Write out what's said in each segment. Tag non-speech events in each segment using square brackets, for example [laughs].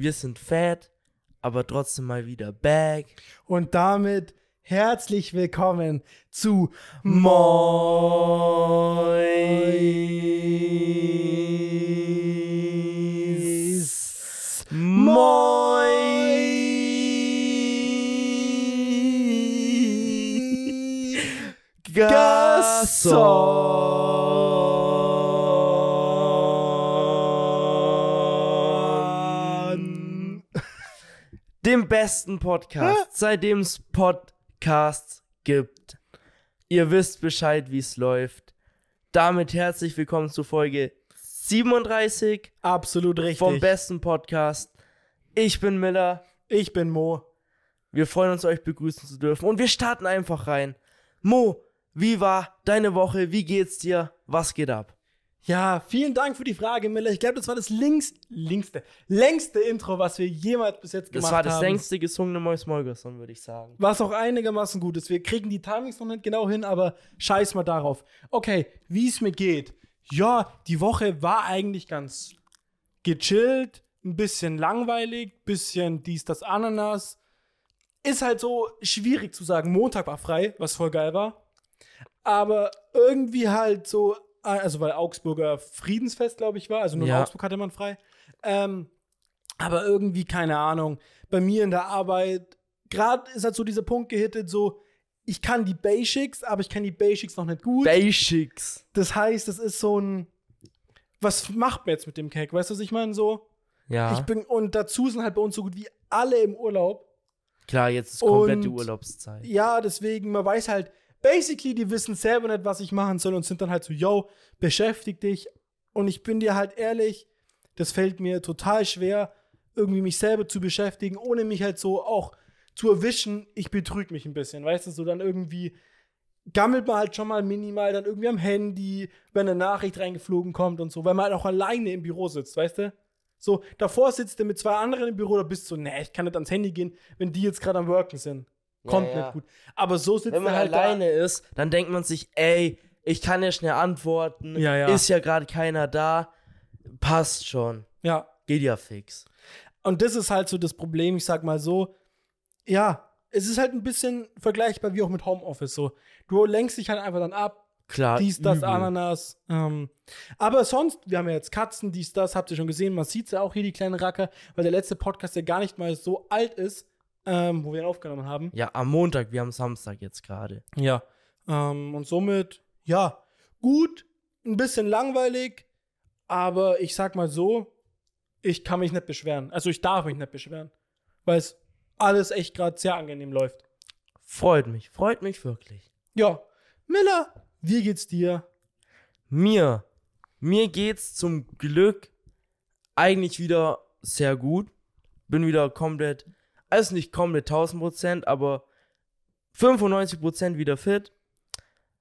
Wir sind fat, aber trotzdem mal wieder back. Und damit herzlich willkommen zu Mois. Moi Gasson. Dem besten Podcast, seitdem es Podcasts gibt. Ihr wisst Bescheid, wie es läuft. Damit herzlich willkommen zu Folge 37 Absolut richtig. vom besten Podcast. Ich bin Miller. ich bin Mo. Wir freuen uns, euch begrüßen zu dürfen. Und wir starten einfach rein. Mo, wie war deine Woche? Wie geht's dir? Was geht ab? Ja, vielen Dank für die Frage, Miller. Ich glaube, das war das links, linkste, längste Intro, was wir jemals bis jetzt Das gemacht war das haben. längste gesungene Mois Molgerson, würde ich sagen. Was auch einigermaßen gut ist. Wir kriegen die Timings noch nicht genau hin, aber scheiß mal darauf. Okay, wie es mir geht. Ja, die Woche war eigentlich ganz gechillt, ein bisschen langweilig, bisschen dies, das, Ananas. Ist halt so schwierig zu sagen. Montag war frei, was voll geil war. Aber irgendwie halt so, also weil Augsburger Friedensfest, glaube ich, war. Also nur in Ja. Augsburg hatte man frei. Ähm, aber irgendwie, keine Ahnung, bei mir in der Arbeit, gerade ist halt so dieser Punkt gehittet, so, ich kann die Basics, aber ich kann die Basics noch nicht gut. Basics. das heißt, das ist so ein, was macht man jetzt mit dem Cake? Weißt du, was ich meine? So, Ja, ich bin, und dazu sind halt bei uns so gut wie alle im Urlaub. klar, jetzt ist komplette Und- Urlaubszeit. Ja, deswegen, man weiß halt, basically, die wissen selber nicht, was ich machen soll und sind dann halt so, yo, beschäftig dich. Und ich bin dir halt ehrlich, das fällt mir total schwer, irgendwie mich selber zu beschäftigen, ohne mich halt so auch zu erwischen, ich betrüge mich ein bisschen, weißt du, so dann irgendwie gammelt man halt schon mal minimal dann irgendwie am Handy, wenn eine Nachricht reingeflogen kommt und so, weil man halt auch alleine im Büro sitzt, weißt du? So, davor sitzt du mit zwei anderen im Büro, da bist du so, nee, ich kann nicht ans Handy gehen, wenn die jetzt gerade am Worken sind. Kommt Ja, ja. nicht gut. Aber so sitzt Wenn man halt alleine ist, dann denkt man sich, ey, ich kann ja schnell antworten. Ja, ja. Ist ja gerade keiner da. Passt schon. da. Ja. Geht ja fix. Und das ist halt so das Problem, ich sag mal so, ja, es ist halt ein bisschen vergleichbar wie auch mit Homeoffice so. Du lenkst dich halt einfach dann ab, Klar. dies, das, übel. Ananas. Ähm, aber sonst, wir haben ja jetzt Katzen, dies, das, habt ihr schon gesehen, man sieht ja auch hier, die kleinen Racker, weil der letzte Podcast ja gar nicht mal so alt ist, ähm, wo wir ihn aufgenommen haben. Ja, am Montag, wir haben Samstag jetzt gerade. Ja. Ähm, und somit, ja, gut, ein bisschen langweilig, aber ich sag mal so, ich kann mich nicht beschweren. Also ich darf mich nicht beschweren, weil es alles echt gerade sehr angenehm läuft. Freut mich, freut mich wirklich. Ja, Miller, wie geht's dir? Mir, mir geht's zum Glück eigentlich wieder sehr gut. Bin wieder komplett, also nicht komplett 1000 Prozent, aber 95 Prozent wieder fit.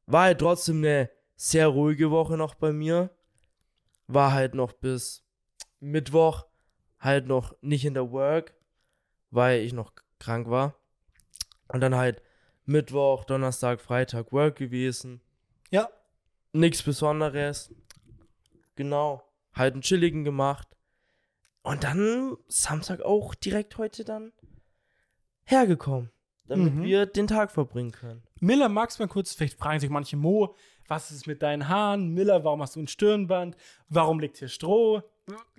War halt trotzdem eine sehr ruhige Woche noch bei mir. War halt noch bis Mittwoch halt noch nicht in der Work, weil ich noch krank war. Und dann halt Mittwoch, Donnerstag, Freitag Work gewesen Ja, nichts Besonderes. Genau. Halt einen chilligen gemacht. Und dann Samstag auch direkt heute dann hergekommen. Damit Mhm. wir den Tag verbringen können. Miller, magst du mal kurz, vielleicht fragen sich manche Mo, was ist mit deinen Haaren? Miller, warum hast du ein Stirnband? Warum liegt hier Stroh?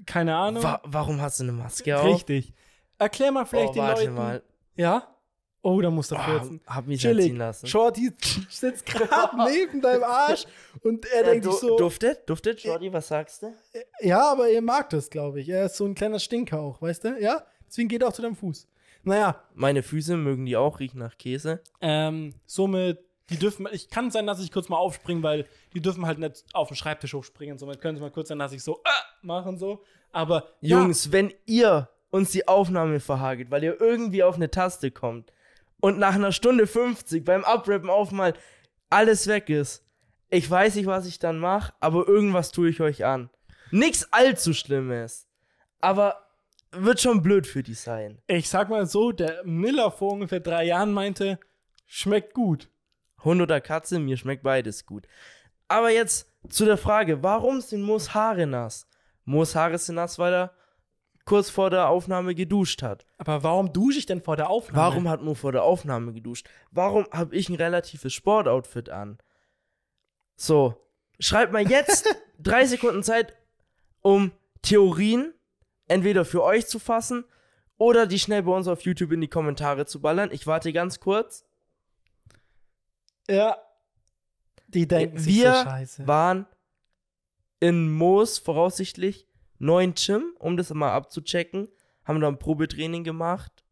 Keine Ahnung. Wa warum hast du eine Maske auf? Richtig. Erklär mal vielleicht oh, den warte Leuten. mal. Ja? Oh, da musst du Oh, furzen. hab mich Chillig. erziehen lassen. Shorty [laughs] sitzt gerade [laughs] neben deinem Arsch und er Ja, denkt du, sich so. Duftet? Duftet, Jordi, was sagst du? Ja, aber er mag das, glaube ich. Er ist so ein kleiner Stinker auch, weißt du? Ja? Deswegen geht er auch zu deinem Fuß. Naja, Meine Füße mögen die auch riechen nach Käse. ähm, somit, die dürfen, ich kann sein, dass ich kurz mal aufspringe, weil die dürfen halt nicht auf den Schreibtisch hochspringen. Somit können sie mal kurz sein, dass ich so äh, machen so. Aber Jungs, wenn ihr uns die Aufnahme verhagelt, weil ihr irgendwie auf eine Taste kommt und nach einer Stunde 50 beim Abrappen auf mal alles weg ist, ich weiß nicht, was ich dann mache, aber irgendwas tue ich euch an. Nix allzu Schlimmes, aber wird schon blöd für die sein. ich sag mal so, der Miller vor ungefähr drei Jahren meinte, schmeckt gut. Hund oder Katze, mir schmeckt beides gut. Aber jetzt zu der Frage, warum sind Moos Haare nass? Moos Haare sind nass, weil er kurz vor der Aufnahme geduscht hat. Aber warum dusche ich denn vor der Aufnahme? Warum hat Mo vor der Aufnahme geduscht? Warum habe ich ein relatives Sportoutfit an? So, schreibt mal jetzt [laughs] drei Sekunden Zeit, um Theorien entweder für euch zu fassen oder die schnell bei uns auf YouTube in die Kommentare zu ballern. Ich warte ganz kurz. Ja. Die denken sich Wir so scheiße. waren in Moos voraussichtlich neuen Gym, um das mal abzuchecken. Haben da ein Probetraining gemacht.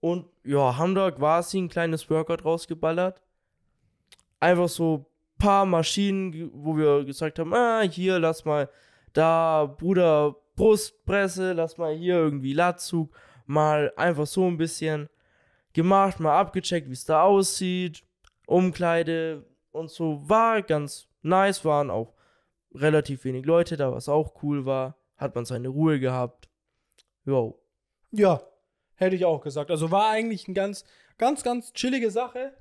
Und ja, haben da quasi ein kleines Workout rausgeballert. Einfach so paar Maschinen, wo wir gesagt haben, ah, hier, lass mal da, Bruder, Brustpresse, lass mal hier irgendwie Latzug. Mal einfach so ein bisschen gemacht, mal abgecheckt, wie es da aussieht. Umkleide und so. War ganz nice, waren auch relativ wenig Leute da, was auch cool war. Hat man seine Ruhe gehabt. Jo. Ja, hätte ich auch gesagt. Also war eigentlich eine ganz, ganz, ganz chillige Sache.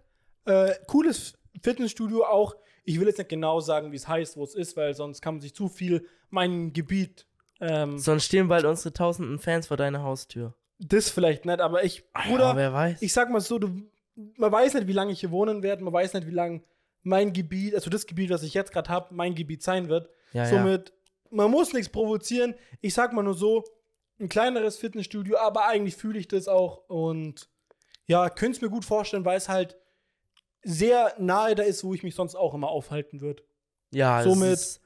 Äh, cooles Fitnessstudio auch. Ich will jetzt nicht genau sagen, wie es heißt, wo es ist, weil sonst kann man sich zu viel mein Gebiet. Ähm, Sonst stehen bald unsere tausenden Fans vor deiner Haustür. das vielleicht nicht, aber ich, Ah Bruder, ja, wer weiß. ich sag mal so, du, man weiß nicht, wie lange ich hier wohnen werde, man weiß nicht, wie lange mein Gebiet, also das Gebiet, was ich jetzt gerade habe, mein Gebiet sein wird. ja, ja. Somit, man muss nichts provozieren. Ich sag mal nur so, ein kleineres Fitnessstudio, aber eigentlich fühle ich das auch und ja, könnte es mir gut vorstellen, weil es halt sehr nahe da ist, wo ich mich sonst auch immer aufhalten würde. ja, somit- es ist,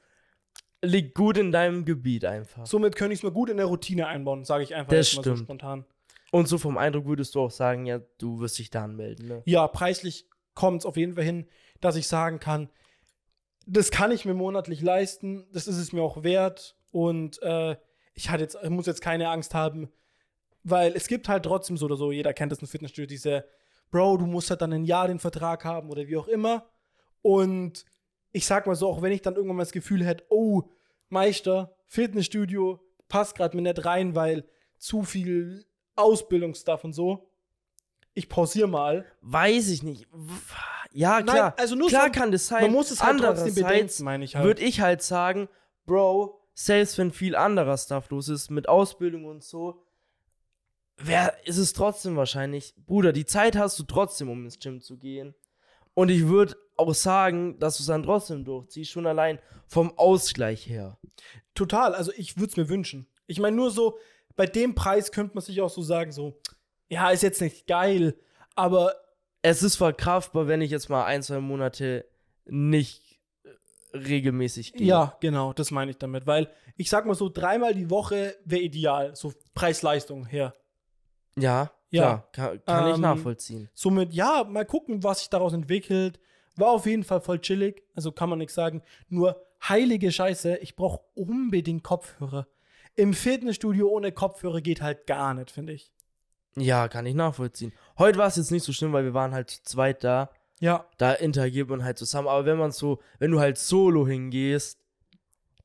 liegt gut in deinem Gebiet einfach. Somit könnte ich es mir gut in der Routine einbauen, sage ich einfach Das jetzt mal so stimmt. spontan. Und so vom Eindruck würdest du auch sagen, ja, du wirst dich da anmelden, ne? Ja, preislich kommt es auf jeden Fall hin, dass ich sagen kann, das kann ich mir monatlich leisten, das ist es mir auch wert und äh, ich, hatte jetzt, ich muss jetzt keine Angst haben, weil es gibt halt trotzdem so oder so, jeder kennt das im Fitnessstudio, diese, Bro, du musst halt dann ein Jahr den Vertrag haben oder wie auch immer und ich sag mal so, auch wenn ich dann irgendwann mal das Gefühl hätte, oh, Meister, Fitnessstudio, passt gerade mir nicht rein, weil zu viel Ausbildungsstuff und so, ich pausiere mal. Weiß ich nicht. Ja, klar. also nur klar so- kann das sein. Man muss es halt Andererseits bedenken, meine ich halt. würde ich halt sagen, Bro, selbst wenn viel anderer Stuff los ist, mit Ausbildung und so, wer ist es trotzdem wahrscheinlich, Bruder, die Zeit hast du trotzdem, um ins Gym zu gehen. Und ich würde auch sagen, dass du es dann trotzdem durchziehst, schon allein vom Ausgleich her. Total, also ich würde es mir wünschen. Ich meine, nur so, bei dem Preis könnte man sich auch so sagen, so, ja, ist jetzt nicht geil, aber Es ist verkraftbar, wenn ich jetzt mal ein, zwei Monate nicht äh, regelmäßig gehe. ja, genau, das meine ich damit. Weil ich sag mal so, dreimal die Woche wäre ideal, so Preis-Leistung her. Ja, Ja. klar, kann, kann ich Ähm, nachvollziehen. Somit, ja, mal gucken, was sich daraus entwickelt. War auf jeden Fall voll chillig, also kann man nichts sagen. Nur heilige Scheiße, ich brauche unbedingt Kopfhörer. Im Fitnessstudio ohne Kopfhörer geht halt gar nicht, finde ich. Ja, kann ich nachvollziehen. Heute war es jetzt nicht so schlimm, weil wir waren halt zu zweit da. Ja, Da interagiert man halt zusammen. Aber wenn man so, wenn du halt solo hingehst,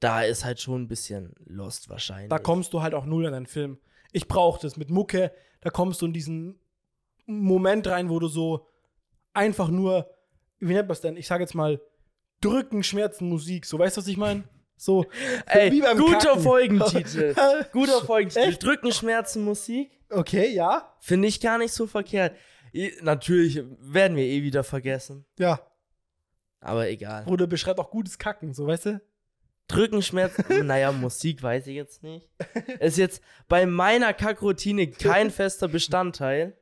da ist halt schon ein bisschen lost wahrscheinlich. Da kommst du halt auch null in deinen Film. Ich brauche das mit Mucke. Da kommst du in diesen Moment rein, wo du so einfach nur, wie nennt man es denn? Ich sage jetzt mal, drücken, Schmerzen, Musik. So, weißt du, was ich meine? So, [laughs] Ey, wie beim guter Kacken. Folgentitel. [laughs] guter Folgentitel. Echt? Drücken, Schmerzen, Musik. okay, ja. Finde ich gar nicht so verkehrt. Natürlich werden wir eh wieder vergessen. Ja, Aber egal. Bruder beschreibt auch gutes Kacken, so, weißt du? Drücken, Schmerzen, [laughs] naja, Musik weiß ich jetzt nicht. Ist jetzt bei meiner Kackroutine kein fester Bestandteil.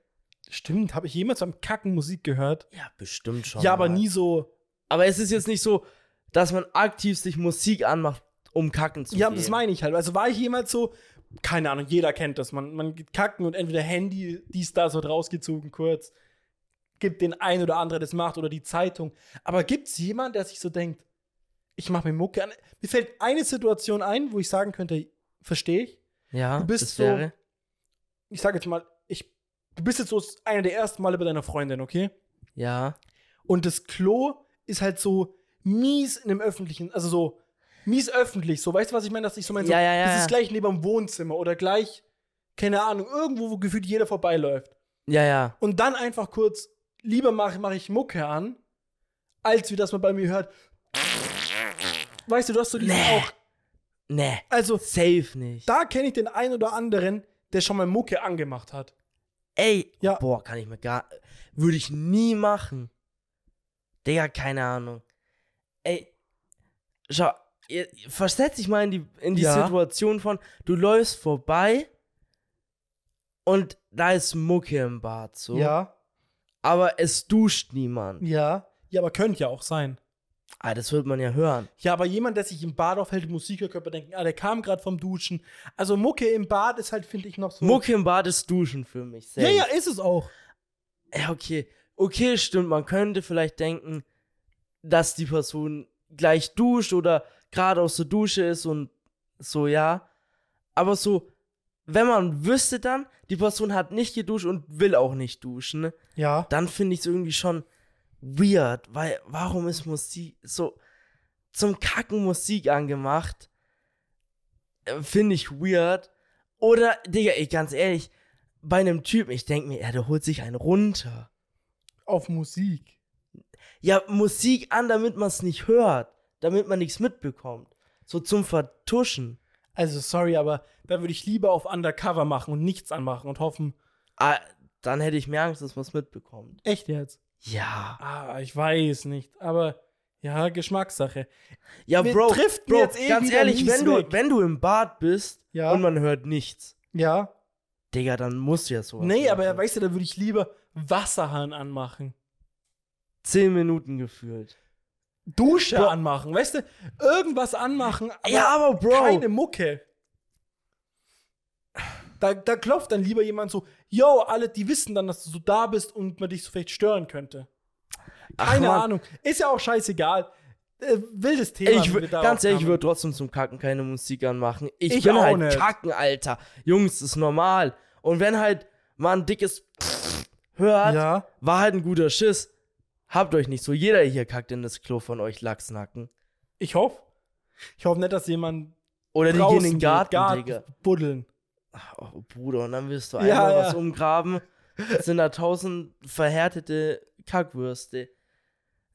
Stimmt, habe ich jemals beim Kacken Musik gehört? Ja, bestimmt schon. ja, aber mal. nie so. Aber es ist jetzt nicht so, dass man aktiv sich Musik anmacht, um kacken zu Ja, gehen. das meine ich halt. Also war ich jemals so, keine Ahnung, jeder kennt das. Man, man geht kacken und entweder Handy, dies, das wird rausgezogen kurz. Gibt den ein oder andere, das macht oder die Zeitung. Aber gibt es jemanden, der sich so denkt, ich mache mir Mucke an? Mir fällt eine Situation ein, wo ich sagen könnte, verstehe ich. Ja, Du bist das so- wäre. Ich sage jetzt mal, ich, du bist jetzt so einer der ersten Male bei deiner Freundin, okay? Ja. Und das Klo ist halt so mies in dem öffentlichen, also so mies öffentlich. So, weißt du, was ich meine? Dass ich so meine, so, Ja, ja, ja, das ist gleich neben dem Wohnzimmer oder gleich, keine Ahnung, irgendwo, wo gefühlt jeder vorbeiläuft. Ja, ja. Und dann einfach kurz, lieber mache mach ich Mucke an, als wie das man bei mir hört. Weißt du, du hast so diesen Nee. auch. Nee, Also, safe nicht. da kenne ich den einen oder anderen, der schon mal Mucke angemacht hat. Ey, Ja. boah, kann ich mir gar. Würde ich nie machen. Digga, keine Ahnung. Ey, schau, versetz dich mal in die, in die Ja. Situation von, du läufst vorbei und da ist Mucke im Bad, so. Ja, Aber es duscht niemand. ja. Ja, aber könnte ja auch sein. Ah, das wird man ja hören. Ja, aber jemand, der sich im Bad aufhält, Musik hört, könnte man denken, ah, der kam gerade vom Duschen. Also Mucke im Bad ist halt, finde ich, noch so. Mucke im Bad ist Duschen für mich. Safe. Ja, ja, ist es auch. Ja, okay. Okay, stimmt. Man könnte vielleicht denken, dass die Person gleich duscht oder gerade aus der Dusche ist und so, ja. Aber so, wenn man wüsste dann, die Person hat nicht geduscht und will auch nicht duschen, ne, Ja. dann finde ich es irgendwie schon weird, weil warum ist Musik so zum Kacken Musik angemacht? Äh, Finde ich weird. Oder, Digga, ich ganz ehrlich, bei einem Typen, ich denke mir, ja, der holt sich einen runter. Auf Musik. Ja, Musik an, damit man es nicht hört, damit man nichts mitbekommt. So zum Vertuschen. Also, sorry, aber da würde ich lieber auf Undercover machen und nichts anmachen und hoffen, Ah, dann hätte ich mehr Angst, dass man es mitbekommt. echt jetzt. Ja. Ah, ich weiß nicht, aber ja, Geschmackssache. Ja, Wir Bro, driften Bro jetzt eh ganz ehrlich, wenn du, weg. wenn du im Bad bist Ja. und man hört nichts, Ja. Digga, dann musst du ja sowas Nee, aber machen. weißt du, da würde ich lieber Wasserhahn anmachen. Zehn Minuten gefühlt. Dusche Bro. anmachen, weißt du? Irgendwas anmachen, aber ja, aber Bro. keine Mucke. Da, da klopft dann lieber jemand so, yo, alle, die wissen dann, dass du so da bist und man dich so vielleicht stören könnte. Ach, Keine Mann. Ahnung. Ist ja auch scheißegal. Äh, wildes Thema. Ich wie wür- wir darauf ganz ehrlich, ich würde trotzdem zum Kacken keine Musik anmachen. Ich, Ich bin halt nicht. Kacken, Alter. Jungs, das ist normal. Und wenn halt mal ein dickes [laughs] hört, Ja. war halt ein guter Schiss. Habt euch nicht so. Jeder hier kackt in das Klo von euch Lachsnacken. Ich hoffe. Ich hoffe nicht, dass jemand Oder die gehen in den Garten, geht, Digga. buddeln. Oh, Bruder, und dann wirst du Ja, einmal ja. was umgraben. Es sind da tausend verhärtete Kackwürste.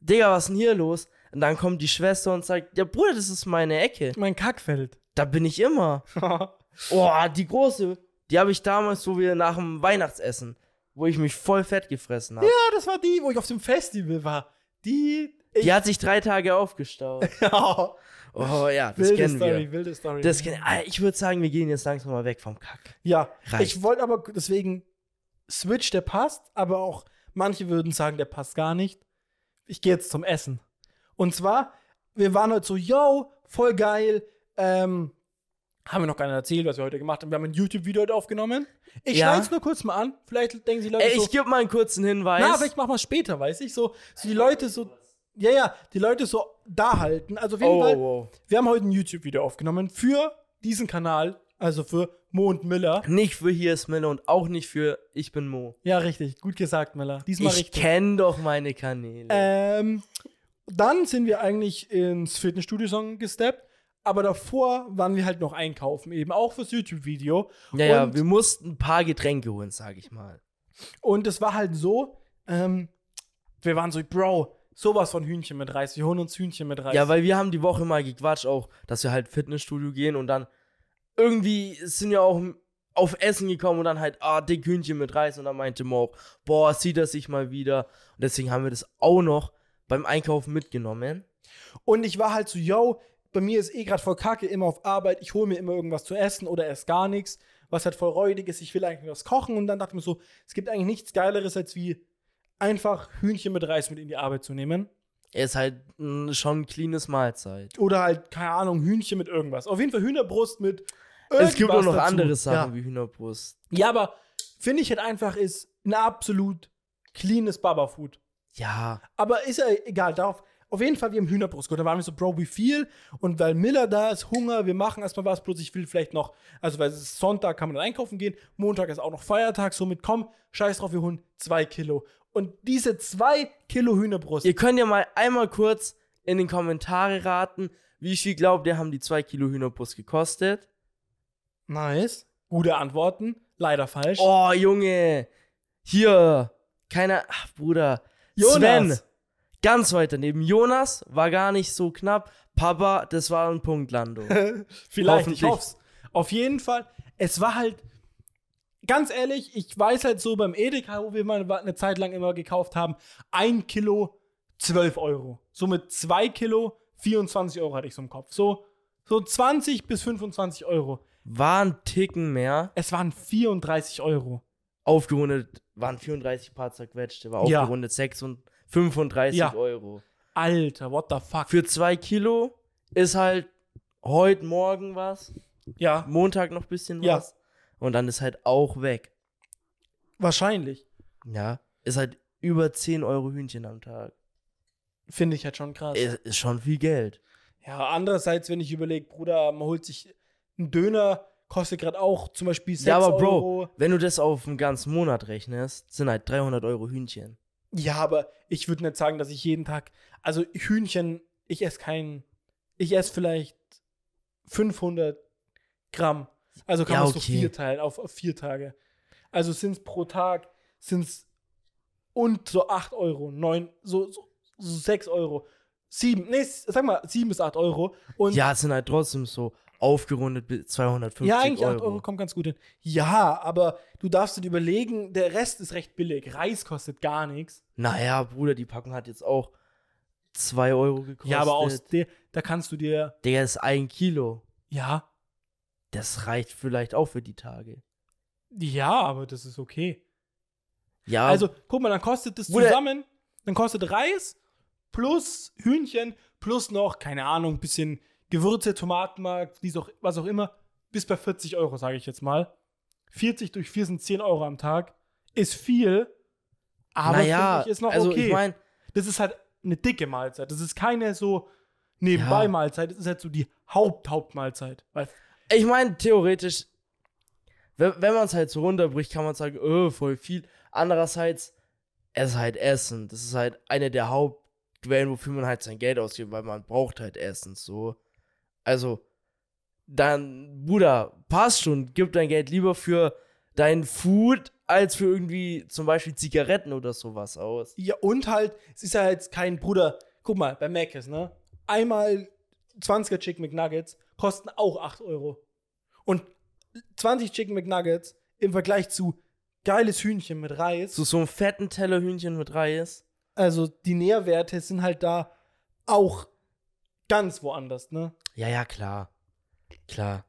Digga, was ist denn hier los? Und dann kommt die Schwester und sagt, ja Bruder, das ist meine Ecke. Mein Kackfeld. Da bin ich immer. ja, [laughs] Oh, die große, die habe ich damals so wie nach dem Weihnachtsessen, wo ich mich voll fett gefressen habe. das war die, wo ich auf dem Festival war. Die. Die hat sich drei Tage aufgestaut. [laughs] ja. Oh ja, das wilde kennen Story, wir. wilde Story. Das kenn, Ah, ich würde sagen, wir gehen jetzt langsam mal weg vom Kack. ja, Reicht. ich wollte aber deswegen Switch, der passt, aber auch manche würden sagen, der passt gar nicht. Ich gehe jetzt zum Essen. Und zwar, wir waren heute so, yo, voll geil. Ähm, haben wir noch gar nicht erzählt, was wir heute gemacht haben. Wir haben ein YouTube-Video heute aufgenommen. Ich Ja. schneide es nur kurz mal an. Vielleicht denken die Leute Ey, so, ich gebe mal einen kurzen Hinweis. na, vielleicht machen wir es später, weiß ich. So, so die Leute so, ja, ja, die Leute so da halten. Also auf jeden oh, Fall, oh, wir haben heute ein YouTube-Video aufgenommen für diesen Kanal, also für Mo und Miller. Nicht für hier ist Miller und auch nicht für ich bin Mo. Ja, richtig, gut gesagt, Miller. Diesmal Ich richtig. kenne doch meine Kanäle. Ähm, dann sind wir eigentlich ins Fitnessstudio gesteppt, aber davor waren wir halt noch einkaufen, eben auch fürs YouTube-Video. ja, ja, wir mussten ein paar Getränke holen, sag ich mal. Und es war halt so, ähm, wir waren so, Bro, sowas von Hühnchen mit Reis. Wir holen uns Hühnchen mit Reis. Ja, weil wir haben die Woche mal gequatscht auch, dass wir halt Fitnessstudio gehen und dann irgendwie sind wir auch auf Essen gekommen und dann halt, ah, dick Hühnchen mit Reis und dann meinte Mo auch, boah, sieht er sich mal wieder. Und deswegen haben wir das auch noch beim Einkaufen mitgenommen. Und ich war halt so, yo, bei mir ist eh gerade voll kacke, immer auf Arbeit. Ich hole mir immer irgendwas zu essen oder ess gar nichts, was halt voll räudig ist. Ich will eigentlich was kochen. Und dann dachte ich mir so, es gibt eigentlich nichts Geileres, als wie einfach Hühnchen mit Reis mit in die Arbeit zu nehmen. Er ist halt mh, schon ein cleanes Mahlzeit. Oder halt, keine Ahnung, Hühnchen mit irgendwas. Auf jeden Fall Hühnerbrust mit Es gibt auch irgendwas noch dazu. andere Sachen Ja, wie Hühnerbrust. ja aber finde ich halt einfach, ist ein absolut cleanes Baba-Food. Ja, Aber ist ja egal, darauf. Auf jeden Fall, wir haben Hühnerbrust. Und da waren wir so, Bro, wie viel? Und weil Miller da ist, Hunger, wir machen erstmal was, bloß ich will vielleicht noch, also weil es ist Sonntag, kann man dann einkaufen gehen, Montag ist auch noch Feiertag, somit komm, scheiß drauf, wir holen zwei Kilo. Und diese zwei Kilo Hühnerbrust, ihr könnt ja mal einmal kurz in den Kommentare raten, wie viel glaubt ihr, haben die zwei Kilo Hühnerbrust gekostet? nice, gute Antworten, leider falsch. Oh, Junge. Hier. Keiner. Ach, Bruder. Jonas. Sven. Ganz weit daneben. Jonas war gar nicht so knapp. Papa, das war ein Punktlandung. [laughs] Vielleicht, ich hoff's. Auf jeden Fall, es war halt, ganz ehrlich, ich weiß halt so beim Edeka, wo wir mal eine Zeit lang immer gekauft haben, ein Kilo 12 Euro. So mit zwei Kilo 24 Euro hatte ich so im Kopf. So, so 20 bis 25 Euro. War ein Ticken mehr. Es waren 34 Euro. Aufgerundet waren 34 Paar zerquetschte, war Ja. aufgerundet 6 und 35 Ja. Euro. Alter, what the fuck? Für zwei Kilo ist halt heute Morgen was, ja, Montag noch ein bisschen Ja. Und dann ist halt auch weg. wahrscheinlich. Ja. Ist halt über 10 Euro Hühnchen am Tag. Finde ich halt schon krass. Ist, ist schon viel Geld. Ja, andererseits, wenn ich überlege, Bruder, man holt sich einen Döner, kostet gerade auch zum Beispiel 6 Ja, aber Bro, Euro. wenn du das auf einen ganzen Monat rechnest, sind halt 300 Euro Hühnchen. Ja, aber ich würde nicht sagen, dass ich jeden Tag, also Hühnchen, ich esse kein, ich esse vielleicht 500 Gramm. Also kann Ja, man es okay. durch vier teilen, auf, auf vier Tage. Also sind es pro Tag, sind es und so 8 Euro, 9, so, so, so 6 Euro. 7, nee, sag mal 7 bis 8 Euro. Und Ja, es sind halt trotzdem so aufgerundet bis 250 ja, eigentlich Euro. 8 Euro kommt ganz gut hin. Ja, aber du darfst dir überlegen, der Rest ist recht billig. Reis kostet gar nichts. Naja, Bruder, die Packung hat jetzt auch 2 Euro gekostet. Ja, aber aus der, da kannst du dir, Der ist ein Kilo. ja, Das reicht vielleicht auch für die Tage. ja, aber das ist okay. Ja, Also, guck mal, dann kostet das zusammen, dann kostet Reis plus Hühnchen plus noch, keine Ahnung, ein bisschen Gewürze, Tomatenmark, was auch immer, bis bei 40 Euro, sage ich jetzt mal. 40 durch 4 sind 10 Euro am Tag. Ist viel, aber naja, ist noch also okay. ich meine, das ist halt eine dicke Mahlzeit. Das ist keine so nebenbei Ja. Mahlzeit. Das ist halt so die Haupt-Hauptmahlzeit. Weil, ich meine, theoretisch, wenn, wenn man es halt so runterbricht, kann man sagen, oh, voll viel. Andererseits, es ist halt Essen. Das ist halt eine der Hauptquellen, wofür man halt sein Geld ausgibt, weil man braucht halt Essen, so. Also, dann, Bruder, passt schon, gib dein Geld lieber für dein Food als für irgendwie zum Beispiel Zigaretten oder sowas aus. ja, und halt, es ist ja jetzt kein Bruder. Guck mal, bei Mc's, ne? Einmal 20er Chicken McNuggets kosten auch 8 Euro. Und 20 Chicken McNuggets im Vergleich zu geiles Hühnchen mit Reis. So, so einen fetten Teller Hühnchen mit Reis. Also die Nährwerte sind halt da auch ganz woanders, ne? Ja, ja, klar. Klar.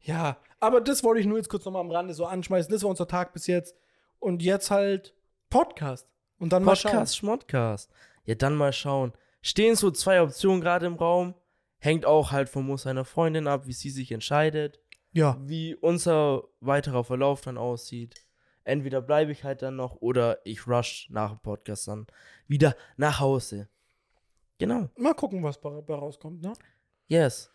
Ja, aber das wollte ich nur jetzt kurz nochmal am Rande so anschmeißen. Das war unser Tag bis jetzt. Und jetzt halt Podcast. Und dann mal schauen. Podcast, Schmodcast. Ja, dann mal schauen. Stehen so zwei Optionen gerade im Raum. Hängt auch halt von Muss seiner Freundin ab, wie sie sich entscheidet. Ja. Wie unser weiterer Verlauf dann aussieht. Entweder bleibe ich halt dann noch oder ich rush nach dem Podcast dann wieder nach Hause. Genau. Mal gucken, was bei, bei rauskommt, ne? Yes.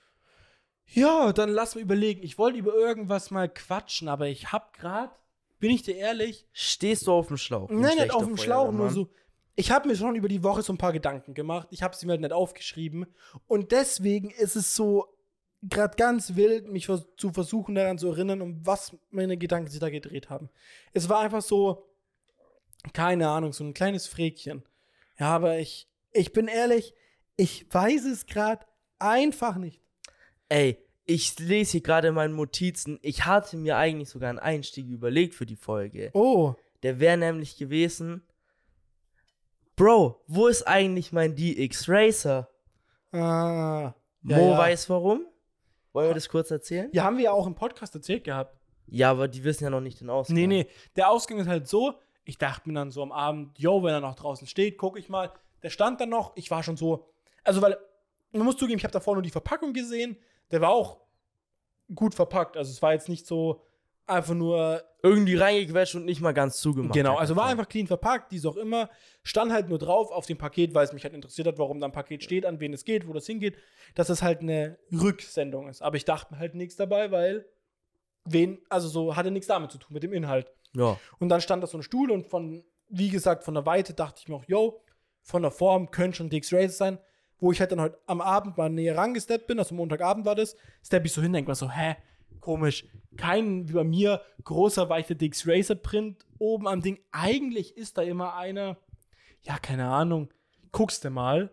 Ja, dann lass mir überlegen. Ich wollte über irgendwas mal quatschen, aber ich hab grad, bin ich dir ehrlich, Stehst du auf dem Schlauch? nein, nicht auf dem Schlauch, nur so. Ich habe mir schon über die Woche so ein paar Gedanken gemacht. Ich habe sie mir halt nicht aufgeschrieben. Und deswegen ist es so gerade ganz wild, mich vers zu versuchen, daran zu erinnern, um was meine Gedanken sich da gedreht haben. Es war einfach so, keine Ahnung, so ein kleines Fräkchen. Ja, aber ich, ich bin ehrlich, ich weiß es gerade einfach nicht. Ey, ich lese hier gerade in meinen Notizen. Ich hatte mir eigentlich sogar einen Einstieg überlegt für die Folge. Oh, Der wäre nämlich gewesen. Bro, wo ist eigentlich mein DX Racer? ah. Ja, Mo ja. weiß warum. Wollen wir das kurz erzählen? Ja, haben wir ja auch im Podcast erzählt gehabt. Ja, aber die wissen ja noch nicht den Ausgang. Nee, nee, der Ausgang ist halt so, ich dachte mir dann so am Abend, yo, wenn er noch draußen steht, gucke ich mal. Der stand dann noch, ich war schon so, also weil, man muss zugeben, ich habe davor nur die Verpackung gesehen, der war auch gut verpackt, also es war jetzt nicht so einfach nur, Irgendwie reingequetscht und nicht mal ganz zugemacht. genau, also war einfach clean verpackt, wie es auch immer, stand halt nur drauf auf dem Paket, weil es mich halt interessiert hat, warum da ein Paket steht, an wen es geht, wo das hingeht, dass es halt eine Rücksendung ist. Aber ich dachte halt nichts dabei, weil wen, also so hatte nichts damit zu tun, mit dem Inhalt. Ja. Und dann stand da so ein Stuhl und von, wie gesagt, von der Weite dachte ich mir auch, yo, von der Form könnte schon DX Racer sein. Wo ich halt dann heute am Abend mal näher rangesteppt bin, also Montagabend war das, stepp ich so hin, denk mir so, hä, komisch, kein, wie bei mir, großer, weicher DX Racer Print oben am Ding. Eigentlich ist da immer einer, ja, keine Ahnung, guckst du mal.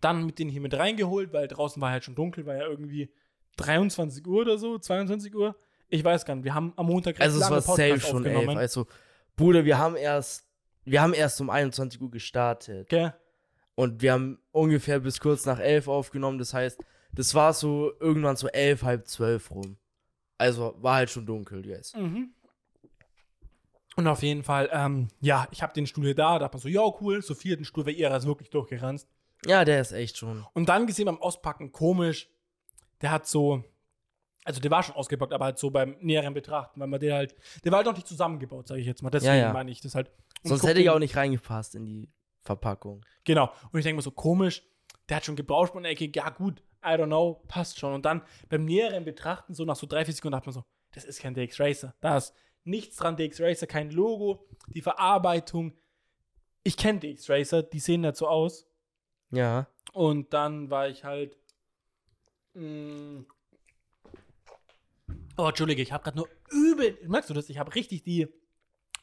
Dann mit denen hier mit reingeholt, weil draußen war halt schon dunkel, war ja irgendwie 23 Uhr oder so, 22 Uhr. Ich weiß gar nicht. Wir haben am Montag Also es war safe Podcast schon elf. aufgenommen. Also, Bruder, wir haben erst, wir haben erst um 21 Uhr gestartet. Gell? Und wir haben ungefähr bis kurz nach elf aufgenommen. Das heißt, das war so irgendwann so elf, halb zwölf rum. Also war halt schon dunkel, yes. Mhm. Und auf jeden Fall, ähm, ja, ich habe den Stuhl hier da, da hat man so, ja, cool, so vierten Stuhl wäre eher ist wirklich durchgeranzt. Ja, der ist echt schon. Und dann gesehen beim Auspacken, komisch, der hat so, also der war schon ausgepackt, aber halt so beim näheren Betrachten, weil man den halt, der war halt noch nicht zusammengebaut, sage ich jetzt mal. Deswegen Ja, ja. meine ich das halt. Und Sonst guck hätte ich auch nicht reingepasst in die Verpackung. Genau. Und ich denke mir so, komisch, der hat schon gebraucht in der Ecke, ja gut, I don't know, passt schon. Und dann beim näheren Betrachten, so nach so drei, vier Sekunden, dachte man so, das ist kein DX Racer. Da ist nichts dran, DX Racer, kein Logo, die Verarbeitung. Ich kenne DX Racer, die sehen nicht so aus. Ja. Und dann war ich halt. mh, oh, Entschuldige, ich habe gerade nur übel. Merkst du das? Ich habe richtig die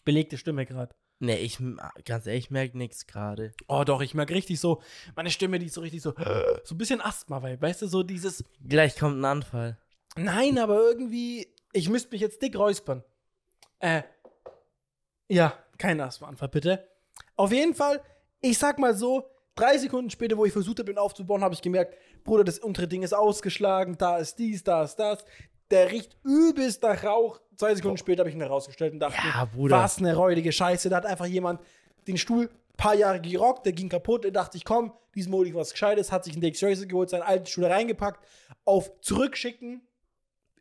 belegte Stimme gerade. Nee, ich, ganz ehrlich, ich merke nichts gerade. Oh, doch, ich merke richtig so, meine Stimme, die ist so richtig so, so ein bisschen Asthma, weil, weißt du, so dieses, Gleich kommt ein Anfall. nein, aber irgendwie, ich müsste mich jetzt dick räuspern. Äh, ja, kein Asthmaanfall, bitte. Auf jeden Fall, ich sag mal so, drei Sekunden später, wo ich versucht habe, ihn aufzubauen, habe ich gemerkt, Bruder, das untere Ding ist ausgeschlagen, da ist dies, da ist das. Der riecht übelst nach Rauch. Zwei Sekunden später habe ich ihn herausgestellt und dachte, Ja, Bruder. was eine räudige Scheiße. Da hat einfach jemand den Stuhl ein paar Jahre gerockt, der ging kaputt. Da dachte ich, komm, diesem hole ich was Gescheites, hat sich einen DX Racer geholt, seinen alten Stuhl reingepackt, auf zurückschicken.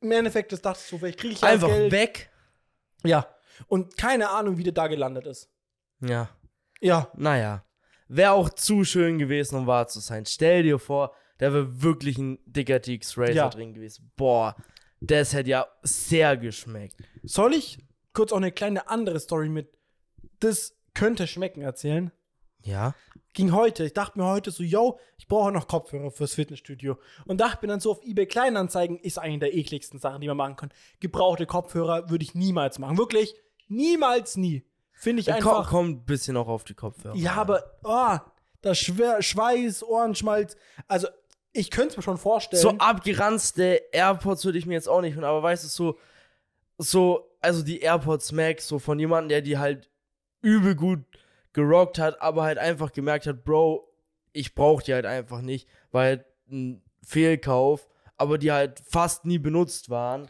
Im Endeffekt, das dachte ich so, vielleicht kriege ich Einfach Geld. weg. Ja. Und keine Ahnung, wie der da gelandet ist. Ja. Ja. Naja. Wäre auch zu schön gewesen, um wahr zu sein. Stell dir vor, da wäre wirklich ein dicker DX Racer Ja. drin gewesen. Boah, das hätte ja sehr geschmeckt. Soll ich kurz auch eine kleine andere Story mit das könnte schmecken erzählen? Ja. Ging heute. Ich dachte mir heute so, yo, ich brauche noch Kopfhörer fürs Fitnessstudio. Und dachte mir dann so auf eBay Kleinanzeigen, ist eine der ekligsten Sachen, die man machen kann. Gebrauchte Kopfhörer würde ich niemals machen. Wirklich, niemals nie. Finde ich Kommt einfach. komm ein bisschen auch auf die Kopfhörer. Ja, aber, oh, das Schwer, Schweiß, Ohrenschmalz. Also, ich könnte es mir schon vorstellen. So abgeranzte AirPods würde ich mir jetzt auch nicht holen, aber weißt du, so, so, also die AirPods Max, so von jemandem, der die halt übel gut gerockt hat, aber halt einfach gemerkt hat, Bro, ich brauch die halt einfach nicht, weil halt ein Fehlkauf, aber die halt fast nie benutzt waren.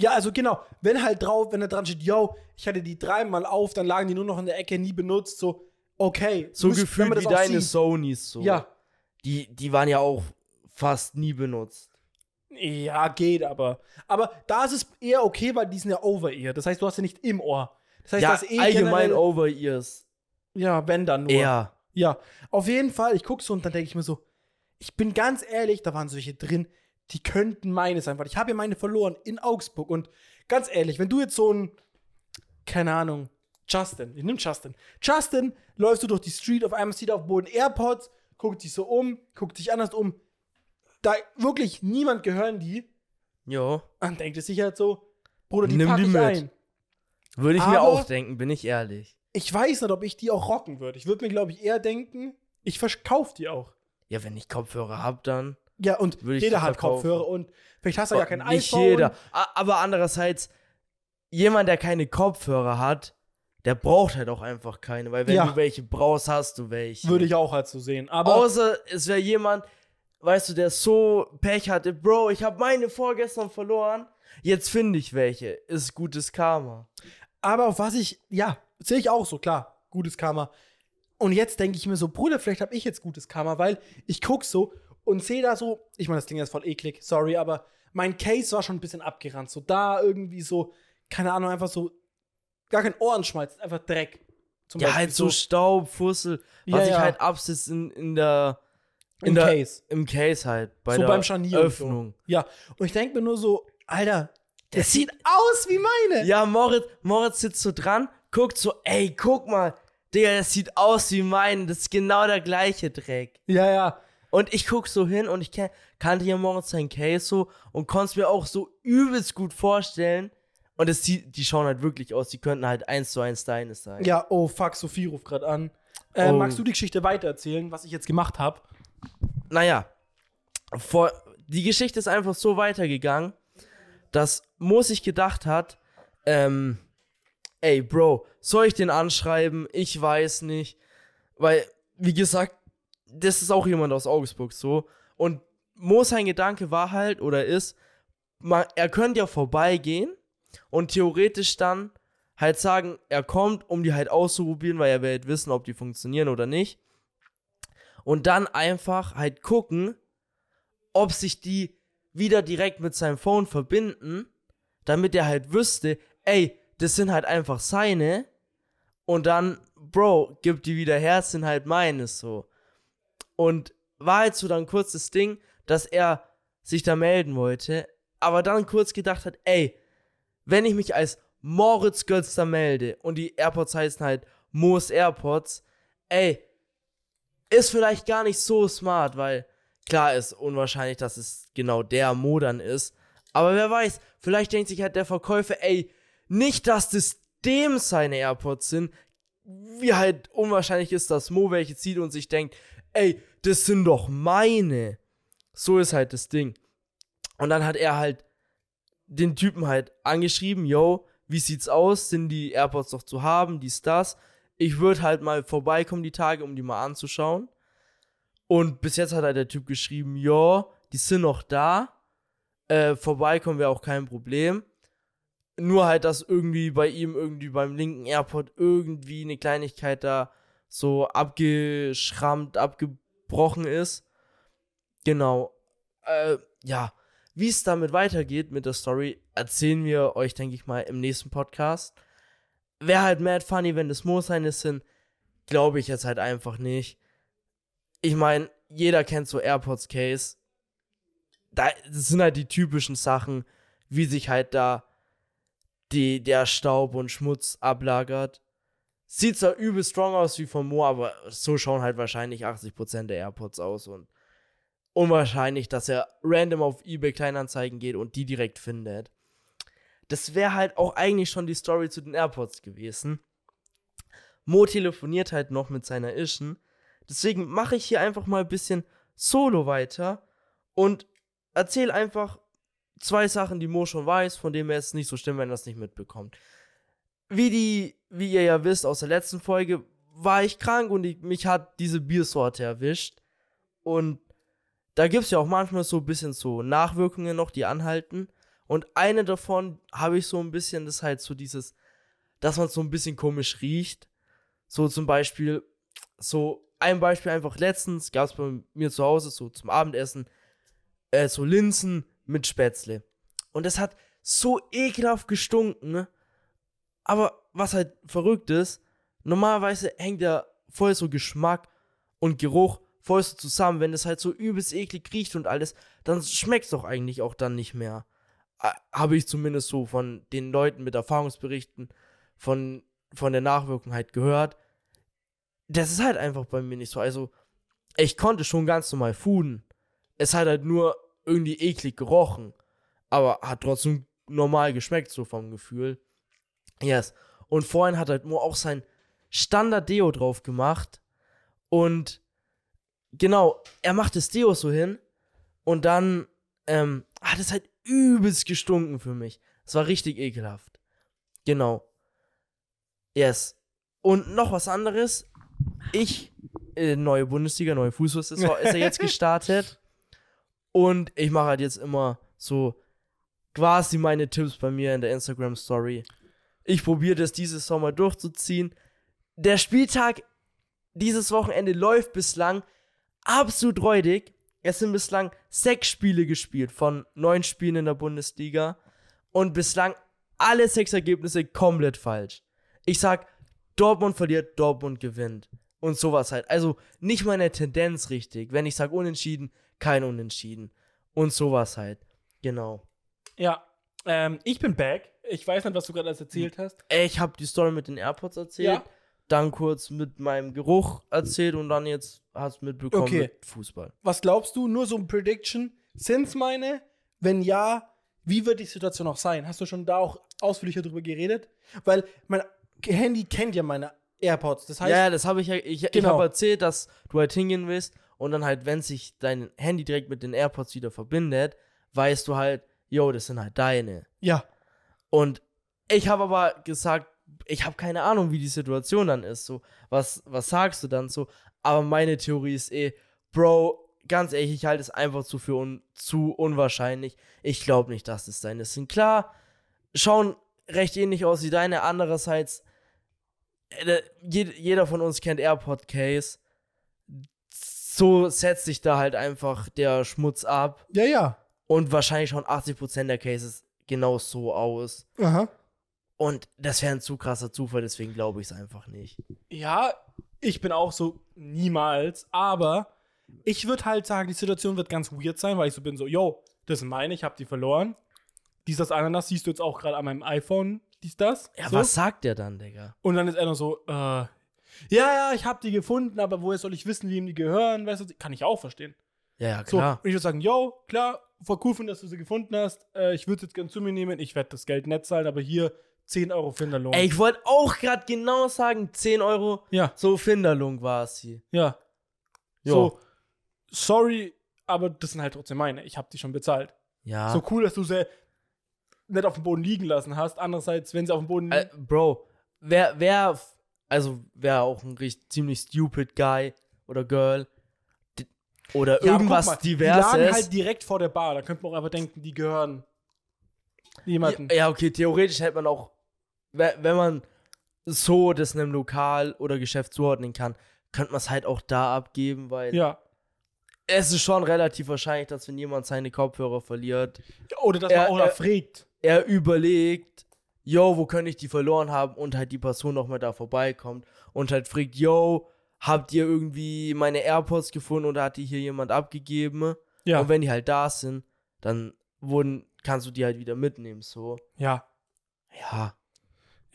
Ja, also genau, wenn halt drauf, wenn da dran steht, yo, ich hatte die dreimal auf, dann lagen die nur noch in der Ecke, nie benutzt, so, okay. So gefühlt wie deine sieht. Sonys so. Ja, Die, die waren ja auch fast nie benutzt. ja, geht aber. Aber da ist es eher okay, weil die sind ja Over-Ear. Das heißt, du hast ja nicht im Ohr. Das heißt, ja, das ist eh allgemein Over-Ears. Ja, wenn dann nur. Eher. Ja, auf jeden Fall, ich gucke so und dann denke ich mir so, ich bin ganz ehrlich, da waren solche drin, die könnten meine sein, weil ich habe ja meine verloren in Augsburg und ganz ehrlich, wenn du jetzt so ein, keine Ahnung, Justin, ich nehme Justin. Justin, läufst du durch die Street, auf einmal sieht er auf dem Boden AirPods, guckt dich so um, guckt dich anders um, da wirklich niemand gehören die, Jo. dann denkt es sich halt so, Bruder, die Nimm pack die ich mit. ein. Würde ich mir Aber- auch denken, bin ich ehrlich. Ich weiß nicht, ob ich die auch rocken würde. Ich würde mir, glaube ich, eher denken, ich verkaufe die auch. Ja, wenn ich Kopfhörer hab, dann. Ja, und Würde ich jeder die hat verkaufen. Kopfhörer und vielleicht hast du ja kein Nicht iPhone. jeder. A- Aber andererseits, jemand, der keine Kopfhörer hat, der braucht halt auch einfach keine, weil wenn Ja. du welche brauchst, hast du welche. Würde ich auch halt so sehen. Aber Außer es wäre jemand, weißt du, der so Pech hatte, Bro, ich habe meine vorgestern verloren, jetzt finde ich welche. Ist gutes Karma. Aber auf was ich, ja, sehe ich auch so, klar, gutes Karma. Und jetzt denke ich mir so, Bruder, vielleicht habe ich jetzt gutes Karma, weil ich gucke so und sehe da so, ich meine, das klingt jetzt voll eklig, sorry, aber mein Case war schon ein bisschen abgerannt. So da irgendwie so, keine Ahnung, einfach so, gar kein Ohrenschmalz, einfach Dreck. Zum Ja, Beispiel halt so Staub, Fussel, Ja, was sich ja. halt absitzt in, in der, in im der, Case. im Case halt, bei so der beim Scharnier und Öffnung. So. Ja, und ich denke mir nur so, Alter, Der das sieht aus wie meine. Ja, Moritz, Moritz sitzt so dran, guckt so, ey, guck mal, Digga, das sieht aus wie mein, das ist genau der gleiche Dreck. Ja, ja. Und ich guck so hin und ich kan kannte ja Moritz sein Case so und konnte es mir auch so übelst gut vorstellen. Und es sieht, die schauen halt wirklich aus, die könnten halt eins zu eins deine sein. Ja, oh fuck, Sophie ruft gerade an. Äh, Oh. Magst du die Geschichte weitererzählen, was ich jetzt gemacht habe? naja, vor, die Geschichte ist einfach so weitergegangen, dass Mo sich gedacht hat, ähm, ey, Bro, soll ich den anschreiben? Ich weiß nicht. Weil, wie gesagt, das ist auch jemand aus Augsburg so. Und Mo sein Gedanke war halt oder ist, man, er könnte ja vorbeigehen und theoretisch dann halt sagen, er kommt, um die halt auszuprobieren, weil er will halt wissen, ob die funktionieren oder nicht. Und dann einfach halt gucken, ob sich die wieder direkt mit seinem Phone verbinden, damit er halt wüsste, ey, das sind halt einfach seine. Und dann, Bro, gib die wieder her, sind halt meines so. Und war halt so dann kurz das Ding, dass er sich da melden wollte, aber dann kurz gedacht hat, ey, wenn ich mich als Moritz Götz da melde und die AirPods heißen halt Moos AirPods, ey, ist vielleicht gar nicht so smart, weil klar ist unwahrscheinlich, dass es genau der Modern ist. Aber wer weiß, vielleicht denkt sich halt der Verkäufer, ey, nicht, dass das dem seine AirPods sind, wie halt unwahrscheinlich ist, dass Mo welche zieht und sich denkt, ey, das sind doch meine. So ist halt das Ding. Und dann hat er halt den Typen halt angeschrieben, yo, wie sieht's aus? Sind die AirPods noch zu haben? Dies, das. Ich würde halt mal vorbeikommen die Tage, um die mal anzuschauen. Und bis jetzt hat halt der Typ geschrieben, ja, die sind noch da. Äh, vorbeikommen wäre auch kein Problem. Nur halt, dass irgendwie bei ihm irgendwie beim linken AirPod irgendwie eine Kleinigkeit da so abgeschrammt, abgebrochen ist. Genau. Äh, ja. Wie es damit weitergeht mit der Story, erzählen wir euch, denke ich mal, im nächsten Podcast. Wäre halt mad funny, wenn das Moosheine sind. Glaube ich jetzt halt einfach nicht. Ich meine, jeder kennt so AirPods Case. Da, sind halt die typischen Sachen, wie sich halt da die, der Staub und Schmutz ablagert. Sieht zwar übel strong aus wie von Mo, aber so schauen halt wahrscheinlich 80% der AirPods aus und unwahrscheinlich, dass er random auf eBay Kleinanzeigen geht und die direkt findet. Das wäre halt auch eigentlich schon die Story zu den AirPods gewesen. Mo telefoniert halt noch mit seiner Ischen. Deswegen mache ich hier einfach mal ein bisschen solo weiter und erzähle einfach zwei Sachen, die Mo schon weiß, von denen er es nicht so stimmt, wenn er es nicht mitbekommt. Wie die, wie ihr ja wisst aus der letzten Folge, war ich krank und ich, mich hat diese Biersorte erwischt. Und da gibt es ja auch manchmal so ein bisschen so Nachwirkungen noch, die anhalten. Und eine davon habe ich so ein bisschen, das halt so dieses, dass man so ein bisschen komisch riecht. So zum Beispiel, so ein Beispiel einfach letztens gab es bei mir zu Hause so zum Abendessen äh, so Linsen mit Spätzle. Und das hat so ekelhaft gestunken. Ne? Aber was halt verrückt ist, normalerweise hängt ja voll so Geschmack und Geruch voll so zusammen, wenn es halt so übelst eklig riecht und alles, dann schmeckt es doch eigentlich auch dann nicht mehr. Habe ich zumindest so von den Leuten mit Erfahrungsberichten von, von der Nachwirkung halt gehört. Das ist halt einfach bei mir nicht so. Also, ich konnte schon ganz normal fooden. Es hat halt nur irgendwie eklig gerochen. Aber hat trotzdem normal geschmeckt, so vom Gefühl. Yes. Und vorhin hat halt nur auch sein Standard-Deo drauf gemacht. Und genau, er macht das Deo so hin und dann ähm, hat es halt übelst gestunken für mich. Es war richtig ekelhaft. Genau. Yes. Und noch was anderes. Ich, äh, neue Bundesliga, neue Fußballsaison ist er [laughs] jetzt gestartet. Und ich mache halt jetzt immer so quasi meine Tipps bei mir in der Instagram Story. Ich probiere das dieses Sommer durchzuziehen. Der Spieltag dieses Wochenende läuft bislang absolut räudig. Es sind bislang sechs Spiele gespielt von neun Spielen in der Bundesliga und bislang alle sechs Ergebnisse komplett falsch. Ich sag, Dortmund verliert, Dortmund gewinnt. Und sowas halt. Also nicht mal eine Tendenz richtig. Wenn ich sag unentschieden, kein Unentschieden. Und sowas halt. Genau. Ja, ähm, ich bin back. Ich weiß nicht, was du gerade alles erzählt hast. Ich habe die Story mit den AirPods erzählt. Ja. Dann kurz mit meinem Geruch erzählt und dann jetzt hast du mitbekommen Okay. mit Fußball. Was glaubst du? Nur so ein Prediction. Sind's meine? Wenn ja, wie wird die Situation auch sein? Hast du schon da auch ausführlicher drüber geredet? Weil mein Handy kennt ja meine AirPods. Das heißt, ja, das habe ich ja. Ich, ich Genau. habe erzählt, dass du halt hingehen willst und dann halt, wenn sich dein Handy direkt mit den AirPods wieder verbindet, weißt du halt, yo, das sind halt deine. Ja. Und ich habe aber gesagt, ich habe keine Ahnung, wie die Situation dann ist. So, was, was sagst du dann so? Aber meine Theorie ist eh, Bro, ganz ehrlich, ich halte es einfach zu für un, zu unwahrscheinlich. Ich glaube nicht, dass es deine sind. Klar, schauen recht ähnlich aus wie deine. Andererseits, äh, jeder von uns kennt AirPod Case. So setzt sich da halt einfach der Schmutz ab. Ja, ja. Und wahrscheinlich schauen 80% der Cases genau so aus. Aha. Und das wäre ein zu krasser Zufall, deswegen glaube ich es einfach nicht. Ja, ich bin auch so niemals, aber ich würde halt sagen, die Situation wird ganz weird sein, weil ich so bin so, yo, das sind meine, ich habe die verloren. Dies, das, Ananas siehst du jetzt auch gerade an meinem iPhone, dies, das. Ja, so. was sagt der dann, Digga? Und dann ist er noch so, äh, ja, ja, ich habe die gefunden, aber woher soll ich wissen, wem die gehören? Weißt du, kann ich auch verstehen. Ja, ja, So, klar. und ich würde sagen, yo, klar, voll cool von, dass du sie gefunden hast. Äh, ich würde jetzt gern zu mir nehmen. Ich werde das Geld nicht zahlen, aber hier 10 Euro Finderlohn. Ey, ich wollte auch gerade genau sagen, 10 Euro, Ja, so Finderlung war es hier. ja. Jo. So, sorry, aber das sind halt trotzdem meine. Ich habe die schon bezahlt. Ja. So cool, dass du sie nicht auf dem Boden liegen lassen hast. Andererseits, wenn sie auf dem Boden Äh, Bro, wer, wer, also wer auch ein richtig ziemlich stupid Guy oder Girl oder Ja, irgendwas mal, diverses. Die lagen halt direkt vor der Bar. Da könnte man auch einfach denken, die gehören jemanden. ja, okay, theoretisch hätte man auch, wenn man so das einem Lokal oder Geschäft zuordnen kann, könnte man es halt auch da abgeben, weil Ja. es ist schon relativ wahrscheinlich, dass wenn jemand seine Kopfhörer verliert, Oder dass Er- man auch er- fragt. er überlegt, yo, wo könnte ich die verloren haben und halt die Person nochmal da vorbeikommt und halt fragt, yo, habt ihr irgendwie meine AirPods gefunden oder hat die hier jemand abgegeben? Ja. Und wenn die halt da sind, dann wurden, kannst du die halt wieder mitnehmen, so. ja. Ja.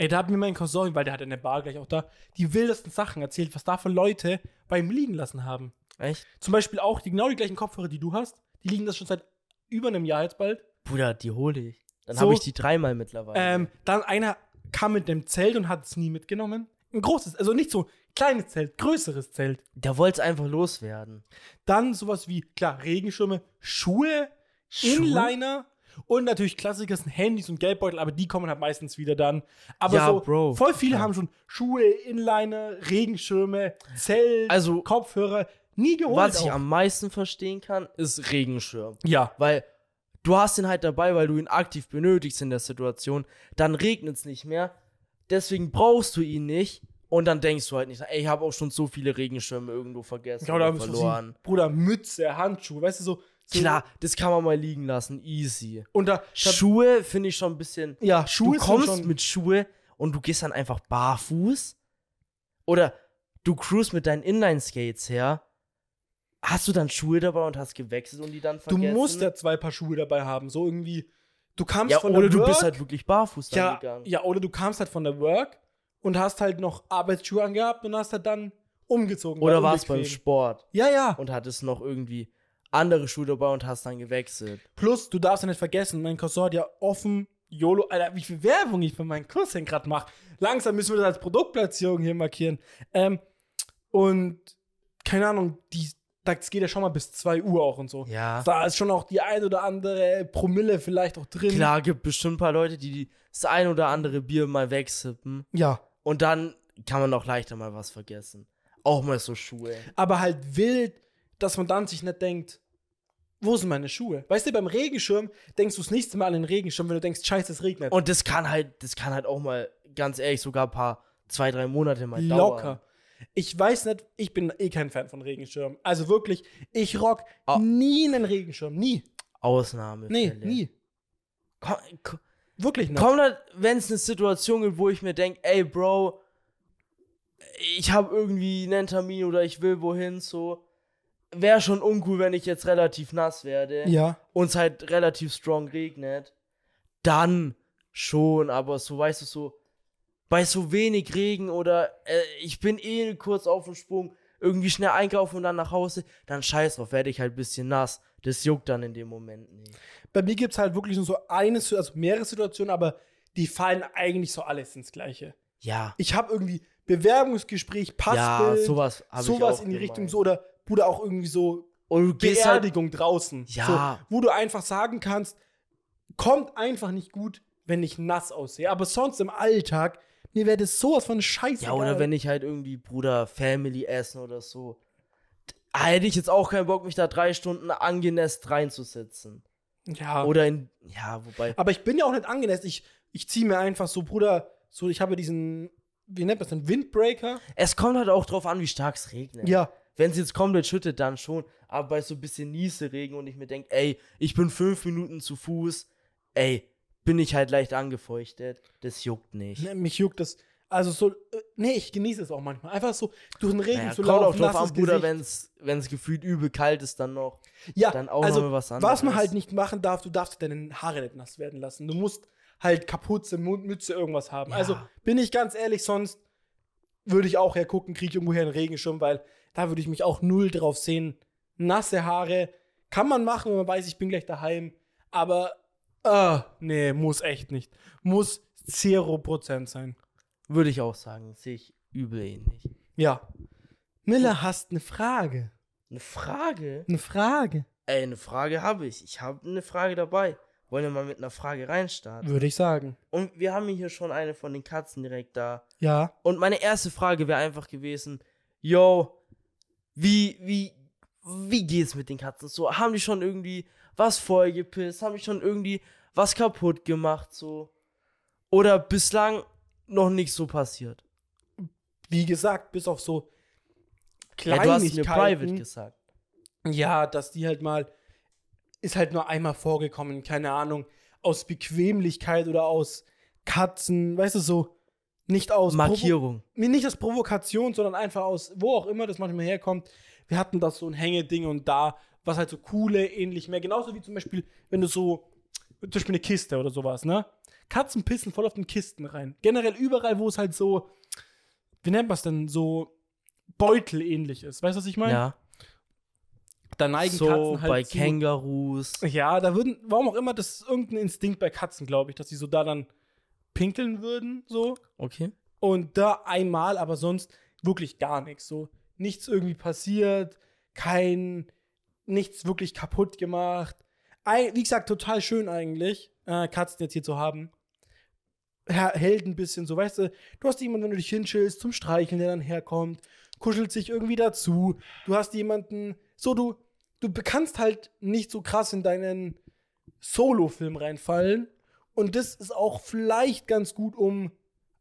Ey, da hat mir mein Cousin, weil der hat in der Bar gleich auch da, die wildesten Sachen erzählt, was da für Leute beim liegen lassen haben. Echt? Zum Beispiel auch die, genau die gleichen Kopfhörer, die du hast. Die liegen das schon seit über einem Jahr jetzt bald. Bruder, die hole ich. Dann So. habe ich die dreimal mittlerweile. Ähm, dann einer kam mit dem Zelt und hat es nie mitgenommen. Ein großes, also nicht so kleines Zelt, größeres Zelt. Der wollte es einfach loswerden. Dann sowas wie, klar, Regenschirme, Schuhe, Schuhe? Inliner und natürlich Klassiker sind Handys und Geldbeutel, aber die kommen halt meistens wieder dann. Aber Ja, so, Bro, voll viele klar. haben schon Schuhe, Inliner, Regenschirme, Zelt, Also, Kopfhörer, nie geholt. Was ich auch. am meisten verstehen kann, ist Regenschirm. ja, Weil du hast ihn halt dabei, weil du ihn aktiv benötigst in der Situation. Dann regnet es nicht mehr. Deswegen brauchst du ihn nicht. Und dann denkst du halt nicht, ey, ich habe auch schon so viele Regenschirme irgendwo vergessen ja oder oder verloren. Bruder, Mütze, Handschuhe, weißt du, so. Klar, das kann man mal liegen lassen, easy. Und da, Schuhe finde ich schon ein bisschen. ja, Schuhe du kommst schon, mit Schuhe und du gehst dann einfach barfuß. Oder du cruise mit deinen Inline-Skates her. Hast du dann Schuhe dabei und hast gewechselt und die dann du vergessen? musst ja zwei Paar Schuhe dabei haben, so irgendwie. Du kamst Ja, von oder der du Work, bist halt wirklich barfuß dann ja, gegangen. ja, oder du kamst halt von der Work und hast halt noch Arbeitsschuhe angehabt und hast halt dann umgezogen. Oder warst beim. Sport Ja, ja. und hattest noch irgendwie andere Schuhe dabei und hast dann gewechselt. Plus, du darfst ja nicht vergessen, mein Cousin hat ja offen YOLO, Alter, wie viel Werbung ich für meinen Kurs denn gerade mache. Langsam müssen wir das als Produktplatzierung hier markieren. Ähm, und keine Ahnung, die, das geht ja schon mal bis 2 Uhr auch und so. Ja. Da ist schon auch die ein oder andere Promille vielleicht auch drin. Klar, gibt bestimmt ein paar Leute, die die- das ein oder andere Bier mal wegsippen. Ja. Und dann kann man auch leichter mal was vergessen. Auch mal so Schuhe. Aber halt wild, dass man dann sich nicht denkt, wo sind meine Schuhe? Weißt du, beim Regenschirm denkst du das nächste Mal an den Regenschirm, wenn du denkst, scheiße, es regnet. Und das kann halt, das kann halt auch mal, ganz ehrlich, sogar ein paar, zwei, drei Monate mal dauern. Locker. Ich weiß nicht, ich bin eh kein Fan von Regenschirmen. Also wirklich, ich rock Ah. nie einen Regenschirm. Nie. Ausnahme. Nee, nie. Komm, komm, Wirklich nicht. Kommt halt, wenn es eine Situation gibt, wo ich mir denke, ey, Bro, ich habe irgendwie einen Termin oder ich will wohin, so. Wäre schon uncool, wenn ich jetzt relativ nass werde Ja. und es halt relativ strong regnet. Dann schon, aber so, weißt du, so, bei so wenig Regen oder äh, ich bin eh kurz auf dem Sprung, irgendwie schnell einkaufen und dann nach Hause, dann scheiß drauf, werde ich halt ein bisschen nass. Das juckt dann in dem Moment nicht. Bei mir gibt es halt wirklich nur so eine, also mehrere Situationen, aber die fallen eigentlich so alles ins Gleiche. Ja. Ich habe irgendwie Bewerbungsgespräch, Passbild, Ja, sowas sowas in die Richtung gemeint. so oder Bruder, auch irgendwie so halt, Beerdigung draußen. Ja. So, wo du einfach sagen kannst, kommt einfach nicht gut, wenn ich nass aussehe. Aber sonst im Alltag, mir wäre das sowas von scheiße. ja, oder wenn ich halt irgendwie, Bruder, Family essen oder so. Hätte ich jetzt auch keinen Bock, mich da drei Stunden angenässt reinzusetzen. Ja. Oder in, ja, wobei, Aber ich bin ja auch nicht angenässt. Ich, ich ziehe mir einfach so, Bruder, so, ich habe diesen, wie nennt man das denn, Windbreaker? es kommt halt auch drauf an, wie stark es regnet. Ja. Wenn es jetzt komplett schüttet, dann schon. Aber bei so ein bisschen Nieselregen und ich mir denke, ey, ich bin fünf Minuten zu Fuß, ey, bin ich halt leicht angefeuchtet. Das juckt nicht. Ne, mich juckt das. Also so, äh, nee, ich genieße es auch manchmal. Einfach so durch den Regen Naja, zu kommt auch laufen, drauf an, Bruder, wenn es gefühlt übel kalt ist, dann noch. ja, dann auch also, noch mal was Was man anderes. halt nicht machen darf, du darfst deine Haare nicht nass werden lassen. Du musst halt Kapuze, Mund, Mütze, irgendwas haben. Ja. Also bin ich ganz ehrlich, sonst würde ich auch hergucken, kriege ich irgendwoher einen Regenschirm, weil da würde ich mich auch null drauf sehen. Nasse Haare kann man machen, wenn man weiß, ich bin gleich daheim. Aber, äh, nee, muss echt nicht. Muss 0% sein. Würde ich auch sagen, sehe ich übel ähnlich. Ja. Miller, hast eine Frage. Eine Frage? Eine Frage. Ey, eine Frage habe ich. Ich habe eine Frage dabei. Wollen wir mal mit einer Frage reinstarten? Würde ich sagen. Und wir haben hier schon eine von den Katzen direkt da. Ja. Und meine erste Frage wäre einfach gewesen: Yo, wie, wie, wie geht's mit den Katzen? So, haben die schon irgendwie was vollgepisst? Haben die schon irgendwie was kaputt gemacht? So? Oder bislang noch nicht so passiert? Wie gesagt, bis auf so Ja, du hast mir private Kleinigkeiten. gesagt. Ja, dass die halt mal, ist halt nur einmal vorgekommen, keine Ahnung, aus Bequemlichkeit oder aus Katzen, weißt du, so, nicht aus Provo- Markierung. Nee, nicht aus Provokation, sondern einfach aus, wo auch immer das manchmal herkommt. Wir hatten das so ein Hängeding und da, was halt so coole, ähnlich mehr. Genauso wie zum Beispiel, wenn du so, zum Beispiel eine Kiste oder sowas, ne? Katzen pissen voll auf den Kisten rein. Generell überall, wo es halt so, wie nennt man es denn, so Beutel ähnlich ist. Weißt du, was ich meine? Ja. Da neigen So Katzen halt bei zu. Kängurus. Ja, da würden, warum auch immer, das ist irgendein Instinkt bei Katzen, glaube ich, dass sie so da dann pinkeln würden, so. Okay. Und da einmal, aber sonst wirklich gar nichts. So, nichts irgendwie passiert, kein, nichts wirklich kaputt gemacht. Ein, wie gesagt, total schön eigentlich, äh, Katzen jetzt hier zu haben. Hält ein bisschen so, weißt du, du hast jemanden, wenn du dich hinschillst, zum Streicheln, der dann herkommt, kuschelt sich irgendwie dazu. Du hast jemanden, so du, du kannst halt nicht so krass in deinen Solo-Film reinfallen. Und das ist auch vielleicht ganz gut, um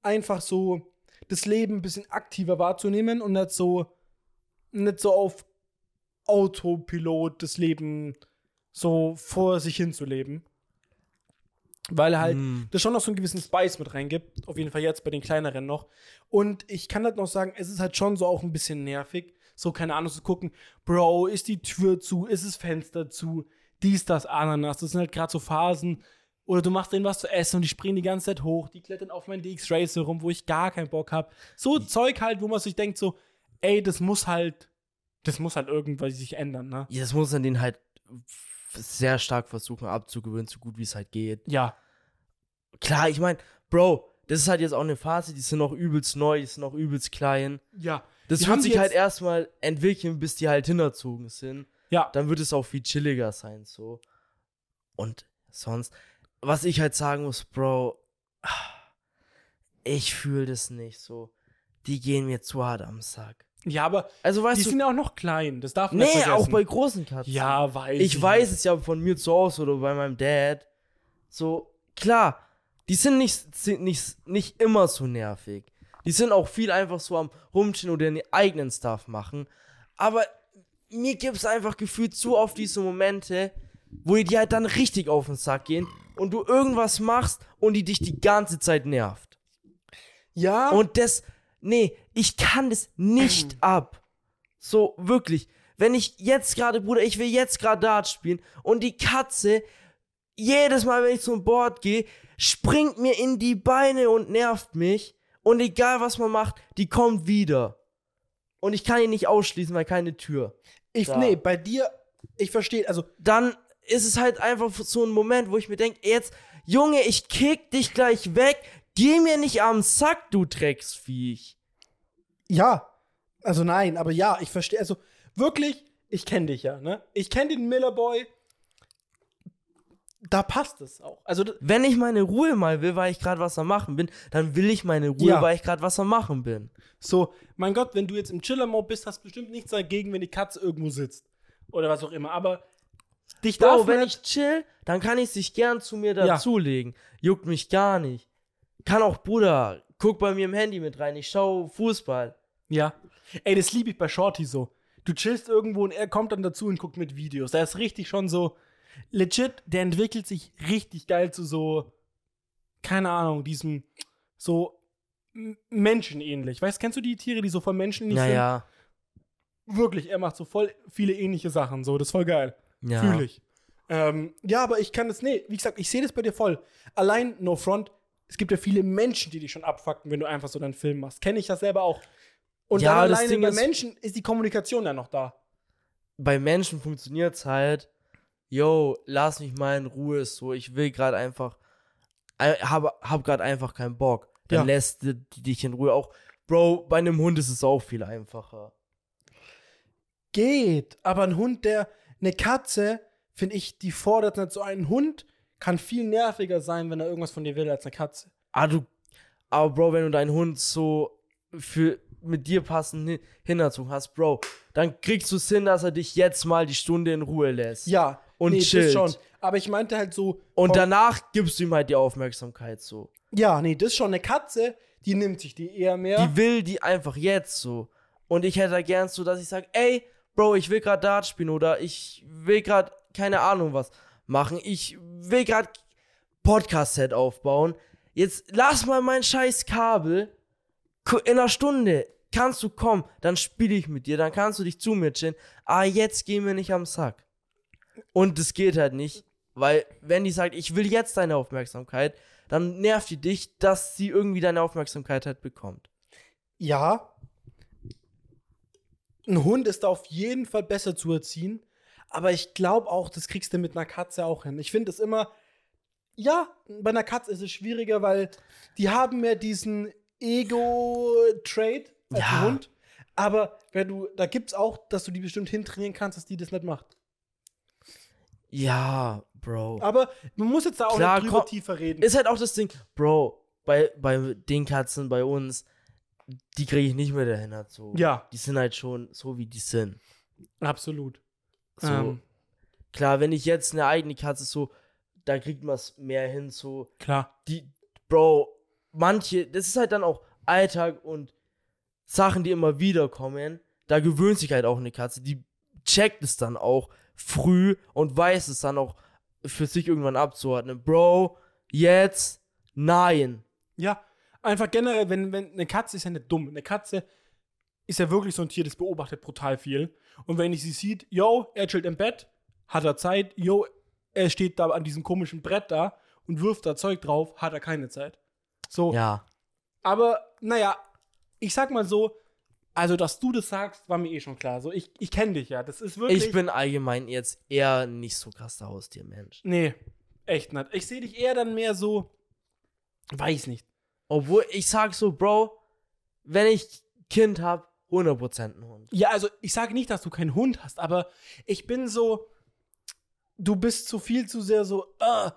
einfach so das Leben ein bisschen aktiver wahrzunehmen und nicht so, nicht so auf Autopilot das Leben so vor sich hin zu leben. Weil halt Mm. das schon noch so einen gewissen Spice mit reingibt. Auf jeden Fall jetzt bei den kleineren noch. Und ich kann halt noch sagen, es ist halt schon so auch ein bisschen nervig, so keine Ahnung zu gucken, Bro, ist die Tür zu, ist das Fenster zu, dies, das, Ananas. Das sind halt gerade so Phasen. Oder du machst denen was zu essen und die springen die ganze Zeit hoch, die klettern auf mein DX Racer rum, wo ich gar keinen Bock habe. So Zeug halt, wo man sich denkt, so, ey, das muss halt, das muss halt irgendwas sich ändern, ne? Ja, das muss man den halt sehr stark versuchen abzugewöhnen, so gut wie es halt geht. Ja. Klar, ich meine, Bro, das ist halt jetzt auch eine Phase, die sind noch übelst neu, die sind noch übelst klein. Ja. Das wird sich halt erstmal entwickeln, bis die halt hinterzogen sind. Ja. Dann wird es auch viel chilliger sein, so. Und sonst, was ich halt sagen muss, Bro, ich fühle das nicht so. Die gehen mir zu hart am Sack. Ja, aber Also, weißt die du, sind ja auch noch klein. Das darf man nicht nee, vergessen. auch bei großen Katzen. Ja, weiß ich weiß es ja von mir zu Hause oder bei meinem Dad. So, klar, die sind nicht, sind nicht, nicht immer so nervig. Die sind auch viel einfach so am Rumstehen oder ihren eigenen Stuff machen. Aber mir gibt es einfach gefühlt zu oft diese Momente, wo die halt dann richtig auf den Sack gehen und du irgendwas machst und die dich die ganze Zeit nervt. Ja, Und das, nee, ich kann das nicht [clears throat] ab. So, wirklich. Wenn ich jetzt gerade, Bruder, ich will jetzt gerade Dart spielen und die Katze, jedes Mal, wenn ich zum Board gehe, springt mir in die Beine und nervt mich. Und egal was man macht, die kommt wieder. Und ich kann ihn nicht ausschließen, weil keine Tür. ich, da. nee, bei dir, ich verstehe, also, Dann ist es halt einfach so ein Moment, wo ich mir denke, jetzt, Junge, ich kick dich gleich weg. Geh mir nicht am Sack, du Drecksviech. ja, also nein, aber ja, ich verstehe, also, wirklich, ich kenne dich ja, ne? Ich kenne den Miller Boy. Da passt es auch. Also, Wenn ich meine Ruhe mal will, weil ich gerade was am Machen bin, dann will ich meine Ruhe, Ja. weil ich gerade was am Machen bin. so, mein Gott, wenn du jetzt im Chiller-Mode bist, hast du bestimmt nichts dagegen, wenn die Katze irgendwo sitzt. Oder was auch immer. Aber dich darf Bro, wenn man- ich chill, dann kann ich sich gern zu mir Ja. dazulegen. Juckt mich gar nicht. Kann auch Bruder, guck bei mir im Handy mit rein, ich schau Fußball. Ja. Ey, das liebe ich bei Shorty so. Du chillst irgendwo und er kommt dann dazu und guckt mit Videos. Da ist richtig schon so legit, der entwickelt sich richtig geil zu so, keine Ahnung, diesem so menschenähnlich. Weißt, kennst du die Tiere, die so voll menschenähnlich Naja, sind? Wirklich, er macht so voll viele ähnliche Sachen. So, das ist voll geil. Ja. Fühle ich. Ähm, ja, aber ich kann das, nee, wie gesagt, ich sehe das bei dir voll. Allein, no front, es gibt ja viele Menschen, die dich schon abfucken, wenn du einfach so deinen Film machst. Kenne ich das selber auch. Und Ja, dann alleine Ding bei Menschen ist die Kommunikation ja noch da. Bei Menschen funktioniert's halt, yo, lass mich mal in Ruhe, so, ich will gerade einfach, äh, hab, hab gerade einfach keinen Bock. Dann Ja. lässt die, die dich in Ruhe auch. Bro, bei einem Hund ist es auch viel einfacher. Geht, aber ein Hund, der, eine Katze, finde ich, die fordert nicht so einen Hund, kann viel nerviger sein, wenn er irgendwas von dir will, als eine Katze. Ah, du, aber Bro, wenn du deinen Hund so für mit dir passend hin- hinterzogen hast, Bro, dann kriegst du es hin, dass er dich jetzt mal die Stunde in Ruhe lässt. Ja, Und nee, chillt. das schon. Aber ich meinte halt so. Und danach gibst du ihm halt die Aufmerksamkeit so. Ja, nee, das ist schon eine Katze, die nimmt sich die eher mehr. Die will die einfach jetzt so. Und ich hätte da gern so, dass ich sage, ey, Bro, ich will gerade Dart spielen oder ich will gerade keine Ahnung was machen. Ich will gerade Podcast-Set aufbauen. Jetzt lass mal mein scheiß Kabel. In einer Stunde kannst du kommen, dann spiele ich mit dir, dann kannst du dich zu mir chillen. Ah, jetzt gehen wir nicht am Sack. Und das geht halt nicht, weil wenn die sagt, ich will jetzt deine Aufmerksamkeit, dann nervt die dich, dass sie irgendwie deine Aufmerksamkeit halt bekommt. Ja. Ein Hund ist da auf jeden Fall besser zu erziehen. Aber ich glaube auch, das kriegst du mit einer Katze auch hin. Ich finde es immer, ja, bei einer Katze ist es schwieriger, weil die haben mehr diesen Ego-Trade als Ja. Hund. Aber wenn du, da gibt es auch, dass du die bestimmt hintrainieren kannst, dass die das nicht macht. Ja, Bro. Aber man muss jetzt da auch Klar, nicht drüber komm, tiefer reden. Ist halt auch das Ding, Bro, bei, bei den Katzen bei uns, die kriege ich nicht mehr dahin halt so. ja, Die sind halt schon so, wie die sind. absolut. So. Ähm. Klar, wenn ich jetzt eine eigene Katze so, da kriegt man es mehr hin, so. Klar. Die, Bro, manche, das ist halt dann auch Alltag und Sachen, die immer wieder kommen. Da gewöhnt sich halt auch eine Katze. Die checkt es dann auch früh und weiß es dann auch für sich irgendwann abzuordnen. Bro, jetzt, nein. Ja, einfach generell, wenn, wenn eine Katze ist ja nicht dumm. Eine Katze ist ja wirklich so ein Tier, das beobachtet brutal viel. Und wenn ich sie sieht, yo, er chillt im Bett, hat er Zeit, yo, er steht da an diesem komischen Brett da und wirft da Zeug drauf, hat er keine Zeit. So, Ja. aber naja, ich sag mal so, also dass du das sagst, war mir eh schon klar. So, ich, ich kenne dich ja. Das ist wirklich. Ich bin allgemein jetzt eher nicht so krass der Haustiermensch. Nee, echt nicht. Ich sehe dich eher dann mehr so. Weiß nicht. Obwohl, ich sag so, Bro, wenn ich Kind hab, 100% ein Hund. Ja, also ich sage nicht, dass du keinen Hund hast, aber ich bin so, du bist zu viel zu sehr so, äh,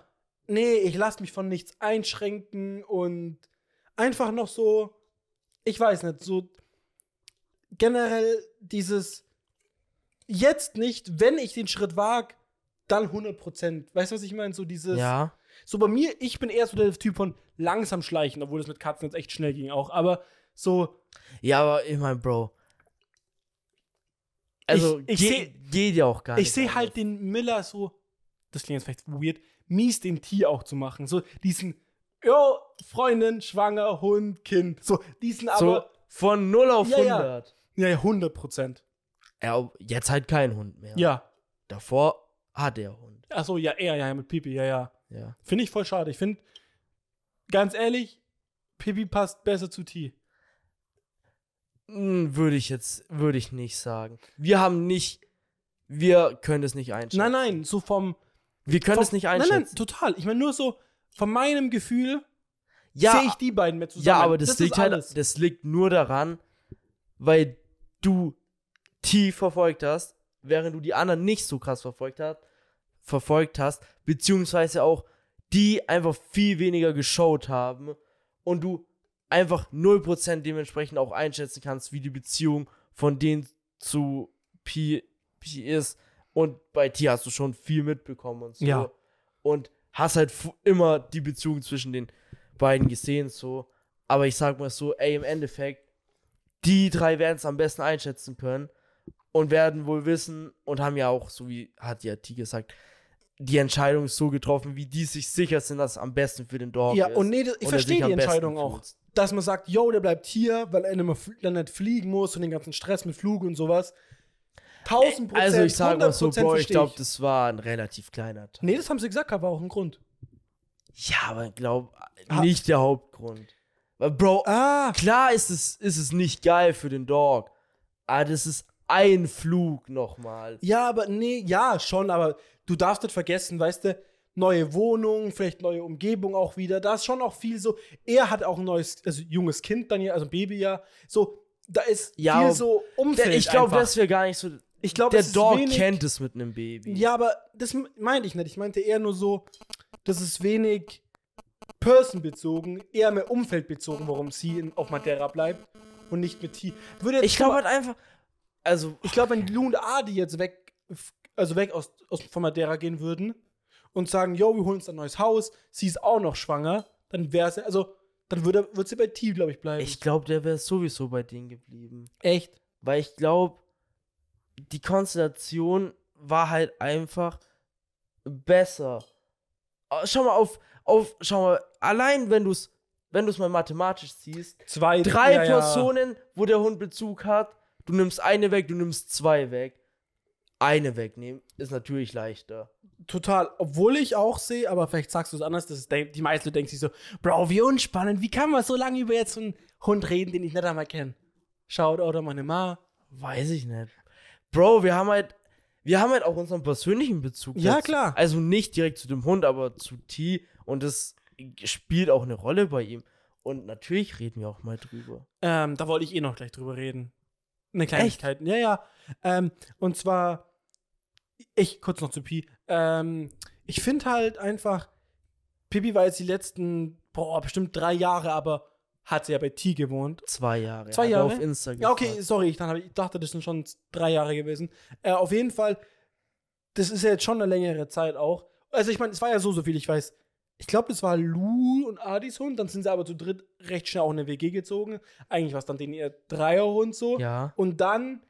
nee, ich lass mich von nichts einschränken und einfach noch so, ich weiß nicht, so generell dieses jetzt nicht, wenn ich den Schritt wag, dann 100%. Weißt du, was ich meine? So dieses, Ja. so bei mir, ich bin eher so der Typ von langsam schleichen, obwohl das mit Katzen jetzt echt schnell ging auch, aber so, Ja, aber ich mein, Bro. Also, Ich- ich ge seh- geht ja auch gar nicht. Ich sehe halt den Miller so, das klingt jetzt vielleicht weird, mies den Tier auch zu machen. So diesen, jo, Freundin, schwanger, Hund, Kind. So diesen So, aber, von 0 auf Ja, ja. 100. ja, ja, 100 Prozent. Ja. jetzt halt kein Hund mehr. Ja. Davor hat er Hund. Achso, ja, er, ja, mit Pipi, ja, ja. Ja. Finde ich voll schade. Ich finde, ganz ehrlich, Pipi passt besser zu T. Hm, Würde ich jetzt, würde ich nicht sagen. Wir haben nicht, wir können es nicht einschätzen. Nein, nein, so vom. Wir können vom es nicht Nein, einschätzen. nein, total. Ich meine, nur so von meinem Gefühl ja, sehe ich die beiden mehr zusammen. ja, aber das, ist liegt halt, das liegt nur daran, weil du T verfolgt hast, während du die anderen nicht so krass verfolgt hast, verfolgt hast, beziehungsweise auch die einfach viel weniger geschaut haben und du einfach 0% dementsprechend auch einschätzen kannst, wie die Beziehung von denen zu P, P ist. Und bei T hast du schon viel mitbekommen und so. Ja. Und hast halt immer die Beziehung zwischen den beiden gesehen, so. Aber ich sag mal so, ey, im Endeffekt, die drei werden es am besten einschätzen können und werden wohl wissen und haben ja auch, so wie hat ja T gesagt, die Entscheidung so getroffen, wie die sich sicher sind, dass es am besten für den Dog Ja, ist. und nee, das- ich und er verstehe die Entscheidung auch. fühlt. Dass man sagt, yo, der bleibt hier, weil er nicht, mehr, fl- dann nicht fliegen muss und den ganzen Stress mit Flug und sowas. 1000 Prozent. Also ich sag mal so, 100% Bro, ich glaube, das war ein relativ kleiner Teil. Nee, das haben sie gesagt, war auch ein Grund. Ja, aber ich glaube, nicht der Hauptgrund. Weil, Bro, Ah, klar ist es, ist es nicht geil für den Dog. Aber das ist ein Flug nochmal. ja, aber nee, ja, schon, aber du darfst nicht vergessen, weißt du, neue Wohnung, vielleicht neue Umgebung auch wieder. Da ist schon auch viel so. Er hat auch ein neues, also junges Kind dann ja, also ein Baby ja. So, da ist Ja, viel so Umfeld. ich glaube, das wäre gar nicht so. ich glaube, Der Dog wenig, kennt es mit einem Baby. Ja, aber das meinte ich nicht. Ich meinte eher nur so, das ist wenig personbezogen, eher mehr umfeldbezogen, warum sie in, auf Madeira bleibt und nicht mit T. Ich glaube halt einfach. Also, ich glaube, wenn Lou und Adi jetzt weg, also weg aus, aus von Madeira gehen würden und sagen, yo, wir holen uns ein neues Haus, sie ist auch noch schwanger, dann wäre sie, also, dann würde wird sie bei T, glaube ich, bleiben. ich glaube, der wäre sowieso bei denen geblieben. Echt? Weil ich glaube, die Konstellation war halt einfach besser. Schau mal auf, auf, schau mal, allein wenn du es, wenn du es mal mathematisch siehst, Zwei, drei ja, ja. Personen, wo der Hund Bezug hat, du nimmst eine weg, du nimmst zwei weg. Eine wegnehmen ist natürlich leichter. Total. Obwohl ich auch sehe, aber vielleicht sagst du es anders, dass die meisten denken sich so, Bro, wie unspannend, wie kann man so lange über jetzt so einen Hund reden, den ich nicht einmal kenne? Schaut oder meine Ma. Weiß ich nicht. Bro, wir haben halt, wir haben halt auch unseren persönlichen Bezug. Ja, dazu. klar. Also nicht direkt zu dem Hund, aber zu T. Und das spielt auch eine Rolle bei ihm. Und natürlich reden wir auch mal drüber. Ähm, da wollte ich eh noch gleich drüber reden. Eine Kleinigkeit. Ja, ja. Ähm, und zwar, ich, kurz noch zu Pi. Ähm, ich finde halt einfach, Pippi war jetzt die letzten, boah, bestimmt drei Jahre, aber hat sie ja bei T gewohnt. Zwei Jahre. Zwei Jahre? Auf Instagram. Ja, okay, sorry, ich, hab, ich dachte, das sind schon drei Jahre gewesen. Äh, auf jeden Fall, das ist ja jetzt schon eine längere Zeit auch. Also ich meine, es war ja so, so viel ich weiß. Ich glaube, das war Lou und Adis Hund, dann sind sie aber zu dritt recht schnell auch in eine WG gezogen. Eigentlich war es dann den ihr Dreierhund so. Ja. Und dann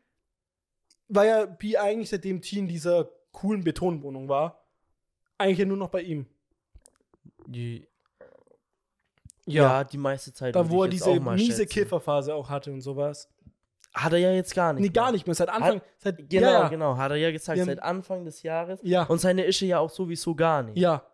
war ja Pi eigentlich seitdem T in dieser coolen Betonwohnung war, eigentlich ja nur noch bei ihm. Die, ja. die meiste Zeit. Da, wo er diese miese schätzen. Kifferphase auch hatte und sowas. Hat er ja jetzt gar nicht. Nee, gar mehr. nicht mehr. Seit Anfang. seit, Genau, ja, ja. genau. Hat er ja gesagt, Ja. seit Anfang des Jahres. Ja. Und seine Ische ja auch sowieso gar nicht. ja.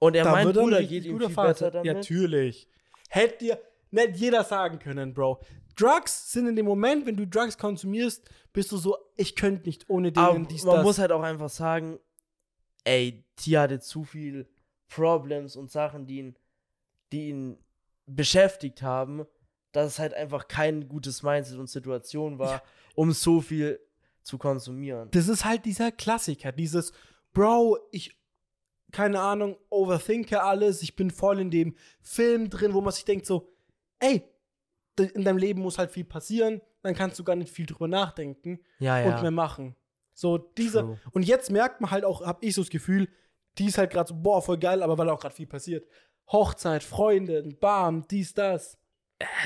Und er da meint, er Bruder, geht ihm viel Vater. besser damit. Ja, natürlich. Hätte dir nicht jeder sagen können, Bro. Drugs sind in dem Moment, wenn du Drugs konsumierst, bist du so, ich könnte nicht ohne Aber denen dies, man das. muss halt auch einfach sagen, ey, Tia hatte zu viel Problems und Sachen, die ihn, die ihn beschäftigt haben, dass es halt einfach kein gutes Mindset und Situation war, um so viel zu konsumieren. das ist halt dieser Klassiker, dieses, Bro, ich, keine Ahnung, overthinke alles, ich bin voll in dem Film drin, wo man sich denkt so, ey, in deinem Leben muss halt viel passieren, dann kannst du gar nicht viel drüber nachdenken Ja, und ja. mehr machen. So, dieser, True. und jetzt merkt man halt auch, hab ich so das Gefühl, die ist halt gerade so, boah, voll geil, aber weil auch gerade viel passiert. Hochzeit, Freunde, Bam, dies, das.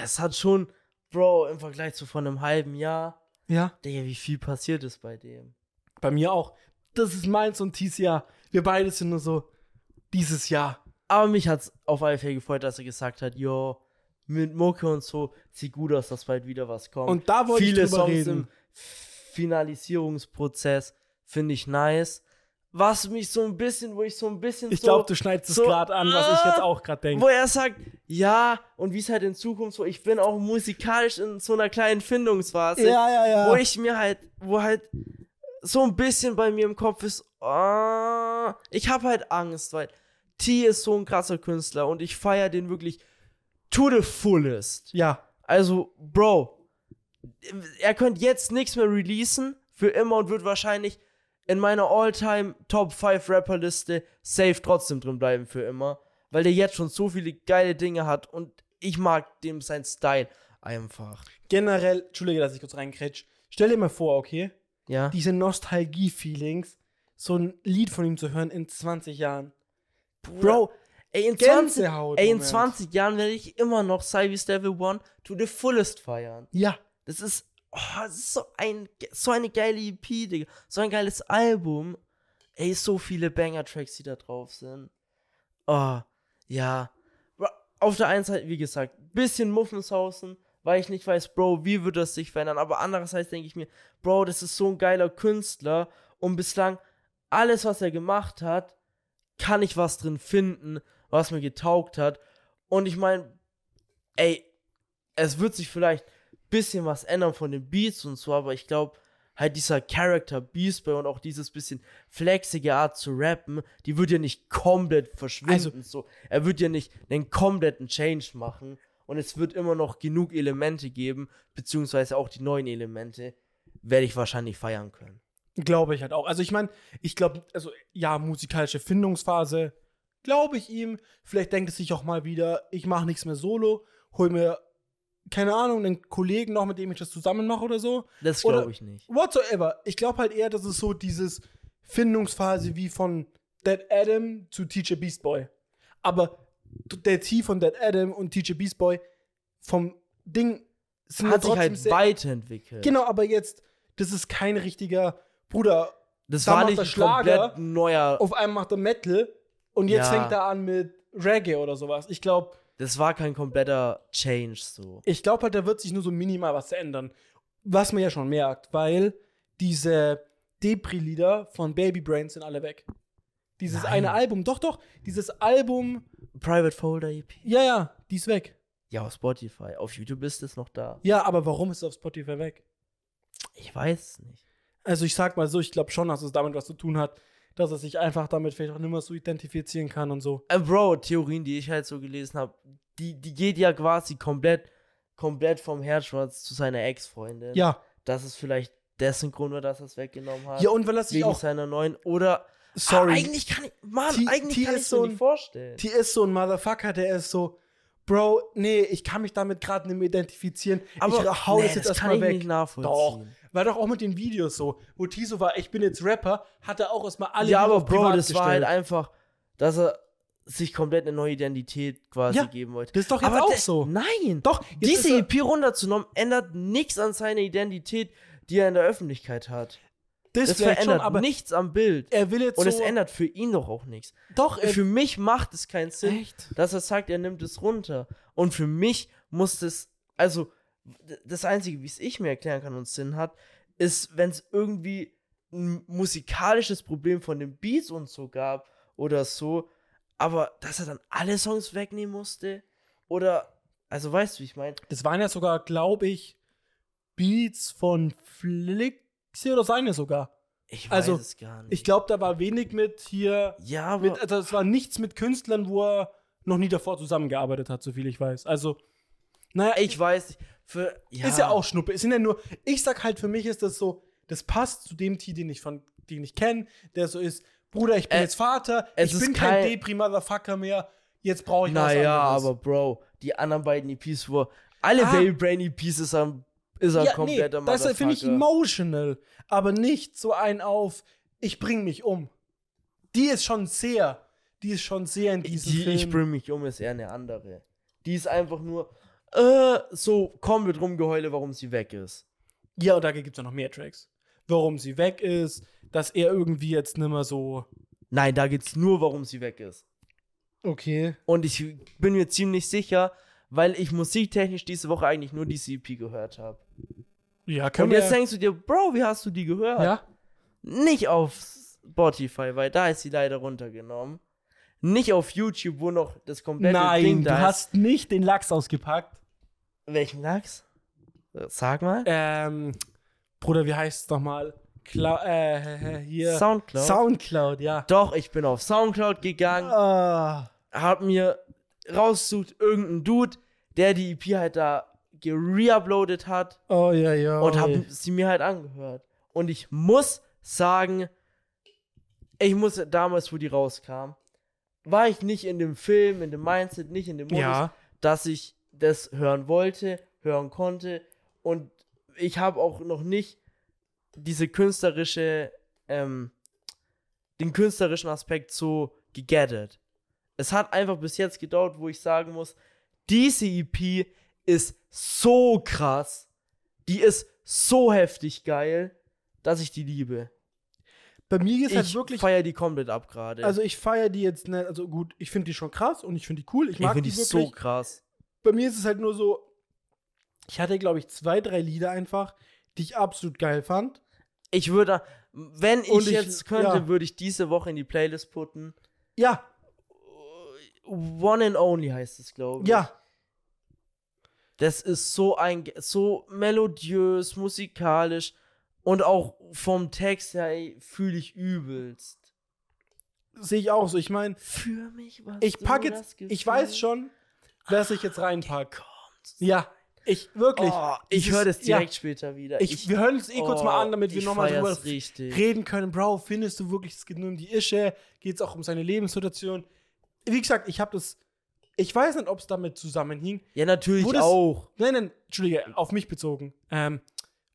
Es hat schon, Bro, im Vergleich zu vor einem halben Jahr, Ja. Digga, wie viel passiert ist bei dem. Bei mir auch. Das ist meins und dies Jahr. Wir beide sind nur so, dieses Jahr. Aber mich hat's auf alle Fälle gefreut, dass er gesagt hat, yo, mit Mucke und so, sieht gut aus, dass bald wieder was kommt. Und da wollte Viele ich drüber Songs reden. im Finalisierungsprozess finde ich nice. Was mich so ein bisschen, wo ich so ein bisschen Ich so, glaube, du schneidest es so, gerade an, was ich jetzt auch gerade denke. wo er sagt, ja, und wie es halt in Zukunft so, ich bin auch musikalisch in so einer kleinen Findungsphase, Ja, ja, ja. wo ich mir halt, wo halt so ein bisschen bei mir im Kopf ist, ah, ich habe halt Angst, weil T ist so ein krasser Künstler und ich feiere den wirklich to the fullest. ja, Also, Bro, er könnte jetzt nichts mehr releasen für immer und wird wahrscheinlich in meiner All-Time Top 5 Rapper-Liste safe trotzdem drin bleiben für immer, weil der jetzt schon so viele geile Dinge hat und ich mag dem sein Style einfach. Generell, Entschuldige, dass ich kurz reinkretsch. Stell dir mal vor, okay? Ja. Diese Nostalgie-Feelings, so ein Lied von ihm zu hören in 20 Jahren. Bro, ey, in 20, Gänsehaut. ey, in Moment. 20 Jahren werde ich immer noch Cybe's Devil One to the fullest feiern. Ja. Das ist, oh, das ist so, ein, so eine geile EP, Digga. So ein geiles Album. Ey, so viele Banger-Tracks, die da drauf sind. Oh, ja. Bro, Auf der einen Seite, wie gesagt, bisschen Muffenshausen, weil ich nicht weiß, Bro, wie wird das sich verändern. Aber andererseits denke ich mir, Bro, das ist so ein geiler Künstler und bislang alles, was er gemacht hat, kann ich was drin finden, was mir getaugt hat. Und ich meine, ey, es wird sich vielleicht bisschen was ändern von den Beats und so, aber ich glaube, halt dieser Character Beast Boy und auch dieses bisschen flexige Art zu rappen, die wird ja nicht komplett verschwinden. so. Er wird ja nicht einen kompletten Change machen und es wird immer noch genug Elemente geben, beziehungsweise auch die neuen Elemente, werde ich wahrscheinlich feiern können. Glaube ich halt auch. Also ich meine, ich glaube, also ja, musikalische Findungsphase, glaube ich ihm. Vielleicht denkt es sich auch mal wieder, ich mache nichts mehr solo, hol mir, keine Ahnung, einen Kollegen noch, mit dem ich das zusammen mache oder so. Das glaube ich nicht. Whatsoever. Ich glaube halt eher, dass es so dieses Findungsphase wie von Dead Adam zu Teacher Beast Boy. Aber der T von Dead Adam und Teacher Beast Boy vom Ding sind Hat sich halt weiterentwickelt. Genau, aber jetzt, das ist kein richtiger Bruder. Das Da war nicht er Schlager komplett neuer. Auf einmal macht er Metal und jetzt Ja. fängt er an mit Reggae oder sowas. Ich glaube, Das war kein kompletter Change so. ich glaube halt, da wird sich nur so minimal was ändern. Was man ja schon merkt, weil diese Depri-Lieder von Baby Brain sind alle weg. Dieses Nein. eine Album, doch, doch, dieses Album, Private Folder EP. ja, ja, die ist weg. Ja, auf Spotify. Auf YouTube ist es noch da. Ja, aber warum ist es auf Spotify weg? Ich weiß es nicht. Also ich sag mal so, ich glaube schon, dass es damit was zu tun hat, dass er sich einfach damit vielleicht auch nicht mehr so identifizieren kann und so. Äh, Bro, Theorien, die ich halt so gelesen habe, die, die geht ja quasi komplett, komplett vom Herzschmerz zu seiner Ex-Freundin. Ja. Das ist vielleicht dessen Grund, war, dass er es weggenommen hat. Ja, und weil er sich wegen auch, seiner neuen. Oder. Sorry, Ah, eigentlich kann ich. Mann, T- eigentlich T kann ich so ein- nicht vorstellen. T ist so ein Motherfucker, der ist so, Bro, nee, ich kann mich damit gerade nicht mehr identifizieren. ich hau nee, das jetzt erstmal weg. nicht nachvollziehen. Doch. War doch auch mit den Videos so, wo Tiso war, ich bin jetzt Rapper, hat er auch erstmal alle ja, aber Bro, das war halt gestellt. einfach, dass er sich komplett eine neue Identität quasi Ja, geben wollte. Das ist doch jetzt aber auch so. Nein. Doch, Diese EP runterzunommen, ändert nichts an seiner Identität, die er in der Öffentlichkeit hat. Das, Das verändert schon, aber nichts am Bild. er will jetzt Und so, es ändert für ihn doch auch nichts. doch, er, Für mich macht es keinen Sinn, echt? dass er sagt, er nimmt es runter. Und für mich muss es, also das Einzige, wie es ich mir erklären kann und Sinn hat, ist, wenn es irgendwie ein musikalisches Problem von den Beats und so gab oder so, aber dass er dann alle Songs wegnehmen musste oder, also weißt du, wie ich meine? Das waren ja sogar, glaube ich, Beats von Flixi oder seine sogar. Ich weiß Also, es gar nicht. Ich glaube, da war wenig mit hier, ja, aber mit, also es war nichts mit Künstlern, wo er noch nie davor zusammengearbeitet hat, soviel ich weiß. Also, naja, ich weiß. Für, ja, Ist ja auch Schnuppe. Es sind ja nur, ich sag halt, für mich ist das so, das passt zu dem T, den ich von, den ich kenne, der so ist, Bruder, ich bin Äh, jetzt Vater, ich ist bin kein kein- Depri-Motherfucker mehr, jetzt brauche ich was Naja, anderes. aber Bro, die anderen beiden EPs, wo alle Ah. Baby Brain EPs ist er, ist er ja, nee, kompletter das ist, finde ich, emotional, aber nicht so ein auf, ich bring mich um. Die ist schon sehr, die ist schon sehr in diesem Die Film. Ich bring mich um ist eher eine andere. Die ist einfach nur äh, so komplett rumgeheule, warum sie weg ist. ja, und da gibt es ja noch mehr Tracks. Warum sie weg ist, dass er irgendwie jetzt nimmer so, Nein, da geht's nur, warum sie weg ist. okay. Und ich bin mir ziemlich sicher, weil ich musiktechnisch diese Woche eigentlich nur diese EP gehört habe. Ja, können Und jetzt wir, denkst du dir, Bro, wie hast du die gehört? ja? Nicht auf Spotify, weil da ist sie leider runtergenommen. Nicht auf YouTube, wo noch das komplette Nein, Ding du da ist. hast nicht den Lachs ausgepackt. Welchen Lachs? Sag mal. Ähm, Bruder, wie heißt es nochmal? Clou äh, hier. Soundcloud. Soundcloud, ja. Doch, ich bin auf Soundcloud gegangen, Ah, hab mir rausgesucht, irgendeinen Dude, der die EP halt da gereuploadet hat Oh ja, ja. und habe sie mir halt angehört. Und ich muss sagen, ich muss damals, wo die rauskam, war ich nicht in dem Film, in dem Mindset, nicht in dem Modus, Ja. dass ich das hören wollte, hören konnte. Und ich habe auch noch nicht diese künstlerische, ähm, den künstlerischen Aspekt so gegettet. Es hat einfach bis jetzt gedauert, wo ich sagen muss, diese EP ist so krass, die ist so heftig geil, dass ich die liebe. Bei mir ist halt Ich wirklich. feiere die komplett ab gerade. Also ich feiere die jetzt nicht. Also gut, ich finde die schon krass und ich finde die cool. Ich ich mag finde die die wirklich. so krass. Bei mir ist es halt nur so. Ich hatte, glaube ich, zwei, drei Lieder einfach, die ich absolut geil fand. Ich würde, wenn ich, ich- jetzt könnte, ja. würde ich diese Woche in die Playlist putten. Ja, One and Only heißt es, glaube ich. ja. Das ist so ein, so melodiös, musikalisch und auch vom Text her fühle ich übelst. Sehe ich auch so. Ich meine, Für mich was. ich packe jetzt. Ich weiß schon, wer sich jetzt reinpackt. Ja, ich wirklich. Oh, ich höre das ja. direkt später wieder. Ich, wir hören es eh kurz mal an, damit wir ich nochmal drüber richtig. reden können. Bro, findest du wirklich, es geht nur um die Ische? Geht es auch um seine Lebenssituation? Wie gesagt, ich habe das. Ich weiß nicht, ob es damit zusammenhing. Ja, natürlich das- auch. Nein, nein, Entschuldige, auf mich bezogen. Ähm,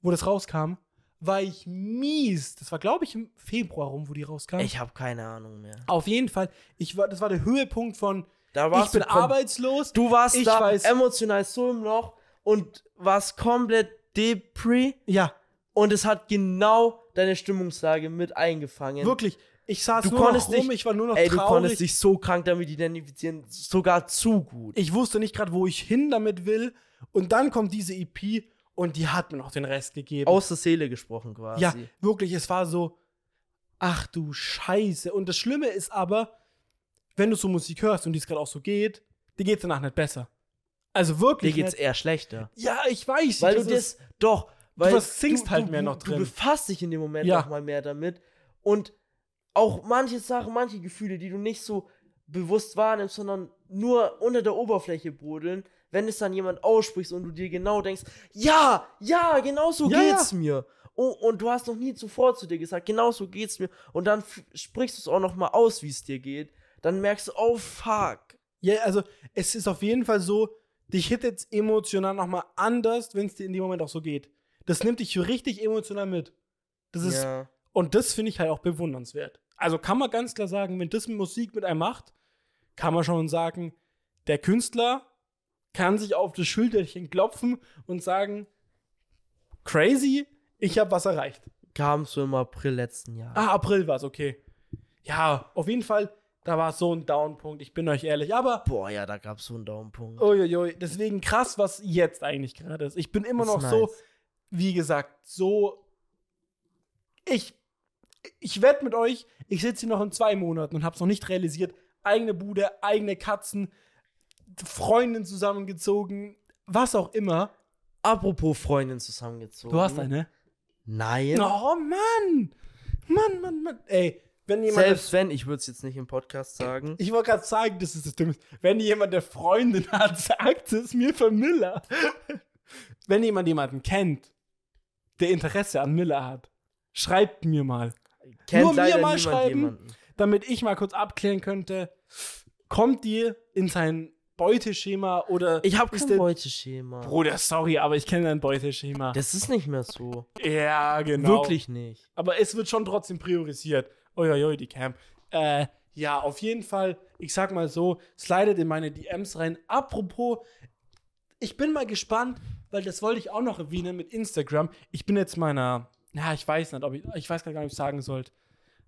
wo das rauskam, war ich mies. Das war, glaube ich, im Februar rum, wo die rauskam. Ich habe keine Ahnung mehr. Auf jeden Fall. Ich war, das war der Höhepunkt von Da ich warst bin du arbeitslos. Du warst ich da weiß- emotional so im Loch und warst komplett depri Ja, und es hat genau deine Stimmungslage mit eingefangen. wirklich. Ich saß Du nur noch konntest rum, dich- ich war nur noch Ey, du traurig. konntest dich so krank damit identifizieren, sogar zu gut. ich wusste nicht gerade, wo ich hin damit will. Und dann kommt diese EP und die hat mir noch den Rest gegeben. Aus der Seele gesprochen quasi. Ja, wirklich, es war so, ach du Scheiße. Und das Schlimme ist aber, wenn du so Musik hörst und die es gerade auch so geht, dir geht's danach nicht besser. Also Dir wirklich geht's nicht. eher schlechter. Ja, ich weiß. Weil das du das, doch, weil was singst du, halt du, mehr noch du, drin. Du befasst dich in dem Moment Ja. noch mal mehr damit und auch manche Sachen, manche Gefühle, die du nicht so bewusst wahrnimmst, sondern nur unter der Oberfläche brodeln, wenn es dann jemand ausspricht und du dir genau denkst, ja, ja, genau so Ja, geht's mir. Oh, und du hast noch nie zuvor zu dir gesagt, genau so geht's mir. Und dann sprichst du es auch noch mal aus, wie es dir geht. Dann merkst du, oh fuck. Ja, also es ist auf jeden Fall so, dich hit jetzt emotional nochmal anders, wenn es dir in dem Moment auch so geht. Das nimmt dich richtig emotional mit. Das ist, ja. und das finde ich halt auch bewundernswert. Also kann man ganz klar sagen, wenn das Musik mit einem macht, kann man schon sagen, der Künstler kann sich auf das Schulterchen klopfen und sagen, crazy, ich habe was erreicht. Kam so im April letzten Jahres. Ah, April war es, okay. Ja, auf jeden Fall, da war so ein Downpunkt, ich bin euch ehrlich. Aber Boah, ja, da gab's so einen Daumenpunkt. Uiuiui, deswegen krass, was jetzt eigentlich gerade ist. Ich bin immer Das noch ist so, nice. wie gesagt, so. Ich, ich wette mit euch, ich sitze hier noch in zwei Monaten und hab's noch nicht realisiert. Eigene Bude, eigene Katzen, Freundin zusammengezogen, was auch immer. Apropos Freundin zusammengezogen. Du hast eine? Nein. Oh Mann! Mann, Mann, Mann. Ey, wenn jemand. Selbst wenn, ich würde es jetzt nicht im Podcast sagen. ich wollte gerade sagen, das ist das Dumme. Wenn jemand der Freundin hat, [laughs] sagt es mir von Miller. Wenn jemand jemanden kennt, der Interesse an Miller hat, schreibt mir mal. Nur mir mal schreiben. jemanden. Damit ich mal kurz abklären könnte, kommt die in sein Beuteschema oder Ich habe kein Beuteschema. Bruder, sorry, aber ich kenne dein Beuteschema. Das ist nicht mehr so. ja, genau. Wirklich nicht. Aber es wird schon trotzdem priorisiert. Uiuiui, die Cam. Äh, ja, auf jeden Fall, ich sag mal so, slidet in meine DMs rein. Apropos, ich bin mal gespannt, weil das wollte ich auch noch erwähnen mit Instagram. Ich bin jetzt meiner, ja, ich weiß nicht, ob ich, ich weiß gar nicht, ob ich sagen sollte.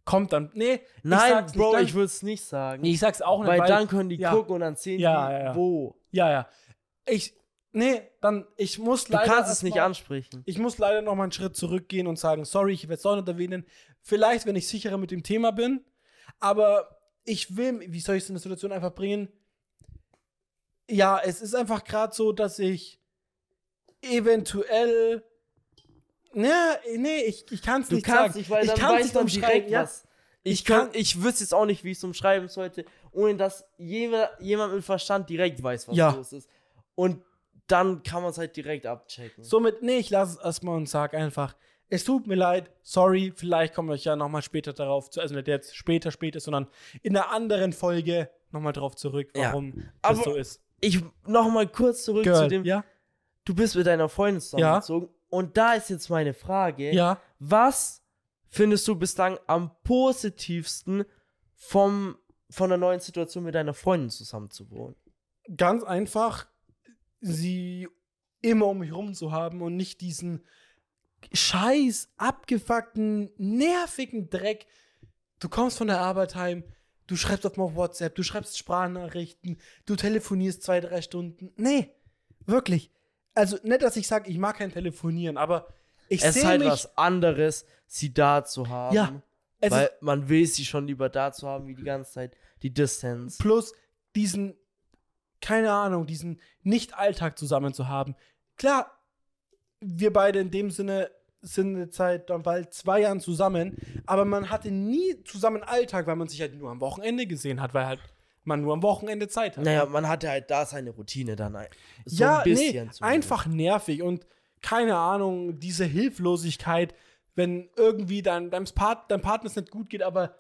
Kommt dann, nee, ich Nein, sag's Bro, nicht, ich würde es nicht sagen. ich sag's auch nicht, weil, weil, dann können die ja. gucken und dann sehen Ja, die, ja, wo. ja, ja. Ich, nee, dann, ich muss Du leider kannst es nicht mal- ansprechen. Ich muss leider noch mal einen Schritt zurückgehen und sagen, sorry, ich werde es auch nicht erwähnen. Vielleicht, wenn ich sicherer mit dem Thema bin. Aber ich will, wie soll ich es in der Situation einfach bringen? Ja, es ist einfach gerade so, dass ich eventuell. Na, nee, ich, ich kann es nicht kannst sagen. nicht, weil ich kann's weiß nicht umschreiben, ja. was. Ich, Ich kann, kann- ich wüsste jetzt auch nicht, wie ich es umschreiben sollte, ohne dass jemand, jemand mit Verstand direkt weiß, was Ja. los ist. Und dann kann man es halt direkt abchecken. Somit, nee, ich lasse es erstmal und sag einfach, es tut mir leid, sorry, vielleicht kommen wir ja nochmal später darauf zu, also nicht jetzt später, später, sondern in einer anderen Folge nochmal drauf zurück, Ja, warum das aber- so ist. Ich noch mal kurz zurück zu Girl, dem, ja? du bist mit deiner Freundin zusammengezogen. Und da ist jetzt meine Frage. Ja. Was findest du bislang am positivsten vom, von der neuen Situation mit deiner Freundin zusammen zu wohnen? Ganz einfach, sie immer um mich rum zu haben und nicht diesen scheiß, abgefuckten, nervigen Dreck. Du kommst von der Arbeit heim, du schreibst auf mal WhatsApp, du schreibst Sprachnachrichten, du telefonierst zwei, drei Stunden. Nee, wirklich. Also nicht, dass ich sage, ich mag kein Telefonieren, aber ich es ist sehe halt mich. was anderes, sie da zu haben. Ja, es weil ist man will sie schon lieber da zu haben, wie die ganze Zeit die Distanz. plus diesen, keine Ahnung, diesen Nicht-Alltag zusammen zu haben. Klar, wir beide in dem Sinne sind eine Zeit dann bald zwei Jahren zusammen, aber man hatte nie zusammen Alltag, weil man sich halt nur am Wochenende gesehen hat, weil halt man nur am Wochenende Zeit hat. Naja, man hatte halt da seine Routine dann ein- so ja, ein bisschen. nee, einfach nervig und keine Ahnung, diese Hilflosigkeit, wenn irgendwie dein, deinem Part, deinem Partner es nicht gut geht, aber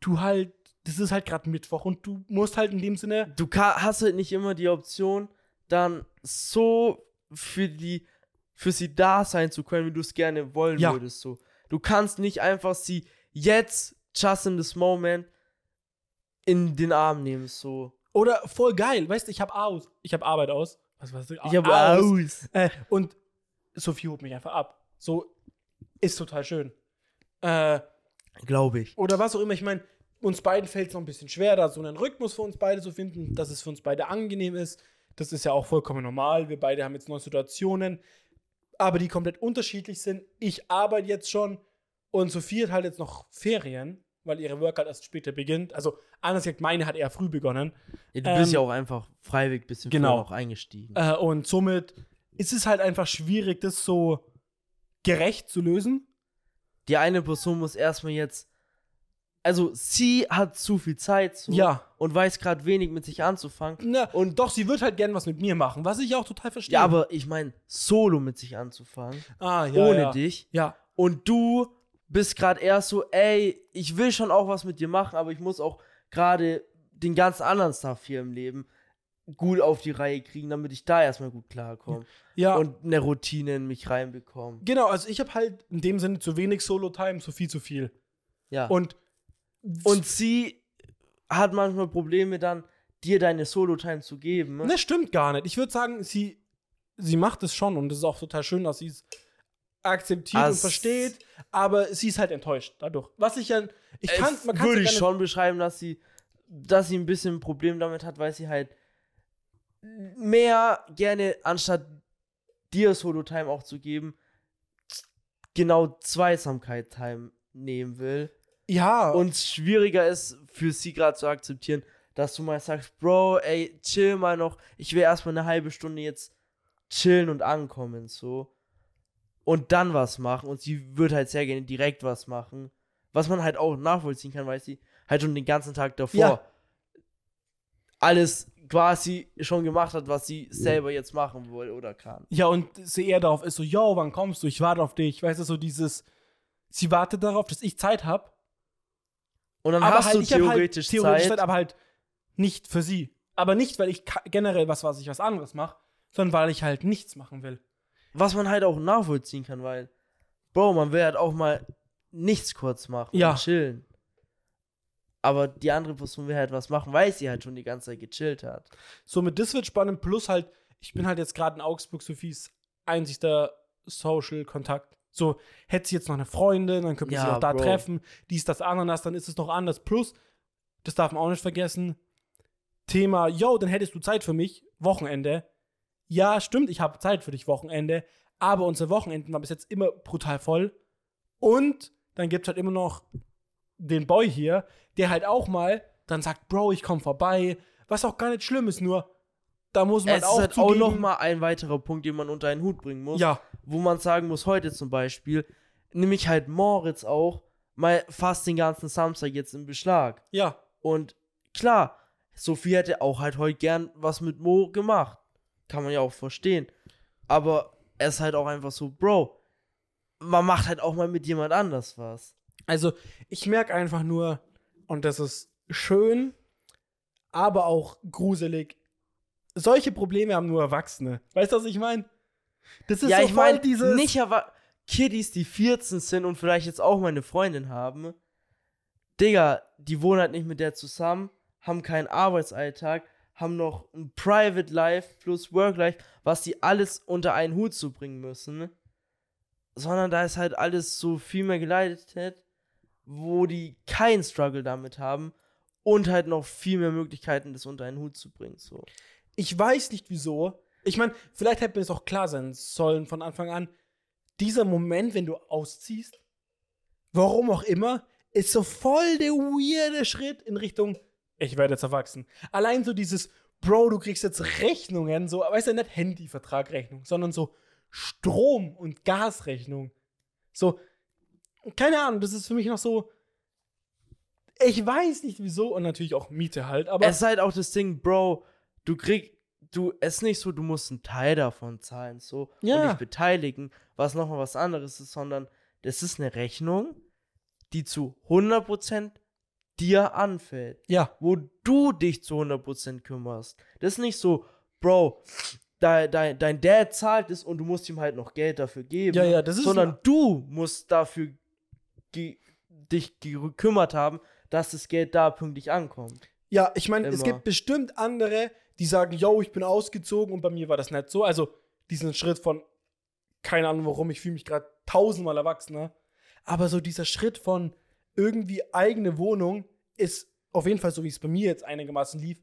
du halt, das ist halt gerade Mittwoch und du musst halt in dem Sinne du hast halt nicht immer die Option, dann so für die für sie da sein zu können, wie du es gerne wollen Ja. würdest. So. Du kannst nicht einfach sie jetzt, just in this moment, in den Arm nehmen. So. Oder voll geil, weißt du, ich habe aus, ich habe Arbeit aus. Was was Ich habe aus. Äh, und Sophie holt mich einfach ab. So ist total schön. Äh, Glaube ich. oder was auch immer, ich meine, uns beiden fällt es noch ein bisschen schwer, da so einen Rhythmus für uns beide zu finden, dass es für uns beide angenehm ist. Das ist ja auch vollkommen normal. Wir beide haben jetzt neue Situationen, aber die komplett unterschiedlich sind. Ich arbeite jetzt schon und Sophie hat halt jetzt noch Ferien, weil ihre Workout erst später beginnt. Also anders gesagt, meine hat eher früh begonnen. Ja, du bist Ähm, ja auch einfach freiwillig ein bisschen genau. früher auch eingestiegen. Äh, und somit ist es halt einfach schwierig, das so gerecht zu lösen. Die eine Person muss erstmal jetzt. Also, sie hat zu viel Zeit so, Ja. und weiß gerade wenig mit sich anzufangen. Na, und doch, sie wird halt gern was mit mir machen, was ich auch total verstehe. Ja, aber ich meine, solo mit sich anzufangen, ah, ja, ohne ja. dich. Ja, Und du bist gerade erst so, ey, ich will schon auch was mit dir machen, aber ich muss auch gerade den ganzen anderen Stuff hier im Leben gut auf die Reihe kriegen, damit ich da erstmal gut klarkomme. ja. Und eine Routine in mich reinbekomme. genau, also ich habe halt in dem Sinne zu wenig Solo-Time, zu viel zu viel. Ja. Und, Und, sie hat manchmal Probleme dann, dir deine Solo-Time zu geben. das stimmt gar nicht. Ich würde sagen, sie, sie macht es schon und es ist auch total schön, dass sie es akzeptiert und As- versteht, aber sie ist halt enttäuscht dadurch. Was ich ja, ich kann, es man kann würde ich schon beschreiben, dass sie, dass sie ein bisschen ein Problem damit hat, weil sie halt mehr gerne, anstatt dir Solo-Time auch zu geben, genau Zweisamkeit-Time nehmen will. Ja, Und es schwieriger ist für sie gerade zu akzeptieren, dass du mal sagst, Bro, ey, chill mal noch, ich will erstmal eine halbe Stunde jetzt chillen und ankommen, so. Und dann was machen. Und sie wird halt sehr gerne direkt was machen. Was man halt auch nachvollziehen kann, weil sie halt schon den ganzen Tag davor Ja. alles quasi schon gemacht hat, was sie selber jetzt machen will oder kann. Ja, und sie eher darauf ist so, yo, wann kommst du? Ich warte auf dich. Weißt du, so dieses, sie wartet darauf, dass ich Zeit habe. Und dann Aber hast halt, du ich hab halt theoretisch, theoretisch Zeit. Zeit, aber halt nicht für sie. Aber nicht, weil ich generell was, was ich was anderes mache, sondern weil ich halt nichts machen will. Was man halt auch nachvollziehen kann, weil, Bro, man will halt auch mal nichts kurz machen Ja. und chillen. Aber die andere Person will halt was machen, weil sie halt schon die ganze Zeit gechillt hat. Somit, das wird spannend. Plus halt, ich bin halt jetzt gerade in Augsburg, Sophies einzigster Social-Kontakt. So, hätte sie jetzt noch eine Freundin, dann könnte Ja, sich auch da Bro. treffen. Dies, das, Ananas, dann ist es noch anders. Plus, das darf man auch nicht vergessen, Thema, yo, dann hättest du Zeit für mich, Wochenende. Ja, stimmt, ich habe Zeit für dich, Wochenende. Aber unsere Wochenenden waren bis jetzt immer brutal voll. Und dann gibt es halt immer noch den Boy hier, der halt auch mal dann sagt, Bro, ich komm vorbei. Was auch gar nicht schlimm ist, nur da muss man Es ist auch halt auch noch mal ein weiterer Punkt, den man unter einen Hut bringen muss. Ja, Wo man sagen muss, heute zum Beispiel, nämlich halt Moritz auch mal fast den ganzen Samstag jetzt im Beschlag. ja. Und klar, Sophie hätte auch halt heute gern was mit Mo gemacht. Kann man ja auch verstehen. Aber es ist halt auch einfach so, Bro, man macht halt auch mal mit jemand anders was. Also, ich merke einfach nur, und das ist schön, aber auch gruselig. Solche Probleme haben nur Erwachsene. Weißt du, was ich meine? Das ist ja, so ich meine, dieses. nicht aber Kiddies, die 14 sind und vielleicht jetzt auch meine Freundin haben. Digga, die wohnen halt nicht mit der zusammen, haben keinen Arbeitsalltag, haben noch ein Private Life plus Work Life, was die alles unter einen Hut zu bringen müssen. Sondern da ist halt alles so viel mehr geleitet, wo die keinen Struggle damit haben und halt noch viel mehr Möglichkeiten, das unter einen Hut zu bringen. So. ich weiß nicht wieso. Ich meine, vielleicht hätte mir es auch klar sein sollen von Anfang an. Dieser Moment, wenn du ausziehst, warum auch immer, ist so voll der weirde Schritt in Richtung, ich werde jetzt erwachsen. Allein so dieses, Bro, du kriegst jetzt Rechnungen, so, weißt du, nicht Handyvertragrechnung, sondern so Strom- und Gasrechnung. So, keine Ahnung, das ist für mich noch so, ich weiß nicht wieso und natürlich auch Miete halt, aber es ist halt auch das Ding, Bro, du kriegst, du, es ist nicht so, du musst einen Teil davon zahlen, so, Ja. und dich beteiligen, was nochmal was anderes ist, sondern das ist eine Rechnung, die zu 100% dir anfällt, ja, wo du dich zu 100% kümmerst. Das ist nicht so, Bro, dein, dein, dein Dad zahlt es und du musst ihm halt noch Geld dafür geben, Ja, ja, das ist- sondern du musst dafür dich gekümmert haben, dass das Geld da pünktlich ankommt. Ja, ich meine, es gibt bestimmt andere, die sagen, yo, ich bin ausgezogen und bei mir war das nicht so. Also diesen Schritt von, keine Ahnung warum, ich fühle mich gerade tausendmal erwachsener. Aber so dieser Schritt von irgendwie eigene Wohnung ist auf jeden Fall, so wie es bei mir jetzt einigermaßen lief,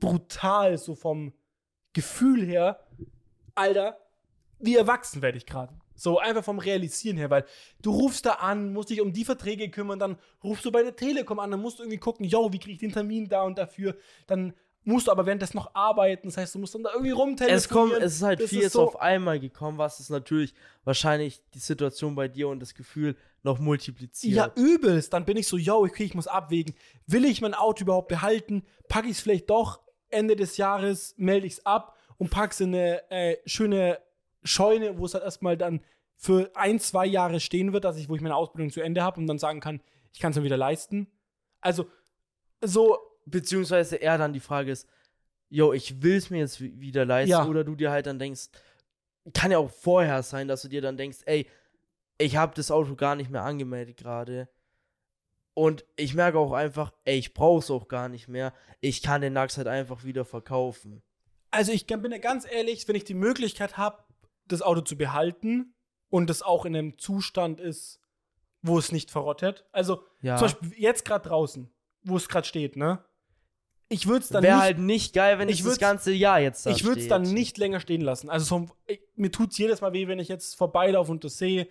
brutal so vom Gefühl her. Alter, wie erwachsen werde ich gerade. So einfach vom Realisieren her, weil du rufst da an, musst dich um die Verträge kümmern, dann rufst du bei der Telekom an, dann musst du irgendwie gucken, yo, wie kriege ich den Termin da und dafür. Dann musst du aber währenddessen noch arbeiten, das heißt, du musst dann da irgendwie rumtelefonieren. Es kommt, es ist halt Das viel ist jetzt so- auf einmal gekommen, was es natürlich wahrscheinlich die Situation bei dir und das Gefühl noch multipliziert. Ja, übelst. Dann bin ich so, yo, okay, ich muss abwägen. Will ich mein Auto überhaupt behalten? Packe ich es vielleicht doch Ende des Jahres, melde ich es ab und packe es in eine äh, schöne Scheune, wo es halt erstmal dann für ein, zwei Jahre stehen wird, dass ich, wo ich meine Ausbildung zu Ende habe und dann sagen kann, ich kann es mir wieder leisten. Also, so, Beziehungsweise eher dann die Frage ist, yo, ich will es mir jetzt wi- wieder leisten Ja. oder du dir halt dann denkst, kann ja auch vorher sein, dass du dir dann denkst, ey, ich habe das Auto gar nicht mehr angemeldet gerade. Und ich merke auch einfach, ey, ich brauche es auch gar nicht mehr. Ich kann den Nax halt einfach wieder verkaufen. also ich bin ja ganz ehrlich, wenn ich die Möglichkeit habe, das Auto zu behalten und es auch in einem Zustand ist, wo es nicht verrottet. Also, Ja. Zum Beispiel jetzt gerade draußen, wo es gerade steht, ne? Ich würde es dann Wäre nicht, halt nicht geil, wenn ich ich das ganze Jahr jetzt da ich würde es dann nicht länger stehen lassen. Also vom, ich, mir tut es jedes Mal weh, wenn ich jetzt vorbeilaufe und das sehe.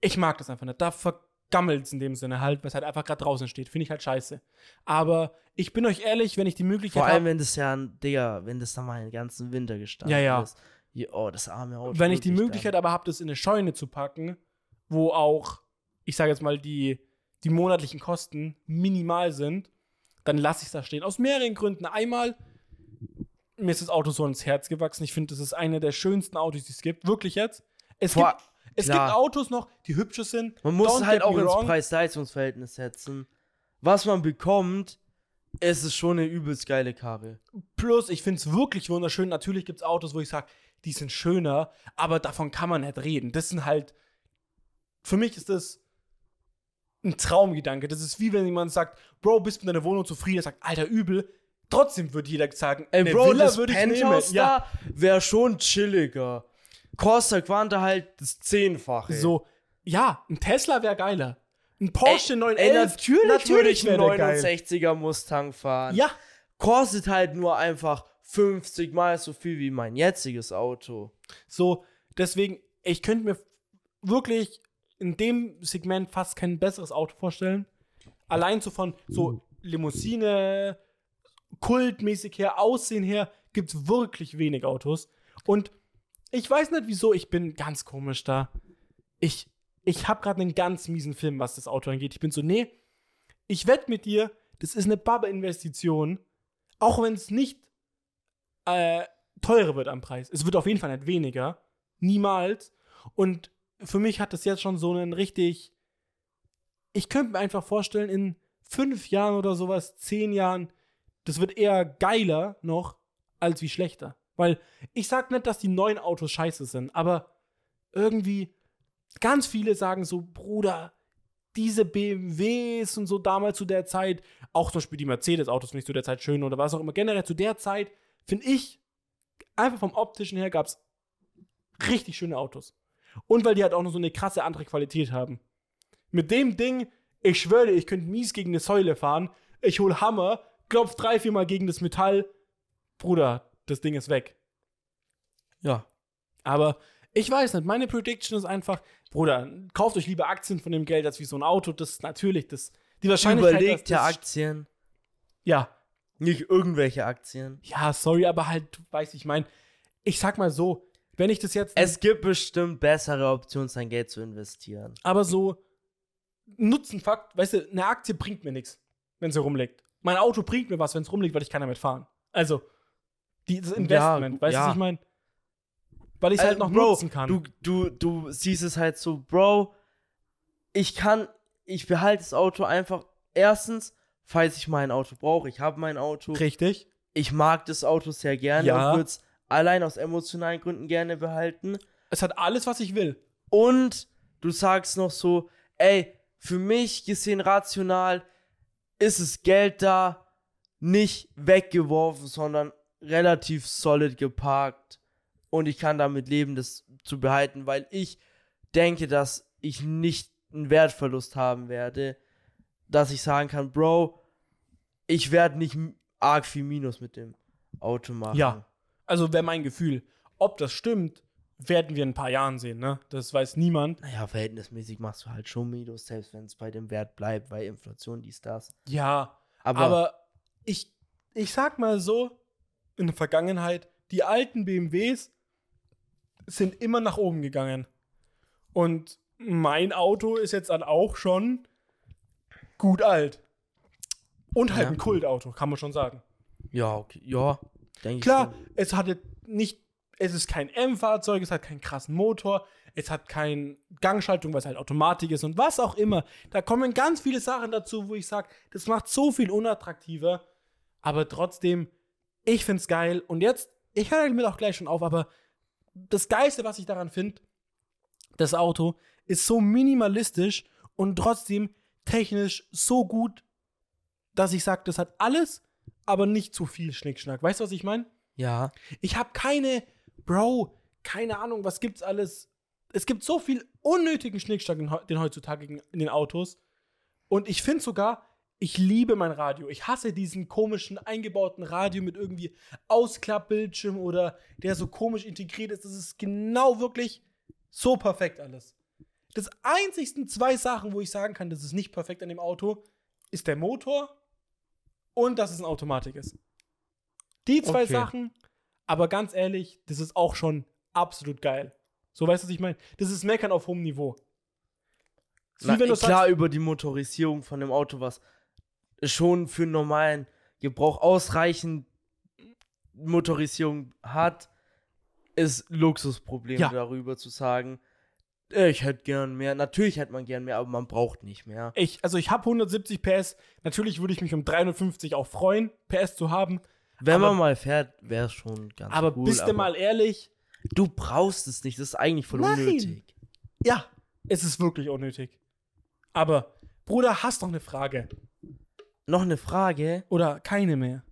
Ich mag das einfach nicht. Da vergammelt es in dem Sinne halt, weil es halt einfach gerade draußen steht. Finde ich halt scheiße. Aber ich bin euch ehrlich, wenn ich die Möglichkeit Vor allem, habe, wenn das ja, ein- Digga, wenn das dann mal den ganzen Winter gestanden Ja, ja. ist. Ja, Oh, das arme Auto. wenn ich die Möglichkeit aber habe, das in eine Scheune zu packen, wo auch, ich sage jetzt mal, die, die monatlichen Kosten minimal sind, dann lasse ich es da stehen. Aus mehreren Gründen. Einmal, mir ist das Auto so ins Herz gewachsen. Ich finde, das ist eine der schönsten Autos, die es gibt. Wirklich jetzt. Es, Vor- gibt, es gibt Autos noch, die hübscher sind. Man muss halt auch ins. Preis-Leistungs-Verhältnis setzen. Was man bekommt, es ist schon eine übelst geile Karre. Plus, ich finde es wirklich wunderschön. Natürlich gibt es Autos, wo ich sage, die sind schöner, aber davon kann man nicht reden. Das sind halt, für mich ist das ein Traumgedanke. Das ist wie wenn jemand sagt, Bro, bist du mit deiner Wohnung zufrieden? Er sagt, Alter, übel. Trotzdem würde jeder sagen, Ey, eine Bro, Villa das würde ich Penthouse nehmen. Ja, wäre schon chilliger. Costa Quanta halt das Zehnfache. so, ja, ein Tesla wäre geiler. Ein Porsche Ey, 911, natürlich, natürlich einen geil. 69er Mustang fahren. Ja, Kostet halt nur einfach 50 mal so viel wie mein jetziges Auto. So, deswegen, ich könnte mir wirklich in dem Segment fast kein besseres Auto vorstellen. Allein so von so Limousine, kultmäßig her, Aussehen her, gibt es wirklich wenig Autos. Und ich weiß nicht wieso, ich bin ganz komisch da. Ich, ich habe gerade einen ganz miesen Film, was das Auto angeht. Ich bin so, nee, ich wette mit dir, das ist eine Baba-Investition, auch wenn es nicht äh, teurer wird am Preis. Es wird auf jeden Fall nicht weniger. Niemals. Und für mich hat das jetzt schon so einen richtig. Ich könnte mir einfach vorstellen, in fünf Jahren oder sowas, zehn Jahren, das wird eher geiler noch, als wie schlechter. Weil ich sag nicht, dass die neuen Autos scheiße sind, aber irgendwie ganz viele sagen so, Bruder, diese BMWs und so damals zu der Zeit, auch zum Beispiel die Mercedes-Autos nicht zu der Zeit schön oder was auch immer, generell zu der Zeit, finde ich, einfach vom optischen her gab es richtig schöne Autos. Und weil die halt auch noch so eine krasse andere Qualität haben. Mit dem Ding, ich schwöre, ich könnte mies gegen eine Säule fahren, ich hol Hammer, klopf drei, viermal gegen das Metall, Bruder, das Ding ist weg. Ja. Aber ich weiß nicht, meine Prediction ist einfach, Bruder, kauft euch lieber Aktien von dem Geld als wie so ein Auto. Das ist natürlich das. Die Wahrscheinlichkeit, Überlegte das, Aktien. Ja, Nicht irgendwelche Aktien. ja, sorry, aber halt, du weißt, ich meine, ich sag mal so, wenn ich das jetzt, Es gibt bestimmt bessere Optionen, sein Geld zu investieren. aber so Nutzenfakt, weißt du, eine Aktie bringt mir nichts, wenn sie rumliegt. Mein Auto bringt mir was, wenn es rumliegt, weil ich kann damit fahren. Also, dieses Investment, gut, weißt du, ja. was ich meine? Weil ich es halt Also, noch Bro, nutzen kann. Du, du, du siehst es halt so, Bro, ich kann, ich behalte das Auto einfach. Erstens, falls ich mein Auto brauche, ich habe mein Auto. Richtig? Ich mag das Auto sehr gerne Ja. und würde es allein aus emotionalen Gründen gerne behalten. Es hat alles, was ich will. Und du sagst noch so, ey, für mich gesehen rational ist es Geld da nicht weggeworfen, sondern relativ solid geparkt. Und ich kann damit leben, das zu behalten, weil ich denke, dass ich nicht einen Wertverlust haben werde, dass ich sagen kann, Bro, ich werde nicht arg viel Minus mit dem Auto machen. Ja. Also wäre mein Gefühl. Ob das stimmt, werden wir in ein paar Jahren sehen, ne? Das weiß niemand. Naja, verhältnismäßig machst du halt schon Minus, selbst wenn es bei dem Wert bleibt, weil Inflation, dies, das. Ja, Aber, aber, ich, ich sag mal so, in der Vergangenheit, die alten BMWs sind immer nach oben gegangen. Und mein Auto ist jetzt dann auch schon gut alt. Und halt Ja. ein Kultauto, kann man schon sagen. ja, okay, ja, denke ich. Klar, es hat jetzt nicht, es ist kein M-Fahrzeug, es hat keinen krassen Motor, es hat keine Gangschaltung, weil es halt Automatik ist und was auch immer. Da kommen ganz viele Sachen dazu, wo ich sage, das macht so viel unattraktiver. Aber trotzdem, ich find's geil. Und jetzt, ich höre damit auch gleich schon auf, aber das Geilste, was ich daran finde, das Auto ist so minimalistisch und trotzdem technisch so gut, dass ich sage, das hat alles, aber nicht zu viel Schnickschnack. Weißt du, was ich meine? Ja, Ich habe keine, Bro, keine Ahnung, was gibt's alles. Es gibt so viel unnötigen Schnickschnack den heutzutage in, in den Autos. Und ich finde sogar, ich liebe mein Radio. Ich hasse diesen komischen eingebauten Radio mit irgendwie Ausklappbildschirm oder der so komisch integriert ist. Das ist genau wirklich so perfekt alles. Das einzigsten zwei Sachen, wo ich sagen kann, das ist nicht perfekt an dem Auto, ist der Motor und dass es eine Automatik ist. Die zwei Okay. Sachen, aber ganz ehrlich, das ist auch schon absolut geil. So weißt du, was ich meine? Das ist Meckern auf hohem Niveau. Na, klar sagst, über die Motorisierung von dem Auto, was schon für einen normalen Gebrauch ausreichend Motorisierung hat, ist Luxusproblem Ja. darüber zu sagen, ich hätte gern mehr. Natürlich hätte man gern mehr, aber man braucht nicht mehr. ich, also ich habe 170 PS. Natürlich würde ich mich um 350 auch freuen, PS zu haben. Wenn aber- man mal fährt, wäre es schon ganz Aber cool. bist du aber mal ehrlich, du brauchst es nicht, das ist eigentlich voll Nein. unnötig. ja, es ist wirklich unnötig. Aber, Bruder, hast doch eine Frage. Noch eine Frage? Oder keine mehr.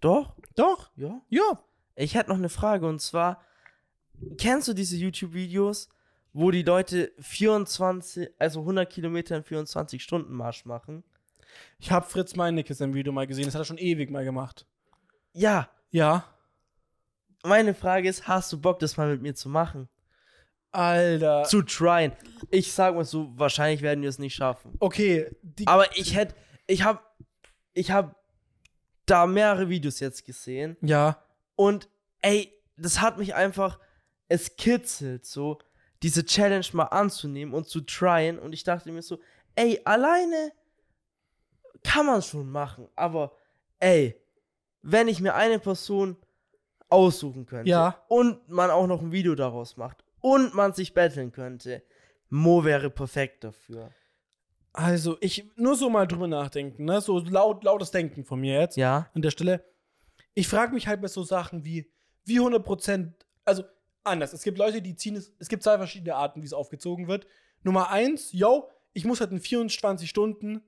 Doch? Doch? Ja. Ja. Ich hätte noch eine Frage und zwar, kennst du diese YouTube-Videos, wo die Leute 24, also 100 Kilometer in 24 Stunden Marsch machen? Ich habe Fritz Meinecke im Video mal gesehen. Das hat er schon ewig mal gemacht. Ja, Ja. meine Frage ist, hast du Bock, das mal mit mir zu machen? Alter. Zu tryen. Ich sag mal so, wahrscheinlich werden wir es nicht schaffen. Okay. Aber ich hätte, ich hab, ich hab da mehrere Videos jetzt gesehen ja. und ey, das hat mich einfach, es kitzelt so, diese Challenge mal anzunehmen und zu tryen und ich dachte mir so, ey, alleine kann man schon machen, aber ey, wenn ich mir eine Person aussuchen könnte Ja. und man auch noch ein Video daraus macht und man sich betteln könnte, Mo wäre perfekt dafür. Also, ich nur so mal drüber nachdenken, ne? So laut, lautes Denken von mir jetzt Ja, an der Stelle. Ich frage mich halt bei so Sachen wie, wie 100%, also anders. Es gibt Leute, die ziehen es, es gibt zwei verschiedene Arten, wie es aufgezogen wird. Nummer eins, yo, ich muss halt in 24 Stunden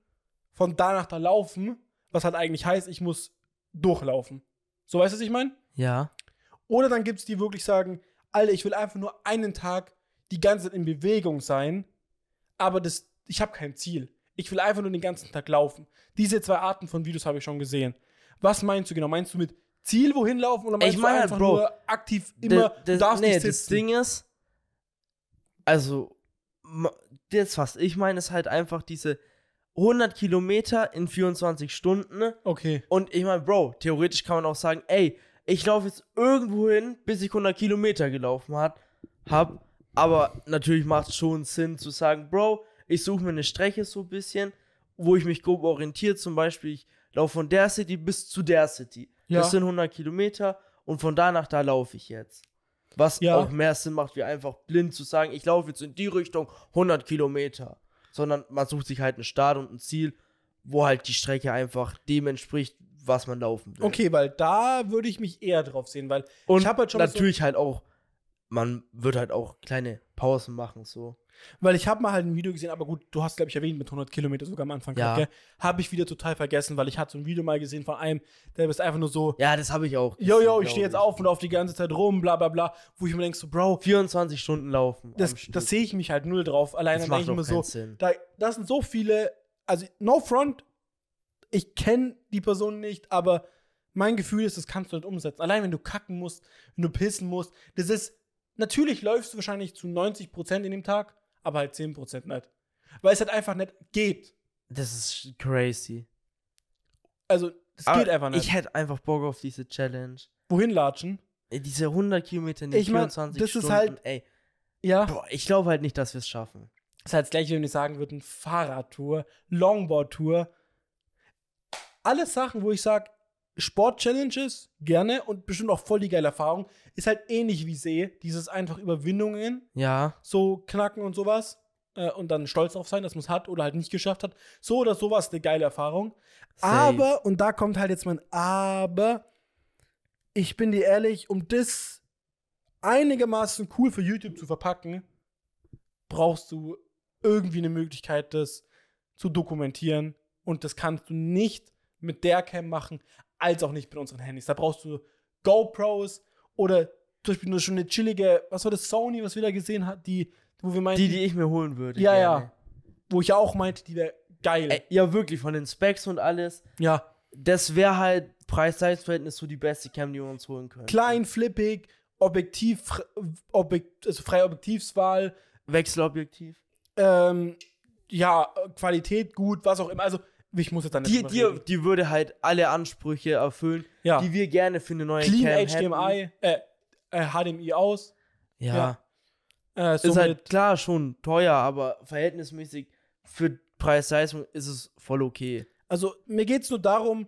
von da nach da laufen, was halt eigentlich heißt, ich muss durchlaufen. So weißt du, was ich meine? ja. Oder dann gibt es die wirklich sagen, Alter, ich will einfach nur einen Tag die ganze Zeit in Bewegung sein, aber das, ich habe kein Ziel. Ich will einfach nur den ganzen Tag laufen. Diese zwei Arten von Videos habe ich schon gesehen. Was meinst du genau? Meinst du mit Ziel wohin laufen oder meinst Ich du meine halt, einfach Bro, nur aktiv immer, das, du darfst nee, nicht das sitzen? Ding ist, also, das, was ich meine, ist halt einfach diese 100 Kilometer in 24 Stunden. Okay. Und ich meine, Bro, theoretisch kann man auch sagen, ey, ich laufe jetzt irgendwo hin, bis ich 100 Kilometer gelaufen hat, hab. Aber natürlich macht es schon Sinn zu sagen, Bro, ich suche mir eine Strecke so ein bisschen, wo ich mich grob orientiere. Zum Beispiel, ich laufe von der City bis zu der City. Ja. Das sind 100 Kilometer und von da nach da laufe ich jetzt. Was Ja. auch mehr Sinn macht, wie einfach blind zu sagen, ich laufe jetzt in die Richtung 100 Kilometer. Sondern man sucht sich halt einen Start und ein Ziel, wo halt die Strecke einfach dem entspricht, was man laufen will. Okay, weil da würde ich mich eher drauf sehen, weil Und ich habe halt schon mal so- natürlich halt auch, man wird halt auch kleine Pausen machen, so. Weil ich habe mal halt ein Video gesehen, aber gut, du hast, glaube ich, erwähnt mit 100 Kilometer sogar am Anfang. Ja. Habe ich wieder total vergessen, weil ich hatte so ein Video mal gesehen von einem, der ist einfach nur so, Ja, das habe ich auch. yo, yo, gesehen, ich stehe jetzt auf und auf die ganze Zeit rum, bla bla bla, wo ich mir denke so, Bro, 24 Stunden laufen. das, das sehe ich mich halt null drauf. Allein Das dann macht denke ich mir so, Sinn. da, das sind so viele, also no front, ich kenne die Person nicht, aber mein Gefühl ist, das kannst du nicht umsetzen. Allein wenn du kacken musst, wenn du pissen musst, das ist, natürlich läufst du wahrscheinlich zu 90% in dem Tag, aber halt 10% nicht. Weil es halt einfach nicht geht. Das ist crazy. Also, das Aber geht einfach nicht. Ich hätte einfach Bock auf diese Challenge. Wohin latschen? Ey, diese 100 Kilometer in Ich mein, 24 das ist Stunden. halt- ey, Ja. boah, ich glaube halt nicht, dass wir es schaffen. Das ist halt das gleiche, wenn ich sagen würde, Fahrradtour, Longboard-Tour. Alles Sachen, wo ich sage, Sport-Challenges, gerne und bestimmt auch voll die geile Erfahrung, ist halt ähnlich wie See, dieses einfach Überwindungen, Ja. so knacken und sowas äh, und dann stolz drauf sein, dass man es hat oder halt nicht geschafft hat. So oder sowas eine geile Erfahrung. Safe. Aber, und da kommt halt jetzt mein Aber, ich bin dir ehrlich, um das einigermaßen cool für YouTube zu verpacken, brauchst du irgendwie eine Möglichkeit, das zu dokumentieren. Und das kannst du nicht mit der Cam machen, als auch nicht mit unseren Handys. Da brauchst du GoPros oder zum Beispiel nur schon eine chillige, was war das, Sony, was wir da gesehen haben, die, wo wir meinten, Die, die ich mir holen würde. Ja, gerne. ja. wo ich ja auch meinte, die wäre geil. Ey, ja, wirklich, von den Specs und alles. ja, Das wäre halt Preis-Leistungs-Verhältnis so die beste Cam, die wir uns holen können. klein, flippig, Objektiv, Objekt, also freie Objektivswahl, Wechselobjektiv. ähm, ja, Qualität gut, was auch immer. Also, ich muss jetzt dann Die, die, reden. die würde halt alle Ansprüche erfüllen, Ja. die wir gerne für eine neue Clean Cam HDMI, äh, äh, HDMI aus. Ja. Ja. Äh, Ist halt klar schon teuer, aber verhältnismäßig für Preis-Leistung ist es voll okay. also, mir geht es nur darum,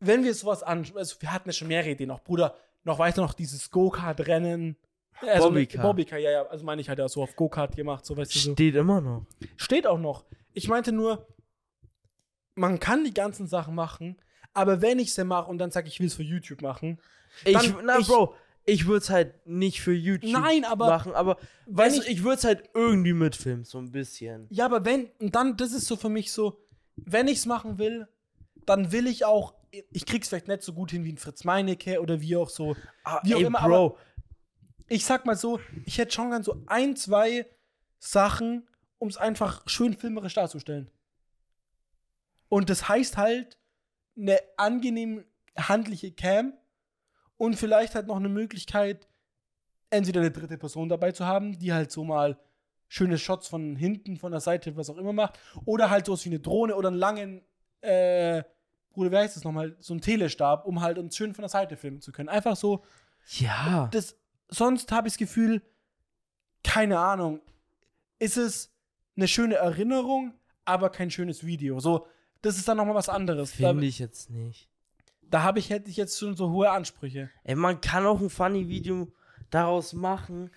wenn wir sowas an, also wir hatten ja schon mehrere Ideen, auch Bruder, noch weiter noch dieses Go-Kart-Rennen. Also Bobbycar. Bobbycar, ja, ja, also meine ich halt ja so auf Go-Kart gemacht, so weißt du so. Steht immer noch. Steht auch noch. Ich meinte nur, man kann die ganzen Sachen machen, aber wenn ich sie mache und dann sage, ich will es für YouTube machen, Ich, Dann- na, ich- Bro, ich würde es halt nicht für YouTube Nein, aber machen, aber weißt du, ich- ich würde es halt irgendwie mitfilmen, so ein bisschen. ja, aber wenn, und dann, das ist so für mich so, wenn ich es machen will, dann will ich auch, ich krieg's vielleicht nicht so gut hin wie ein Fritz Meinecke oder wie auch so. Ah, Wie auch ey, immer, Bro, Ich sag mal so, ich hätte schon gern so ein, zwei Sachen, um es einfach schön filmerisch darzustellen. Und das heißt halt, eine angenehm handliche Cam und vielleicht halt noch eine Möglichkeit, entweder eine dritte Person dabei zu haben, die halt so mal schöne Shots von hinten, von der Seite, was auch immer macht. Oder halt sowas wie eine Drohne oder einen langen, äh, Bruder, wie heißt das nochmal? So ein Telestab, um halt uns schön von der Seite filmen zu können. Einfach so, ja. das, sonst habe ich das Gefühl, keine Ahnung, ist es eine schöne Erinnerung, aber kein schönes Video. So, das ist dann nochmal was anderes. Finde ich jetzt nicht. Da habe ich, hätte ich jetzt schon so hohe Ansprüche. Ey, man kann auch ein funny Video daraus machen,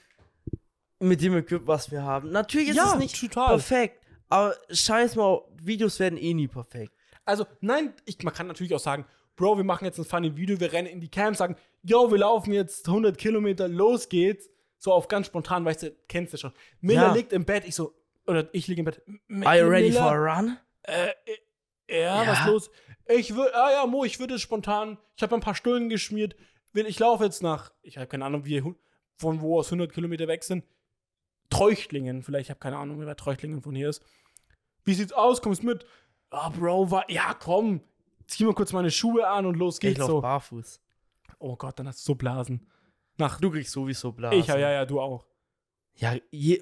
mit dem Equip, was wir haben. Natürlich ist Ja, es nicht total. perfekt, aber scheiß mal, Videos werden eh nie perfekt. Also, nein, ich, man kann natürlich auch sagen, Bro, wir machen jetzt ein funny Video, wir rennen in die Camp, sagen, yo, wir laufen jetzt 100 Kilometer, los geht's. So auf ganz spontan, weißt du, kennst du schon. Miller Ja. liegt im Bett, ich so, oder ich liege im Bett. M- Are you ready Miller, for a run? Äh, äh, ja, Ja. was los? Ich würde, ah ja, Mo, ich würde spontan, ich habe ein paar Stullen geschmiert, will, ich laufe jetzt nach, ich habe keine Ahnung, wie, von wo aus 100 Kilometer weg sind. Treuchtlingen, vielleicht, ich habe keine Ahnung, wie weit Treuchtlingen von hier ist. Wie sieht's aus? Kommst mit? Ah, Bro, war, ja, komm, zieh mal kurz meine Schuhe an und los Ich geht's lauf so. barfuß. Oh Gott, dann hast du so Blasen. Nach, Du kriegst sowieso Blasen. ich, ja, ja, ja, du auch. Ja, je,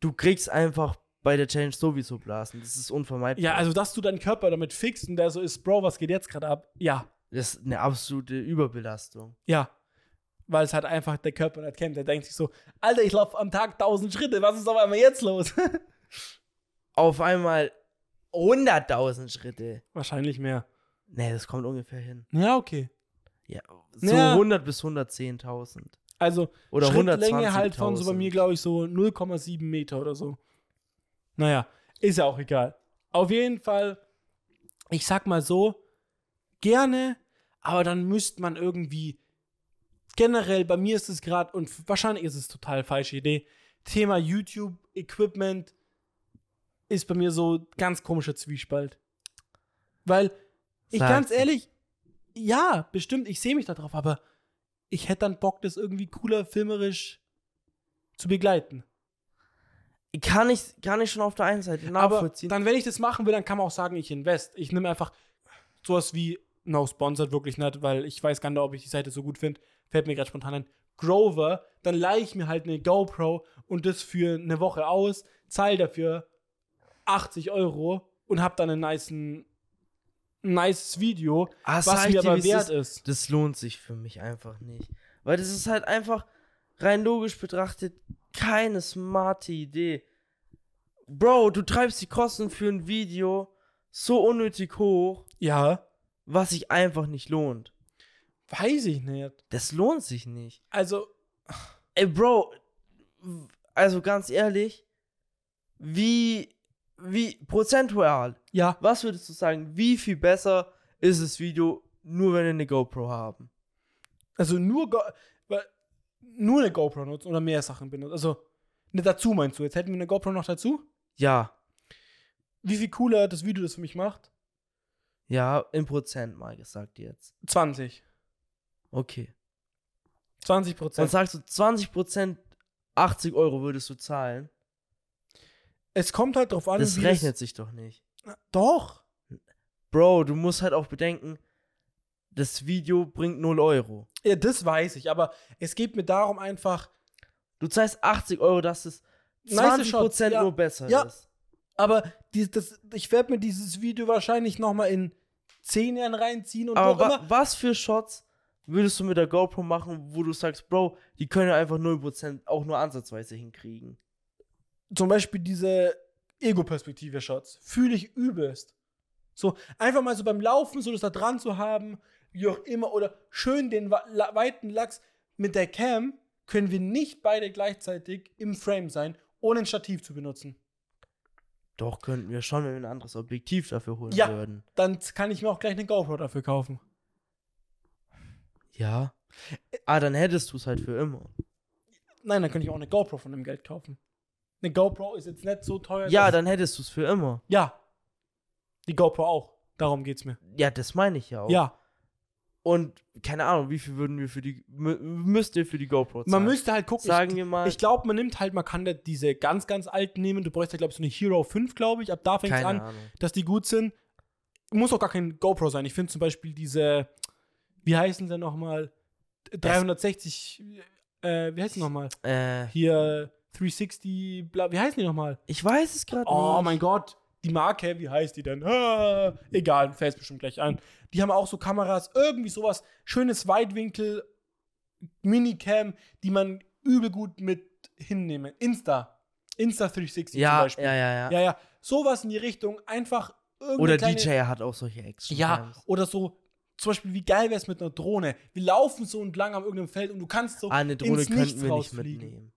du kriegst einfach bei der Challenge sowieso Blasen. Das ist unvermeidbar. Ja, also, dass du deinen Körper damit fixst und der so ist, Bro, was geht jetzt gerade ab? Ja, Das ist eine absolute Überbelastung. Ja. Weil es halt einfach der Körper nicht kennt. Der denkt sich so, Alter, ich laufe am Tag 1000 Schritte, was ist auf einmal jetzt los? [laughs] Auf einmal 100.000 Schritte. Wahrscheinlich mehr. Nee, das kommt ungefähr hin. Ja, okay. Ja, so Ja. 100 bis 110.000. Also Oder Schrittlänge halt von so bei 120.000. mir, glaube ich, so 0,7 Meter oder so. Naja, ist ja auch egal. Auf jeden Fall, ich sag mal so, gerne, aber dann müsste man irgendwie generell, bei mir ist es gerade, und wahrscheinlich ist es total falsche Idee, Thema YouTube, Equipment ist bei mir so ganz komischer Zwiespalt. Weil, ich Sag's. ganz ehrlich, ja, bestimmt, ich sehe mich da drauf, aber ich hätte dann Bock, das irgendwie cooler filmerisch zu begleiten. Kann ich, kann ich schon auf der einen Seite Aber nachvollziehen. dann, wenn ich das machen will, dann kann man auch sagen, ich invest. Ich nehme einfach sowas wie, no sponsored wirklich nicht, weil ich weiß gar nicht, ob ich die Seite so gut finde. Fällt mir gerade spontan ein. Grover, dann leihe ich mir halt eine GoPro und das für eine Woche aus, zahle dafür 80 Euro und hab dann einen ein nices Video, Ah, was mir dir, aber es wert ist. ist. das lohnt sich für mich einfach nicht. Weil das ist halt einfach rein logisch betrachtet keine smarte Idee. Bro, du treibst die Kosten für ein Video so unnötig hoch, Ja, was sich einfach nicht lohnt. weiß ich nicht. Das lohnt sich nicht. Also, Ey, Bro, also ganz ehrlich, wie, wie prozentual, ja, was würdest du sagen, wie viel besser ist das Video, nur wenn wir eine GoPro haben? Also nur, Go nur eine GoPro nutzen oder mehr Sachen benutzen. Also, ne, dazu meinst du, jetzt hätten wir eine GoPro noch dazu? Ja, Wie viel cooler das Video das für mich macht? ja, in Prozent mal gesagt jetzt. 20. Okay. 20 Dann Prozent. sagst du 20%, 80 Euro würdest du zahlen. Es kommt halt drauf an, Das rechnet sich doch nicht. Das, doch. Bro, du musst halt auch bedenken, das Video bringt 0 Euro. Ja, das weiß ich, aber es geht mir darum einfach, Du zahlst 80 Euro, dass es Nice 20% Shots, ja. nur besser Ja. ist. aber die, das, ich werde mir dieses Video wahrscheinlich noch mal in 10 Jahren reinziehen und Aber wa immer. was für Shots würdest du mit der GoPro machen, wo du sagst, Bro, die können einfach 0% auch nur ansatzweise hinkriegen? Zum Beispiel diese Ego-Perspektive-Shots. Fühle ich übelst. So, einfach mal so beim Laufen, so das da dran zu haben, wie auch immer, oder schön den weiten Lachs mit der Cam können wir nicht beide gleichzeitig im Frame sein, ohne ein Stativ zu benutzen. Doch, könnten wir schon, wenn wir ein anderes Objektiv dafür holen Ja. würden. Dann kann ich mir auch gleich eine GoPro dafür kaufen. Ja. Ah, dann hättest du es halt für immer. Nein, dann könnte ich auch eine GoPro von dem Geld kaufen. Eine GoPro ist jetzt nicht so teuer. Ja, dann hättest du es für immer. Ja. Die GoPro auch. Darum geht's mir. Ja, das meine ich ja auch. Ja. Und keine Ahnung, wie viel würden wir für die, mü müsst ihr für die GoPro zahlen? Man müsste halt gucken. Sagen ich, wir mal, Ich glaube, man nimmt halt, man kann da diese ganz, ganz alten nehmen. Du bräuchst ja, glaube ich, so eine Hero 5, glaube ich. Ab da fängt es an, Ahnung. dass die gut sind. Muss auch gar kein GoPro sein. Ich finde zum Beispiel diese, wie heißen sie nochmal? 360, äh, wie heißen die nochmal? Äh, Hier 360, bla, wie heißen die nochmal? ich weiß es gerade Oh nicht. mein Gott, die Marke, wie heißt die denn? Ah, egal, fällt bestimmt gleich ein. Die haben auch so Kameras, irgendwie sowas, schönes Weitwinkel, Minicam, die man übel gut mit hinnehmen. Insta. Insta 360 zum Ja, Beispiel. ja, ja, ja. ja, ja. Sowas in die Richtung, einfach irgendeine Oder kleine, DJ hat auch solche Action. Ja, oder so zum Beispiel, wie geil wäre es mit einer Drohne? Wir laufen so entlang am irgendeinem Feld und du kannst so Ah, eine Drohne ins Nichts könnten wir nicht rausfliegen. mitnehmen.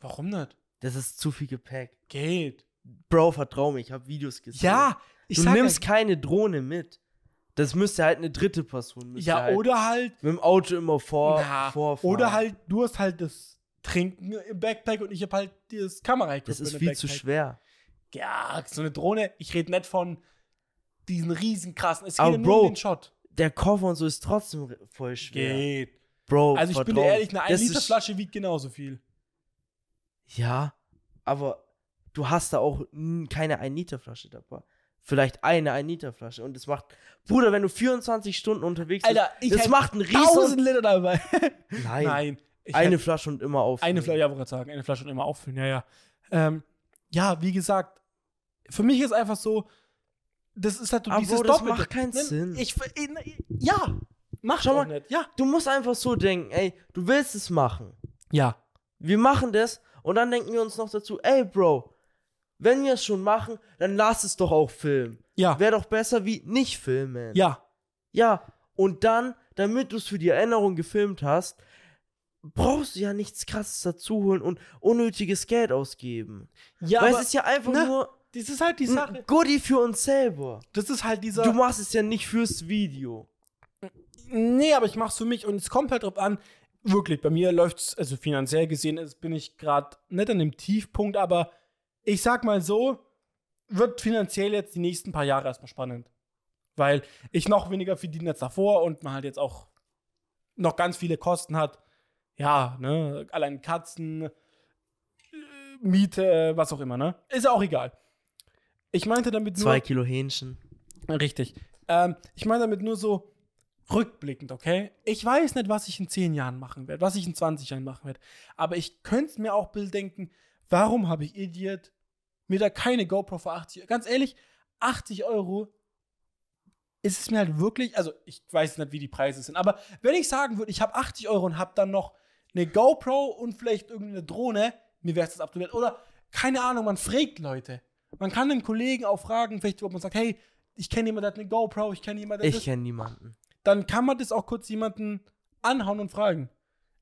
Warum nicht? Das ist zu viel Gepäck. Geht. Bro, vertrau mir, ich habe Videos gesehen. Ja, ich du nimmst ja, keine Drohne mit. Das müsste halt eine dritte Person. ja halt oder halt, mit dem Auto immer vor, na, vorfahren. oder halt, du hast halt das Trinken im Backpack und ich habe halt das kamera Das ist viel zu schwer. Ja, so eine Drohne, ich rede nicht von diesen riesen krassen, es geht Aber nur Bro, um den Shot. Der Koffer und so ist trotzdem voll schwer. Geht. Bro, Also ich bin vertrau dir mir. ehrlich, eine 1 Das Liter Flasche wiegt genauso viel. Ja, aber du hast da auch keine 1 Liter Flasche dabei. Vielleicht eine 1 Liter Flasche. Und das macht, Bruder, wenn du 24 Stunden unterwegs bist, Alter, ich das macht einen riesen... 1000 Liter dabei. [laughs] Nein, Nein. Eine Flasche und immer auf. eine Flasche, ja, wollte gerade sagen, eine Flasche und immer auffüllen, ja, ja. Ähm, ja, wie gesagt, für mich ist einfach so, das ist halt so dieses Bro, das Doppelte. macht keinen Ne, Sinn. Ich, ich, ja, mach mal. mal nicht. Ja. Du musst einfach so denken, ey, du willst es machen. Ja. Wir machen das und dann denken wir uns noch dazu, ey, Bro, wenn wir es schon machen, dann lass es doch auch filmen. Ja. Wäre doch besser wie nicht filmen. Ja. Ja, und dann, damit du es für die Erinnerung gefilmt hast, brauchst du ja nichts krasses dazu holen und unnötiges Geld ausgeben. Ja, Weil es ist ja einfach ne, nur das ist halt die Sache. Goodie für uns selber. Das ist halt dieser. Du machst es ja nicht fürs Video. Nee, aber ich mach's für mich und es kommt halt drauf an. Wirklich, bei mir läuft's, also finanziell gesehen, bin ich gerade nicht an dem Tiefpunkt, aber ich sag mal so, wird finanziell jetzt die nächsten paar Jahre erstmal spannend. Weil ich noch weniger verdiene als davor und man halt jetzt auch noch ganz viele Kosten hat. Ja, ne, allein Katzen, äh, Miete, was auch immer, ne? Ist ja auch egal. Ich meinte damit nur. Zwei Kilo Hähnchen. Richtig. Ähm, ich meine damit nur so rückblickend, okay? Ich weiß nicht, was ich in 10 Jahren machen werde, was ich in 20 Jahren machen werde. Aber ich könnte mir auch Bild denken, warum habe ich Idiot mir da keine GoPro für 80 Ganz ehrlich, 80 Euro ist es mir halt wirklich, also ich weiß nicht, wie die Preise sind, aber wenn ich sagen würde, ich habe 80 Euro und habe dann noch eine GoPro und vielleicht irgendeine Drohne, mir wäre es das absolut. Oder keine Ahnung, man fragt Leute. Man kann einen Kollegen auch fragen, vielleicht, ob man sagt, hey, ich kenne jemanden, der hat eine GoPro, ich kenne jemanden, der Ich kenne niemanden. dann kann man das auch kurz jemanden anhauen und fragen.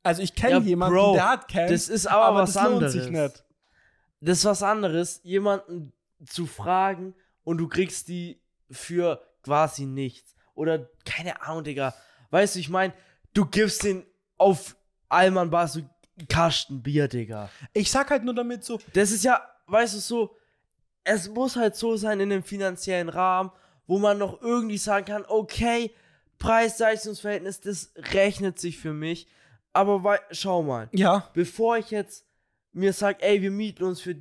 Also ich kenne Ja, jemanden, Bro, der hat Cam, Das ist aber, was das lohnt anderes. sich nicht. Das ist was anderes, jemanden zu fragen und du kriegst die für quasi nichts. Oder keine Ahnung, Digga. Weißt du, ich meine, du gibst den auf Alman Bar so Kasten Bier, Digga. Ich sag halt nur damit so, Das ist ja, weißt du, so, es muss halt so sein in einem finanziellen Rahmen, wo man noch irgendwie sagen kann, okay, Preis-Leistungsverhältnis, das rechnet sich für mich. Aber schau mal, ja, bevor ich jetzt mir sage, ey, wir mieten uns für,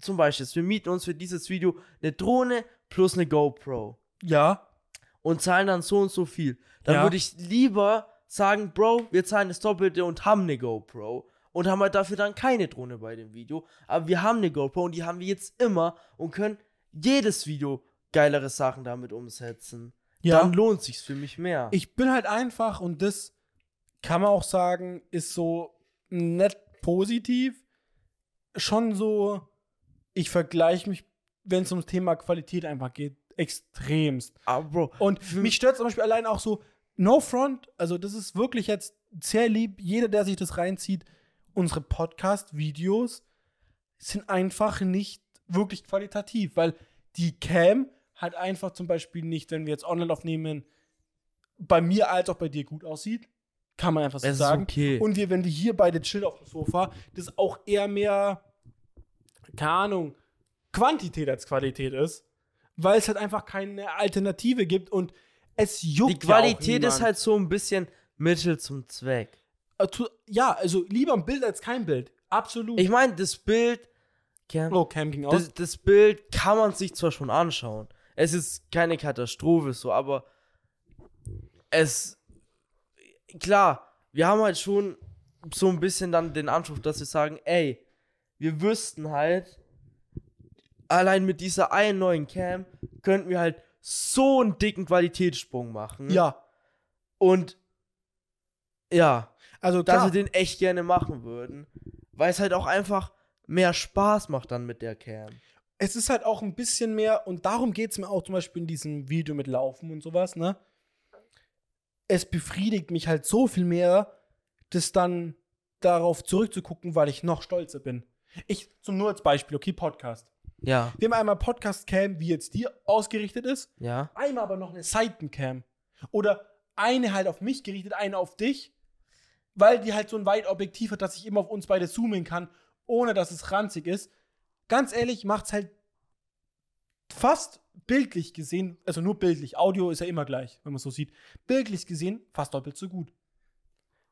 zum Beispiel, wir mieten uns für dieses Video eine Drohne plus eine GoPro ja, und zahlen dann so und so viel, dann Ja. würde ich lieber sagen, Bro, wir zahlen das Doppelte und haben eine GoPro und haben halt dafür dann keine Drohne bei dem Video, aber wir haben eine GoPro und die haben wir jetzt immer und können jedes Video geilere Sachen damit umsetzen. ja. Dann lohnt sich's für mich mehr. Ich bin halt einfach und das kann man auch sagen, ist so nett positiv. Schon so, ich vergleiche mich, wenn es ums Thema Qualität einfach geht, extremst. aber Bro, Und mich stört zum Beispiel allein auch so, No Front, also das ist wirklich jetzt sehr lieb, jeder, der sich das reinzieht, unsere Podcast-Videos sind einfach nicht wirklich qualitativ, weil die Cam halt einfach zum Beispiel nicht, wenn wir jetzt online aufnehmen, bei mir als auch bei dir gut aussieht. Kann man einfach so es sagen. okay. Und wir, wenn wir hier beide chillen auf dem Sofa, das auch eher mehr, keine Ahnung, Quantität als Qualität ist, weil es halt einfach keine Alternative gibt und es juckt die Qualität ja, ist halt so ein bisschen Mittel zum Zweck. halt. Ja, also lieber ein Bild als kein Bild. Absolut. Ich meine, das Bild, Cam, oh, Cam ging das, das Bild kann man sich zwar schon anschauen. Es ist keine Katastrophe so, aber es klar, wir haben halt schon so ein bisschen dann den Anspruch, dass wir sagen, ey, wir wüssten halt, allein mit dieser einen neuen Cam könnten wir halt so einen dicken Qualitätssprung machen. ja, Und ja, also dass klar. wir den echt gerne machen würden. Weil es halt auch einfach mehr Spaß macht dann mit der Cam. es ist halt auch ein bisschen mehr, und darum geht es mir auch zum Beispiel in diesem Video mit Laufen und sowas, ne? Es befriedigt mich halt so viel mehr, das dann darauf zurückzugucken, weil ich noch stolzer bin. Ich, zum nur als Beispiel, okay, Podcast. Ja, Wir haben einmal Podcast-Cam, wie jetzt dir ausgerichtet ist, ja. einmal aber noch eine Seitencam. Oder eine halt auf mich gerichtet, eine auf dich, weil die halt so ein Weitobjektiv hat, dass ich immer auf uns beide zoomen kann, ohne dass es ranzig ist. Ganz ehrlich, macht's halt fast bildlich gesehen, also nur bildlich, Audio ist ja immer gleich, wenn man so sieht, bildlich gesehen fast doppelt so gut.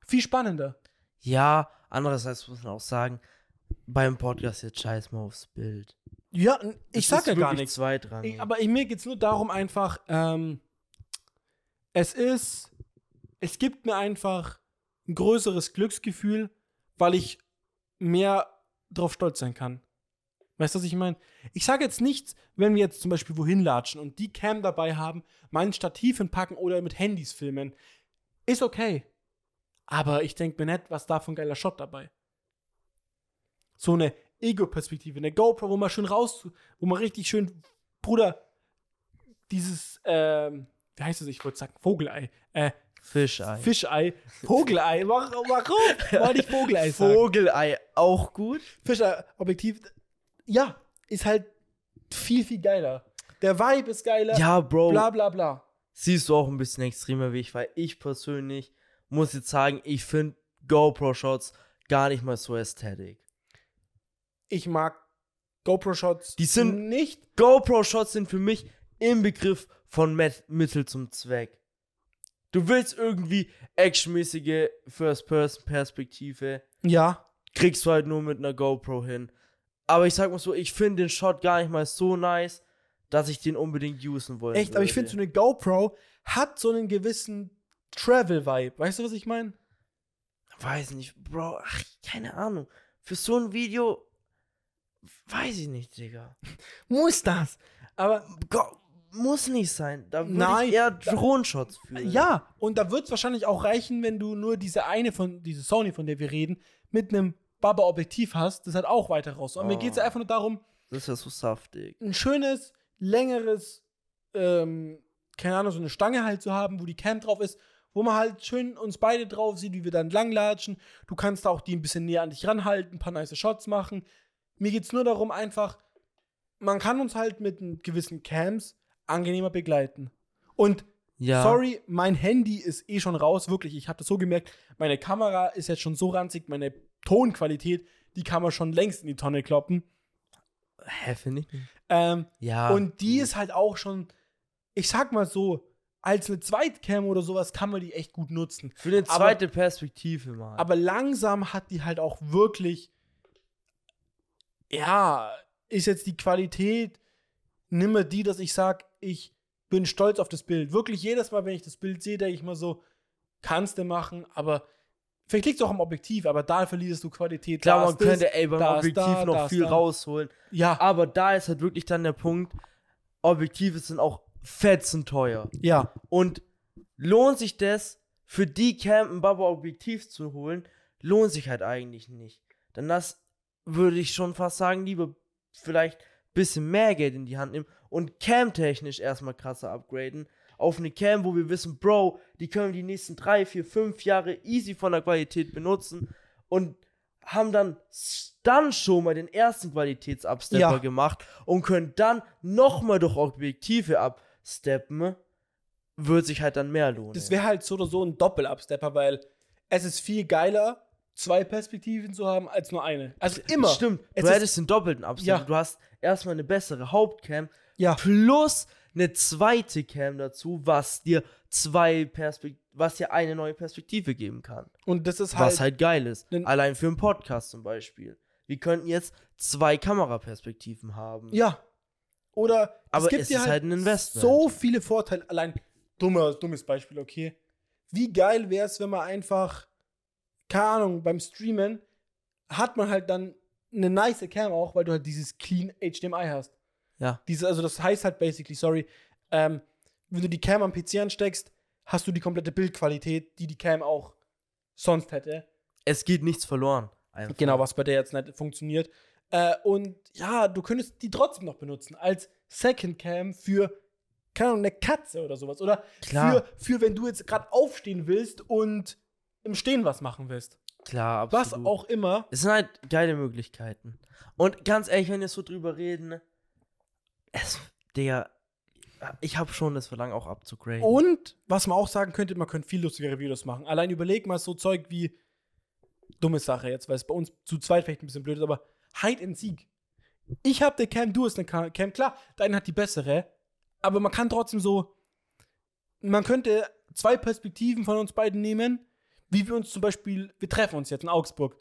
Viel spannender. Ja, andererseits muss man auch sagen, beim Podcast jetzt scheiß mal aufs Bild. Ja, ich Das sag ja gar nichts. Ich, aber ich, mir geht's nur darum einfach, ähm, es ist, es gibt mir einfach ein größeres Glücksgefühl, weil ich mehr drauf stolz sein kann. Weißt du, was ich meine? Ich sage jetzt nichts, wenn wir jetzt zum Beispiel wohin latschen und die Cam dabei haben, mein Stativ hinpacken oder mit Handys filmen. Ist okay. Aber ich denke mir nicht, was da für ein geiler Shot dabei. So eine Ego-Perspektive, eine GoPro, wo man schön raus, wo man richtig schön, Bruder, dieses, ähm, wie heißt es, ich wollte sagen, Vogelei, äh, Fischei. Fischei, Vogelei, warum, warum wollte ich Vogelei sagen? Vogelei auch gut. Fischer Objektiv, ja, ist halt viel, viel geiler. Der Vibe ist geiler, Ja, Bro. bla bla bla. siehst du auch ein bisschen extremer wie ich, weil ich persönlich muss jetzt sagen, ich finde GoPro-Shots gar nicht mal so ästhetisch. Ich mag GoPro-Shots Die sind- nicht. GoPro-Shots sind für mich im Begriff von Met Mittel zum Zweck. Du willst irgendwie actionmäßige First-Person-Perspektive, Ja, kriegst du halt nur mit einer GoPro hin. Aber ich sag mal so, ich finde den Shot gar nicht mal so nice, dass ich den unbedingt usen wollte. echt, aber ich finde, so eine GoPro hat so einen gewissen Travel-Vibe. Weißt du, was ich meine? Weiß nicht, Bro, ach, keine Ahnung. Für so ein Video, weiß ich nicht, Digga. [laughs] Muss das. Aber Go muss nicht sein. Da würde Nein, ich eher Drohenshots fühlen. Ja, und da wird es wahrscheinlich auch reichen, wenn du nur diese eine von, diese Sony, von der wir reden, mit einem Baba-Objektiv hast, das halt auch weiter raus. Und mir Oh. geht es ja einfach nur darum, Das ist ja so saftig. ein schönes, längeres, ähm, keine Ahnung, so eine Stange halt zu haben, wo die Cam drauf ist, wo man halt schön uns beide drauf sieht, wie wir dann langlatschen. Du kannst auch die ein bisschen näher an dich ranhalten, ein paar nice Shots machen. Mir geht es nur darum, einfach, man kann uns halt mit gewissen Cams angenehmer begleiten. Und Ja. Sorry, mein Handy ist eh schon raus, wirklich. Ich habe das so gemerkt. Meine Kamera ist jetzt schon so ranzig, meine Tonqualität, die kann man schon längst in die Tonne kloppen. Hä, finde ich. Ähm, Ja. und die ist halt auch schon, ich sag mal so, als eine Zweitcam oder sowas kann man die echt gut nutzen. Für eine aber- zweite Perspektive mal. Aber langsam hat die halt auch wirklich, ja, ist jetzt die Qualität nimmer die, dass ich sag, ich bin stolz auf das Bild. Wirklich jedes Mal, wenn ich das Bild sehe, denke ich mal so, kannst du machen, aber vielleicht liegt es auch am Objektiv, aber da verlierst du Qualität. Klar, da man das, könnte ey, beim da Objektiv da, da noch ist viel da. rausholen. Ja, Aber da ist halt wirklich dann der Punkt, Objektive sind auch fetzen teuer. ja, Und lohnt sich das, für die Cam ein Baba-Objektiv zu holen, lohnt sich halt eigentlich nicht. Dann das würde ich schon fast sagen, lieber vielleicht ein bisschen mehr Geld in die Hand nehmen und Cam-technisch erstmal krasser upgraden. Auf eine Cam, wo wir wissen, Bro, die können wir die nächsten drei, vier, fünf Jahre easy von der Qualität benutzen und haben dann dann schon mal den ersten Qualitätsabstepper Ja. gemacht und können dann nochmal durch Objektive absteppen, wird sich halt dann mehr lohnen. das wäre halt so oder so ein Doppel-Upstepper, weil es ist viel geiler, zwei Perspektiven zu haben, als nur eine. Also immer. Stimmt, Es du hättest den doppelten Abstand. Ja. Du hast erstmal eine bessere Hauptcam Ja. plus eine zweite Cam dazu, was dir zwei Perspekt was dir eine neue Perspektive geben kann. Und das ist halt, was halt geil ist. Allein für einen Podcast zum Beispiel. Wir könnten jetzt zwei Kameraperspektiven haben. Ja. Oder Aber gibt es dir ist halt ein Investment. So viele Vorteile. Allein dummer, dummes Beispiel, okay. Wie geil wäre es, wenn man einfach, keine Ahnung, beim Streamen hat man halt dann eine nice Cam auch, weil du halt dieses clean HDMI hast. Ja. Diese, also das heißt halt basically, sorry, ähm, wenn du die Cam am PC ansteckst, hast du die komplette Bildqualität, die die Cam auch sonst hätte. Es geht nichts verloren. Einfach. Genau, was bei der jetzt nicht funktioniert. Äh, und ja, du könntest die trotzdem noch benutzen als Second Cam für keine Ahnung, eine Katze oder sowas. Oder Klar. Für, für wenn du jetzt gerade aufstehen willst und im Stehen was machen willst. Klar, Was absolut. auch immer. Es sind halt geile Möglichkeiten. Und ganz ehrlich, wenn wir so drüber reden, es, der, ich habe schon das Verlangen auch abzugraden. Und was man auch sagen könnte, man könnte viel lustigere Videos machen. Allein überleg mal so Zeug wie, dumme Sache jetzt, weil es bei uns zu zweit vielleicht ein bisschen blöd ist, aber Hide and Seek. Ich habe eine Cam, du hast eine Cam. Klar, deine hat die bessere, aber man kann trotzdem so, man könnte zwei Perspektiven von uns beiden nehmen, wie wir uns zum Beispiel, wir treffen uns jetzt in Augsburg.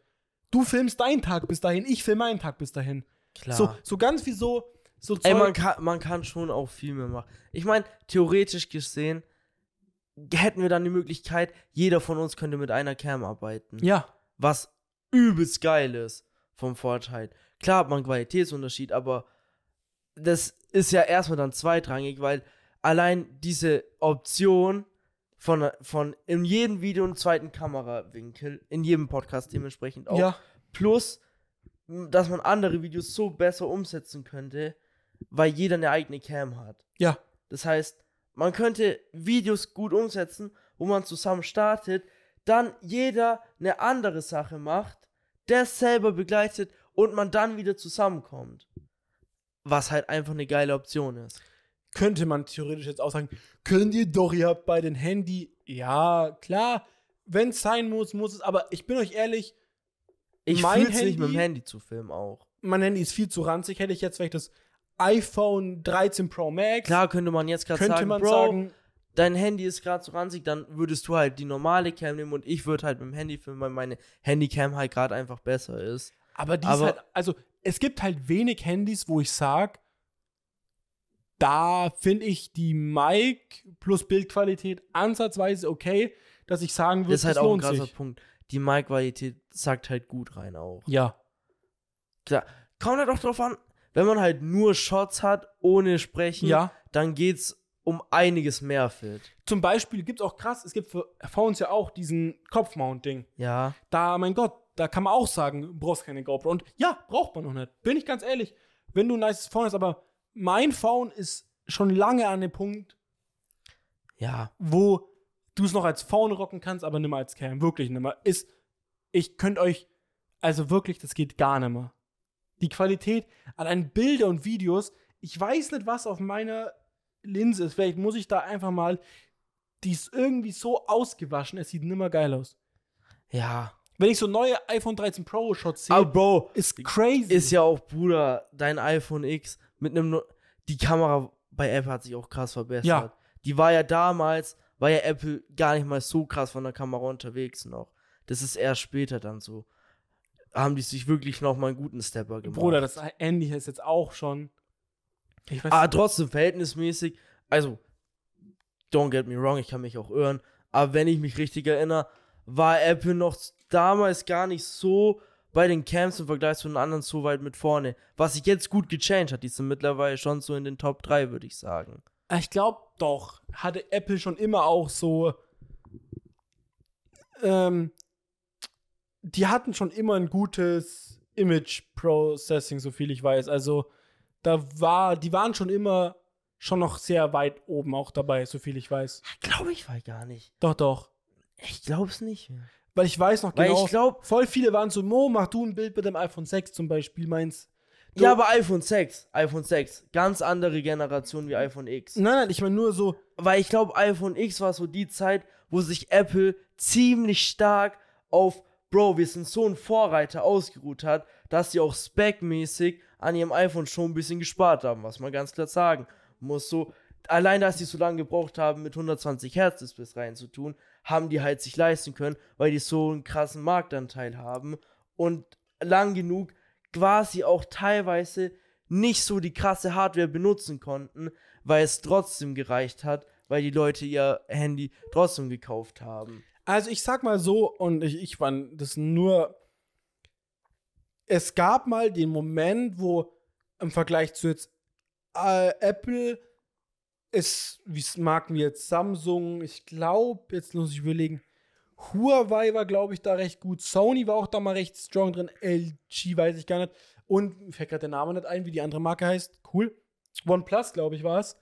Du filmst deinen Tag bis dahin, ich filme meinen Tag bis dahin. Klar. So, so ganz wie so, so Ey, Zeug- man kann, man kann schon auch viel mehr machen. Ich meine, theoretisch gesehen hätten wir dann die Möglichkeit, jeder von uns könnte mit einer Cam arbeiten. ja, Was übelst geil ist vom Vorteil. Klar hat man einen Qualitätsunterschied, aber das ist ja erstmal dann zweitrangig, weil allein diese Option von, von in jedem Video einen zweiten Kamerawinkel, in jedem Podcast dementsprechend auch, ja, plus, dass man andere Videos so besser umsetzen könnte, weil jeder eine eigene Cam hat. ja, Das heißt, man könnte Videos gut umsetzen, wo man zusammen startet, dann jeder eine andere Sache macht, das selber begleitet und man dann wieder zusammenkommt. Was halt einfach eine geile Option ist. könnte man theoretisch jetzt auch sagen, könnt ihr doch, ihr habt bei den Handy, ja, klar, wenn es sein muss, muss es, aber ich bin euch ehrlich, Ich Mein es nicht mit dem Handy- Handy zu filmen auch. mein Handy ist viel zu ranzig, hätte ich jetzt vielleicht das iPhone 13 Pro Max, Klar könnte man jetzt gerade sagen, man Bro, sagen, dein Handy ist gerade so ranzig, dann würdest du halt die normale Cam nehmen und ich würde halt mit dem Handy filmen, weil meine Handycam halt gerade einfach besser ist. aber die ist aber- halt, also es gibt halt wenig Handys, wo ich sag, da finde ich die Mic plus Bildqualität ansatzweise okay, dass ich sagen würde, Das ist halt das auch ein krasser sich. Punkt. Die Mic-Qualität sagt halt gut rein auch. Ja, Klar, kommt halt auch drauf an, wenn man halt nur Shots hat, ohne Sprechen, ja. dann geht's um einiges mehr fit. Zum Beispiel gibt es auch krass, es gibt für Phones ja auch diesen Kopfmount-Ding. Ja, Da, mein Gott, da kann man auch sagen, du brauchst keine GoPro. Und ja, braucht man noch nicht. Bin ich ganz ehrlich. Wenn du ein nice Phone hast, aber mein Phone ist schon lange an dem Punkt, ja, wo du es noch als Phone rocken kannst, aber nimmer als Cam. Wirklich nimmer. Ist, ich könnte euch, also wirklich, das geht gar nimmer. Die Qualität an Bilder und Videos, ich weiß nicht, was auf meiner Linse ist. Vielleicht muss ich da einfach mal, die ist irgendwie so ausgewaschen, es sieht nimmer geil aus. ja. Wenn ich so neue iPhone 13 Pro Shots sehe, Aber Bro, ist crazy. ist ja auch, Bruder, dein iPhone X mit einem, no- die Kamera bei Apple hat sich auch krass verbessert. Ja. Die war ja damals, war ja Apple gar nicht mal so krass von der Kamera unterwegs noch. Das ist erst später dann so. Haben die sich wirklich noch mal einen guten Stepper gemacht. Bruder, das Handy ist jetzt auch schon. Ich weiß Aber trotzdem verhältnismäßig, also, don't get me wrong, ich kann mich auch irren, aber wenn ich mich richtig erinnere, war Apple noch damals gar nicht so bei den Cams im Vergleich zu den anderen so weit mit vorne. Was sich jetzt gut gechanged hat, die sind mittlerweile schon so in den Top 3, würde ich sagen. Ich glaube doch, hatte Apple schon immer auch so. Ähm, die hatten schon immer ein gutes Image Processing, so viel ich weiß. Also da war, die waren schon immer schon noch sehr weit oben auch dabei, so viel ich weiß. Glaube ich war gar nicht. Doch, doch. Ich glaube es nicht. Weil ich weiß noch Weil genau, ich glaube, voll viele waren so, Mo, mach du ein Bild mit dem iPhone 6 zum Beispiel, meins. Du- ja, aber iPhone 6, iPhone 6, ganz andere Generation wie iPhone X. Nein, nein, ich meine nur so, Weil ich glaube, iPhone X war so die Zeit, wo sich Apple ziemlich stark auf, Bro, wir sind so ein Vorreiter ausgeruht hat, dass sie auch specmäßig an ihrem iPhone schon ein bisschen gespart haben, was man ganz klar sagen muss. So, allein, dass sie so lange gebraucht haben, mit 120 Hertz Displays reinzutun, haben die halt sich leisten können, weil die so einen krassen Marktanteil haben und lang genug quasi auch teilweise nicht so die krasse Hardware benutzen konnten, weil es trotzdem gereicht hat, weil die Leute ihr Handy trotzdem gekauft haben. Also ich sag mal so, und ich, ich war das nur. Es gab mal den Moment, wo im Vergleich zu jetzt äh, Apple es, wie es Marken wie jetzt Samsung, ich glaube, jetzt muss ich überlegen, Huawei war, glaube ich, da recht gut. Sony war auch da mal recht strong drin. LG weiß ich gar nicht. Und mir fällt gerade der Name nicht ein, wie die andere Marke heißt. Cool. OnePlus, glaube ich, war es.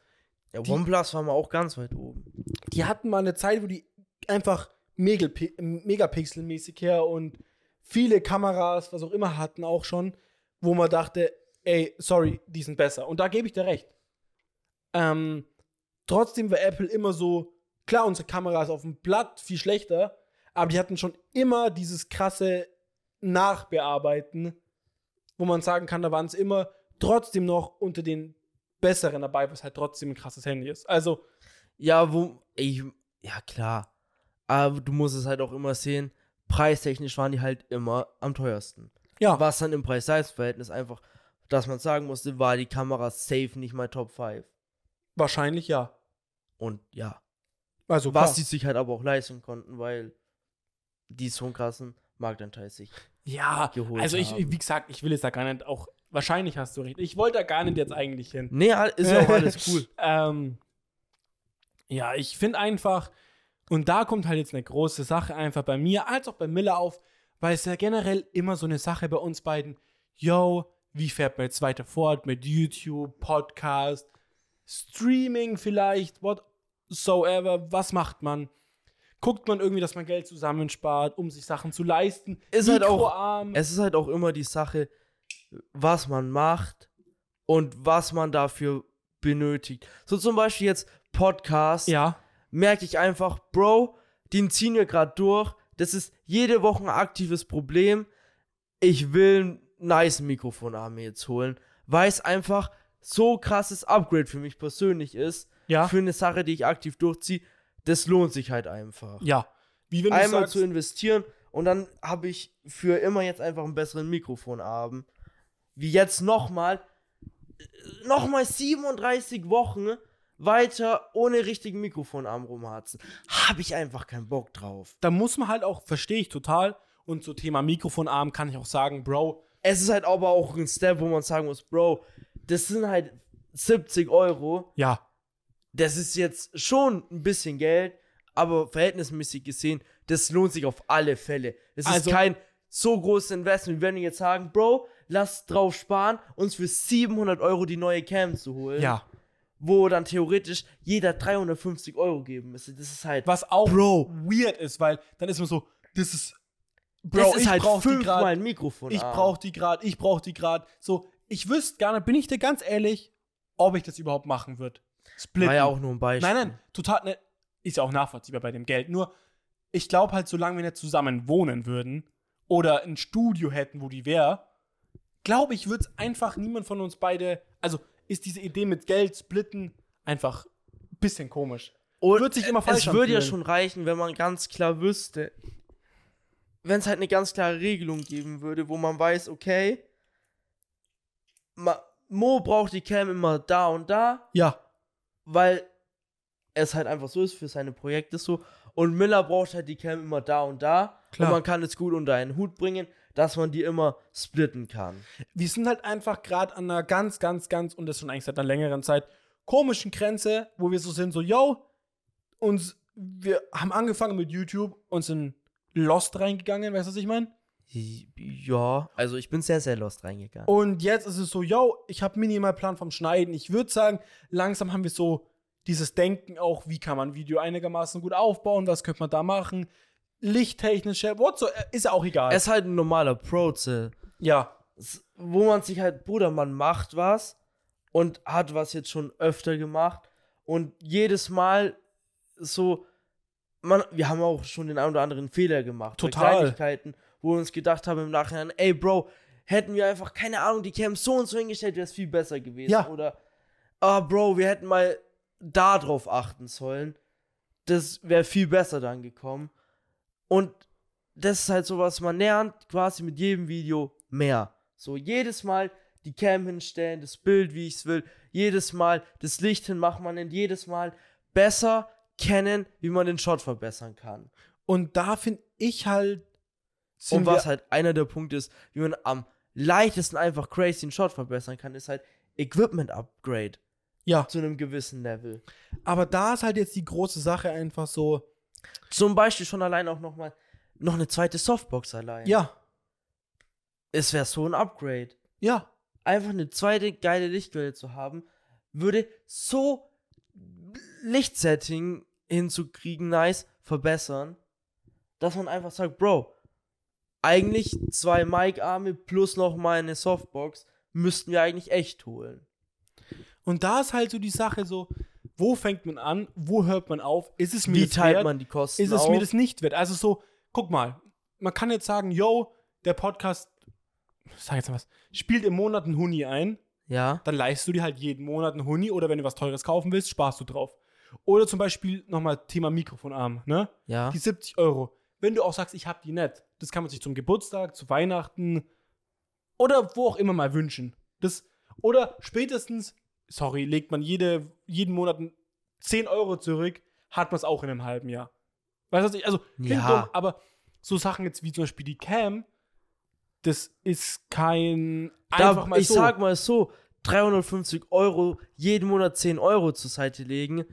Ja, Die- OnePlus war mal auch ganz weit oben. die hatten mal eine Zeit, wo die einfach megapixelmäßig her und viele Kameras, was auch immer hatten auch schon, wo man dachte, ey, sorry, die sind besser. Und da gebe ich dir recht. Ähm, trotzdem war Apple immer so, klar, unsere Kamera ist auf dem Blatt viel schlechter, aber die hatten schon immer dieses krasse Nachbearbeiten, wo man sagen kann, da waren es immer trotzdem noch unter den besseren dabei, was halt trotzdem ein krasses Handy ist. Also, Ja, wo. Ich, ja, klar. Aber du musst es halt auch immer sehen. Preistechnisch waren die halt immer am teuersten. ja. Was dann im Preis-Leistungs-Verhältnis einfach, dass man sagen musste, war die Kamera safe nicht mal Top 5. Wahrscheinlich ja. Und ja. Also was klar. die sich halt aber auch leisten konnten, weil die so einen krassen Marktanteil sich. ja, geholt also ich, haben. wie gesagt, ich will jetzt da gar nicht auch, wahrscheinlich hast du recht. Ich wollte da gar nicht jetzt eigentlich hin. Nee, ist ja auch alles [laughs] cool. Ähm, ja, ich finde einfach, und da kommt halt jetzt eine große Sache einfach bei mir, als auch bei Miller auf, weil es ja generell immer so eine Sache bei uns beiden, yo, wie fährt man jetzt weiter fort mit YouTube, Podcast, Streaming vielleicht, whatsoever, was macht man? Guckt man irgendwie, dass man Geld zusammenspart, um sich Sachen zu leisten? Ist halt auch-. Es ist halt auch immer die Sache, was man macht und was man dafür benötigt. So zum Beispiel jetzt Podcast. ja, merke ich einfach, Bro, den ziehen wir gerade durch. Das ist jede Woche ein aktives Problem. Ich will ein nice Mikrofon haben jetzt holen, weil es einfach so krasses Upgrade für mich persönlich ist. ja, Für eine Sache, die ich aktiv durchziehe. Das lohnt sich halt einfach. ja. Wie wenn Einmal sagst, zu investieren und dann habe ich für immer jetzt einfach einen besseren Mikrofonabend. Wie jetzt nochmal, nochmal 37 Wochen weiter ohne richtigen Mikrofonarm rumharzen. Habe ich einfach keinen Bock drauf. da muss man halt auch, verstehe ich total. Und so Thema Mikrofonarm kann ich auch sagen, Bro, Es ist halt aber auch ein Step, wo man sagen muss, Bro, das sind halt 70 Euro. ja, Das ist jetzt schon ein bisschen Geld, aber verhältnismäßig gesehen, das lohnt sich auf alle Fälle. Es Also- ist kein so großes Investment, wenn wir jetzt sagen, Bro, lass drauf sparen, uns für 700 Euro die neue Cam zu holen. ja. Wo dann theoretisch jeder 350 Euro geben müsste. Das ist halt. Was auch Bro. weird ist, weil dann ist man so, das ist, Bro, das ist ich halt brauch fünfmal grad, ein Mikrofon. ich brauch die grad, ich brauch die grad. So, ich wüsste gar nicht, bin ich dir ganz ehrlich, ob ich das überhaupt machen würde. Splitten. War ja auch nur ein Beispiel. Nein, nein, total, ne, ist ja auch nachvollziehbar bei dem Geld. Nur, ich glaube halt, solange wir nicht zusammen wohnen würden oder ein Studio hätten, wo die wäre, glaube ich, würde es einfach niemand von uns beide, also ist diese Idee mit Geld splitten einfach ein bisschen komisch. Und Wird sich immer falsch Es würde ja schon reichen, wenn man ganz klar wüsste, wenn es halt eine ganz klare Regelung geben würde, wo man weiß, okay, Mo braucht die Cam immer da und da, Ja, weil es halt einfach so ist für seine Projekte so. Und Miller braucht halt die Cam immer da und da. Klar. Und man kann es gut unter einen Hut bringen, dass man die immer splitten kann. wir sind halt einfach gerade an einer ganz, ganz, ganz, und das schon eigentlich seit einer längeren Zeit, komischen Grenze, wo wir so sind, so, yo, uns, wir haben angefangen mit YouTube und sind Lost reingegangen, weißt du, was ich meine? Ja, also ich bin sehr, sehr lost reingegangen. Und jetzt ist es so, yo, ich habe minimal Plan vom Schneiden. Ich würde sagen, langsam haben wir so dieses Denken auch, wie kann man ein Video einigermaßen gut aufbauen, was könnte man da machen, lichttechnische, what so, ist ja auch egal. Es ist halt ein normaler Proze. ja, wo man sich halt, Bruder, man macht was und hat was jetzt schon öfter gemacht und jedes Mal so, man, wir haben auch schon den einen oder anderen Fehler gemacht. Total. Kleinigkeiten, wo wir uns gedacht haben im Nachhinein, ey, Bro, hätten wir einfach, keine Ahnung, die Cam so und so hingestellt, wäre es viel besser gewesen. Ja. Oder, ah, Bro, wir hätten mal da drauf achten sollen. Das wäre viel besser dann gekommen. Und das ist halt so was, man lernt quasi mit jedem Video mehr. So jedes Mal die Cam hinstellen, das Bild, wie ich es will, jedes Mal das Licht hinmachen, man nennt jedes Mal besser kennen, wie man den Shot verbessern kann. und da finde ich halt, Und was halt einer der Punkte ist, wie man am leichtesten einfach crazy den Shot verbessern kann, ist halt Equipment Upgrade ja, zu einem gewissen Level. aber da ist halt jetzt die große Sache einfach so, Zum Beispiel schon allein auch noch mal noch eine zweite Softbox allein. ja, Es wäre so ein Upgrade. ja, einfach eine zweite geile Lichtquelle zu haben, würde so Lichtsetting hinzukriegen, nice, verbessern. Dass man einfach sagt, Bro, eigentlich zwei Mic-Arme plus noch mal eine Softbox müssten wir eigentlich echt holen. Und da ist halt so die Sache so, wo fängt man an, wo hört man auf? Ist es mir Wie das teilt wert? man die Kosten ist es auf? mir das nicht wert? Also so, guck mal, man kann jetzt sagen, yo, der Podcast, sag jetzt mal was, spielt im Monat einen Huni ein, ja, dann leistest du dir halt jeden Monat einen Huni oder wenn du was Teures kaufen willst, sparst du drauf. Oder zum Beispiel nochmal Thema Mikrofonarm, ne? ja. Die 70 Euro. Wenn du auch sagst, ich hab die nicht, das kann man sich zum Geburtstag, zu Weihnachten oder wo auch immer mal wünschen. Das, oder spätestens, sorry, legt man jede, jeden Monat 10 Euro zurück, hat man es auch in einem halben Jahr. Weißt du, also, klingt Ja. dumm, aber so Sachen jetzt wie zum Beispiel die Cam, das ist kein einfach mal ich so. sag mal so, 350 Euro, jeden Monat 10 Euro zur Seite legen.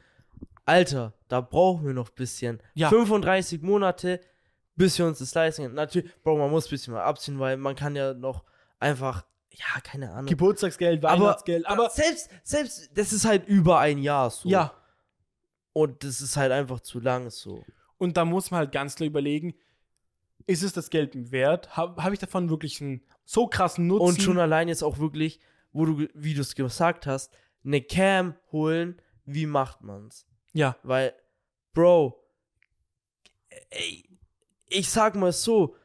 Alter, da brauchen wir noch ein bisschen. Ja. 35 Monate, bis wir uns das leisten können. Natürlich, Bro, man muss ein bisschen mal abziehen, weil man kann ja noch einfach, ja, keine Ahnung. Geburtstagsgeld, aber, Weihnachtsgeld, aber, selbst, selbst, das ist halt über ein Jahr so. ja. Und das ist halt einfach zu lang so. Und da muss man halt ganz klar überlegen, ist es das Geld wert? Habe hab ich davon wirklich einen so krassen Nutzen? Und schon allein jetzt auch wirklich, wo du, wie du es gesagt hast, eine Cam holen, wie macht man's? ja, Weil, Bro, ey, ich sag mal so,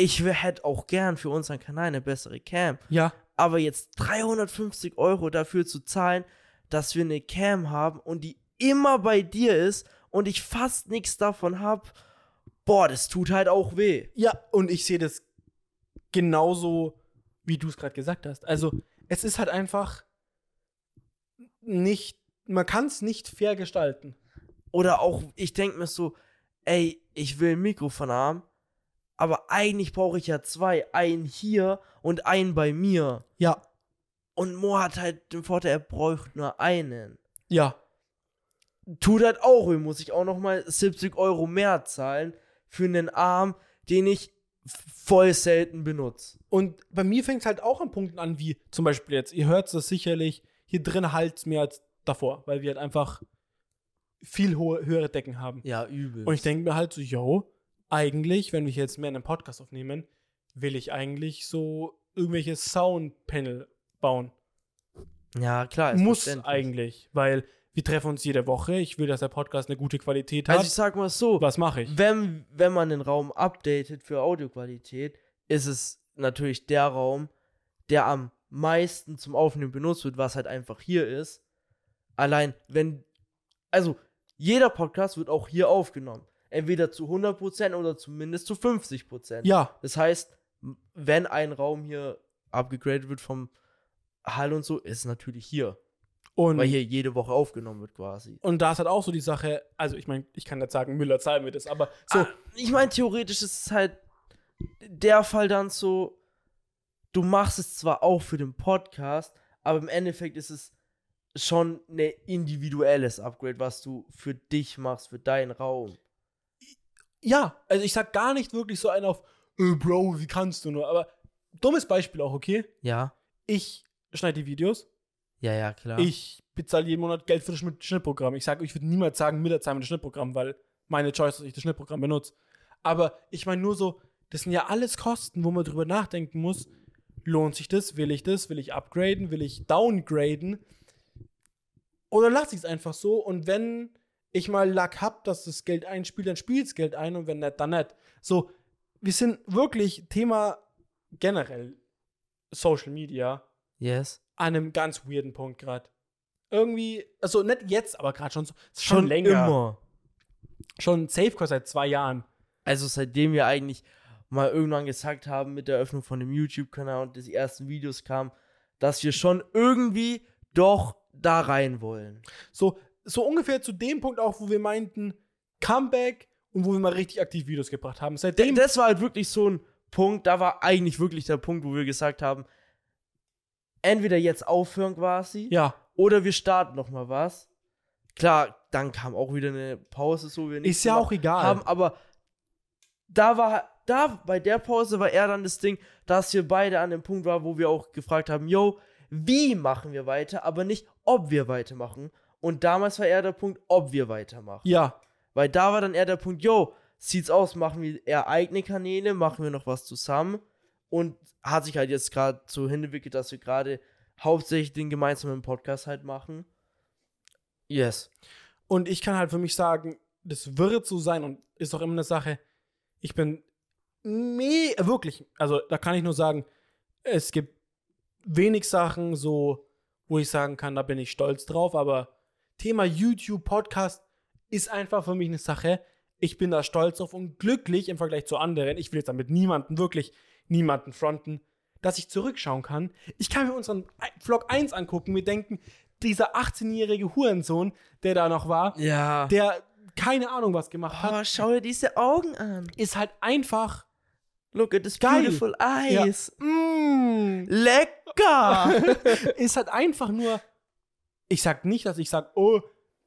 ich hätte auch gern für unseren Kanal eine bessere Cam. ja, Aber jetzt 350 Euro dafür zu zahlen, dass wir eine Cam haben und die immer bei dir ist und ich fast nichts davon hab, boah, das tut halt auch weh. ja. Und ich sehe das genauso, wie du es gerade gesagt hast. Also, es ist halt einfach nicht, man kann es nicht fair gestalten. Oder auch, ich denke mir so, ey, ich will ein Mikrofon haben, aber eigentlich brauche ich ja zwei. Einen hier und einen bei mir. Ja, Und Mo hat halt den Vorteil, er bräuchte nur einen. ja. Tut halt auch muss ich auch nochmal 70 Euro mehr zahlen für einen Arm, den ich voll selten benutze. Und bei mir fängt es halt auch an Punkten an, wie zum Beispiel jetzt, ihr hört es sicherlich, hier drin halt mehr als davor, weil wir halt einfach viel hohe, höhere Decken haben. Ja, übel. Und ich denke mir halt so, yo, eigentlich, wenn wir jetzt mehr einen Podcast aufnehmen, will ich eigentlich so irgendwelche Soundpanel bauen. ja, klar. Muss eigentlich, weil wir treffen uns jede Woche. Ich will, dass der Podcast eine gute Qualität hat. Also ich sag mal so, Was mache ich? wenn, wenn man den Raum updatet für Audioqualität, ist es natürlich der Raum, der am meisten zum Aufnehmen benutzt wird, was halt einfach hier ist. Allein, wenn, also jeder Podcast wird auch hier aufgenommen. Entweder zu 100% oder zumindest zu 50%. Ja, Das heißt, wenn ein Raum hier abgegradet wird vom Hall und so, ist es natürlich hier. und, Weil hier jede Woche aufgenommen wird quasi. und da ist halt auch so die Sache, also ich meine, ich kann nicht sagen, Müller zahlen wir das, aber so, Ah, ich meine, theoretisch ist es halt der Fall dann so, du machst es zwar auch für den Podcast, aber im Endeffekt ist es schon ein individuelles Upgrade, was du für dich machst, für deinen Raum. Ja, also ich sag gar nicht wirklich so einen auf, äh, Bro, wie kannst du nur, aber dummes Beispiel auch, okay? Ja, Ich schneide die Videos, ja, ja, klar. ich bezahle jeden Monat Geld für das Schnitt- Schnittprogramm. Ich sage, ich würde niemals sagen, Müller zahlen wir das Schnittprogramm, weil meine Choice, dass ich das Schnittprogramm benutze. Aber ich meine nur so, das sind ja alles Kosten, wo man drüber nachdenken muss, lohnt sich das, will ich das, will ich upgraden, will ich downgraden oder lasse ich es einfach so und wenn ich mal Luck hab, dass das Geld einspielt, dann spielt das Geld ein und wenn nicht, dann nicht. So, wir sind wirklich Thema generell Social Media yes. an einem ganz weirden Punkt gerade. Irgendwie, also nicht jetzt, aber gerade schon so, schon, länger. immer. Schon Safecore seit zwei Jahren. Also seitdem wir eigentlich mal irgendwann gesagt haben mit der Eröffnung von dem YouTube-Kanal und die ersten Videos kamen, dass wir schon irgendwie doch da rein wollen. So, so ungefähr zu dem Punkt auch, wo wir meinten, Comeback und wo wir mal richtig aktiv Videos gebracht haben. Seitdem, das war halt wirklich so ein Punkt, da war eigentlich wirklich der Punkt, wo wir gesagt haben, entweder jetzt aufhören quasi ja, oder wir starten noch mal was. Klar, dann kam auch wieder eine Pause, so wir nichts ist ja auch egal. haben, aber da war da bei der Pause war eher dann das Ding, dass wir beide an dem Punkt waren, wo wir auch gefragt haben, yo, wie machen wir weiter, aber nicht ob wir weitermachen. Und damals war eher der Punkt, ob wir weitermachen. Ja. Weil da war dann eher der Punkt, yo, sieht's aus, machen wir eher eigene Kanäle, machen wir noch was zusammen. Und hat sich halt jetzt gerade so hinentwickelt, dass wir gerade hauptsächlich den gemeinsamen Podcast halt machen. Yes. Und ich kann halt für mich sagen, das wird so sein und ist auch immer eine Sache. Ich bin me wirklich, also da kann ich nur sagen, es gibt wenig Sachen so, wo ich sagen kann, da bin ich stolz drauf, aber Thema YouTube, Podcast ist einfach für mich eine Sache. Ich bin da stolz drauf und glücklich im Vergleich zu anderen. Ich will jetzt damit niemanden, wirklich niemanden fronten, dass ich zurückschauen kann. Ich kann mir unseren Vlog 1 angucken, mir denken, dieser 18-jährige Hurensohn, der da noch war, Ja. der keine Ahnung was gemacht hat, oh, schau dir diese Augen an. ist halt einfach Look at this Geil. beautiful eyes. mm, Lecker. [laughs] ist halt einfach nur ich sag nicht, dass ich sag, oh,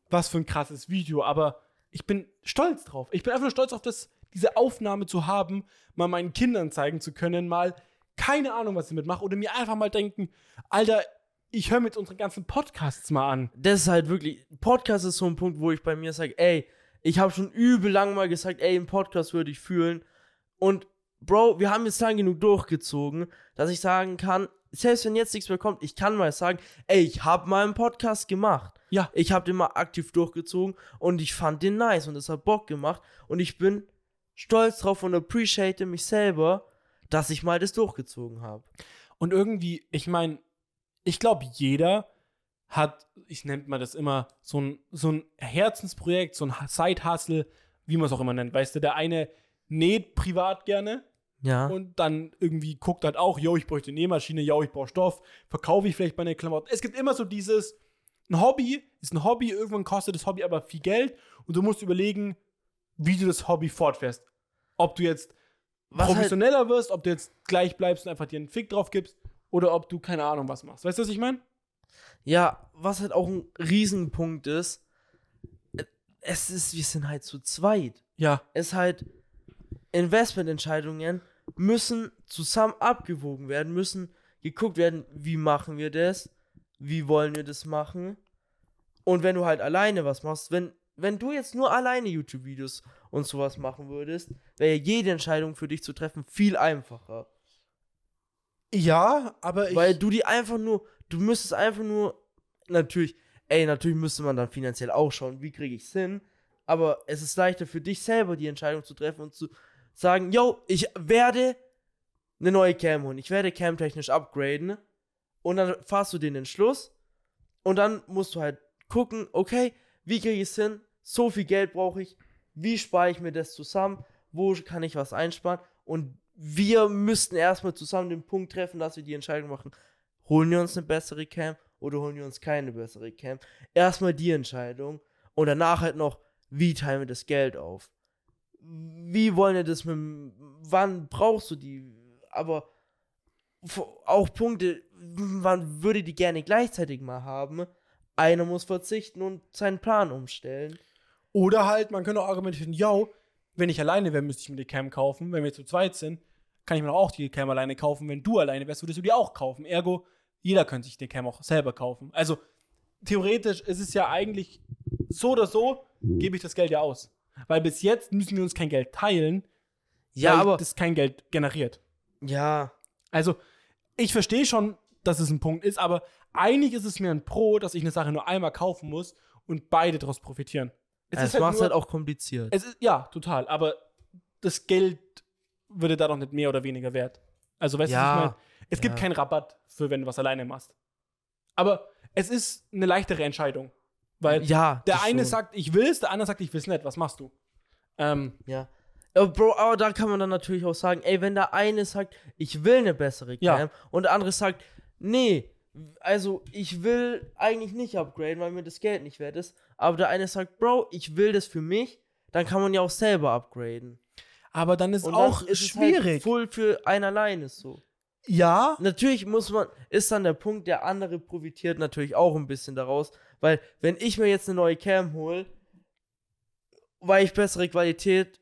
was für ein krasses Video, aber ich bin stolz drauf. Ich bin einfach nur stolz auf das diese Aufnahme zu haben, mal meinen Kindern zeigen zu können, mal keine Ahnung, was ich mitmache oder mir einfach mal denken, Alter, ich höre mir jetzt unsere ganzen Podcasts mal an. das ist halt wirklich, Podcast ist so ein Punkt, wo ich bei mir sage, ey, ich habe schon übel lang mal gesagt, ey, einen Podcast würde ich fühlen. Und Bro, wir haben jetzt lang genug durchgezogen, dass ich sagen kann, selbst wenn jetzt nichts mehr kommt, ich kann mal sagen, ey, ich habe mal einen Podcast gemacht. Ja. Ich habe den mal aktiv durchgezogen und ich fand den nice und es hat Bock gemacht und ich bin stolz drauf und appreciate mich selber, dass ich mal das durchgezogen habe. Und irgendwie, ich meine, ich glaube, jeder hat, ich nennt man das immer, so ein, so ein Herzensprojekt, so ein Side-Hustle, wie man es auch immer nennt. Weißt du, der eine näht privat gerne Ja. und dann irgendwie guckt halt auch, yo, ich bräuchte eine Nähmaschine, yo, ich brauche Stoff, verkaufe ich vielleicht meine Klamotten. Es gibt immer so dieses, ein Hobby ist ein Hobby, irgendwann kostet das Hobby aber viel Geld und du musst überlegen, wie du das Hobby fortfährst. Ob du jetzt Was halt, professioneller wirst, ob du jetzt gleich bleibst und einfach dir einen Fick drauf gibst oder ob du keine Ahnung was machst. Weißt du, was ich meine? Ja, was halt auch ein Riesenpunkt ist, äh, es ist, wir sind halt zu zweit. Ja. Es ist halt, Investmententscheidungen müssen zusammen abgewogen werden, müssen geguckt werden, wie machen wir das, wie wollen wir das machen. Und wenn du halt alleine was machst, wenn, wenn du jetzt nur alleine YouTube-Videos und sowas machen würdest, wäre jede Entscheidung für dich zu treffen viel einfacher. Ja, aber ich. Weil du die einfach nur, du müsstest einfach nur, natürlich, ey, natürlich müsste man dann finanziell auch schauen, wie kriege ich es hin. Aber es ist leichter für dich selber, die Entscheidung zu treffen und zu sagen, yo, ich werde eine neue Cam holen. Ich werde cam-technisch upgraden. Und dann fahrst du den Entschluss. Und dann musst du halt gucken, okay, wie kriege ich es hin? So viel Geld brauche ich. Wie spare ich mir das zusammen? Wo kann ich was einsparen? Und wir müssten erstmal zusammen den Punkt treffen, dass wir die Entscheidung machen. Holen wir uns eine bessere Cam oder holen wir uns keine bessere Cam? Erstmal die Entscheidung. Und danach halt noch, wie teilen wir das Geld auf? Wie wollen wir das mit wann brauchst du die? Aber auch Punkte, man würde die gerne gleichzeitig mal haben. Einer muss verzichten und seinen Plan umstellen. Oder halt, man könnte auch argumentieren, yo, wenn ich alleine wäre, müsste ich mir die Cam kaufen. Wenn wir zu zweit sind, kann ich mir auch die Cam alleine kaufen. Wenn du alleine wärst, würdest du die auch kaufen. Ergo, jeder könnte sich die Cam auch selber kaufen. Also, theoretisch ist es ja eigentlich so oder so, gebe ich das Geld ja aus. Weil bis jetzt müssen wir uns kein Geld teilen, Ja, weil aber. das kein Geld generiert. Ja, Also, ich verstehe schon, dass es ein Punkt ist, aber eigentlich ist es mir ein Pro, dass ich eine Sache nur einmal kaufen muss und beide daraus profitieren. Es ist halt macht es nur- halt auch kompliziert. Es ist, ja, total. Aber das Geld würde da doch nicht mehr oder weniger wert. Also, weißt du, was Ja, ich meine? Es gibt ja. keinen Rabatt für, wenn du was alleine machst. Aber es ist eine leichtere Entscheidung. Weil ja, der eine schon. sagt, ich will's, der andere sagt, ich will's nicht. Was machst du? Ähm, Ja. Bro, aber da kann man dann natürlich auch sagen, ey, wenn der eine sagt, ich will eine bessere Ja. Cam und der andere sagt, nee, also ich will eigentlich nicht upgraden, weil mir das Geld nicht wert ist, aber der eine sagt, Bro, ich will das für mich, dann kann man ja auch selber upgraden. aber dann ist Und auch ist es halt schwierig. full für einen alleine so. ja, Natürlich muss man, ist dann der Punkt, der andere profitiert natürlich auch ein bisschen daraus, weil wenn ich mir jetzt eine neue Cam hole, weil ich bessere Qualität,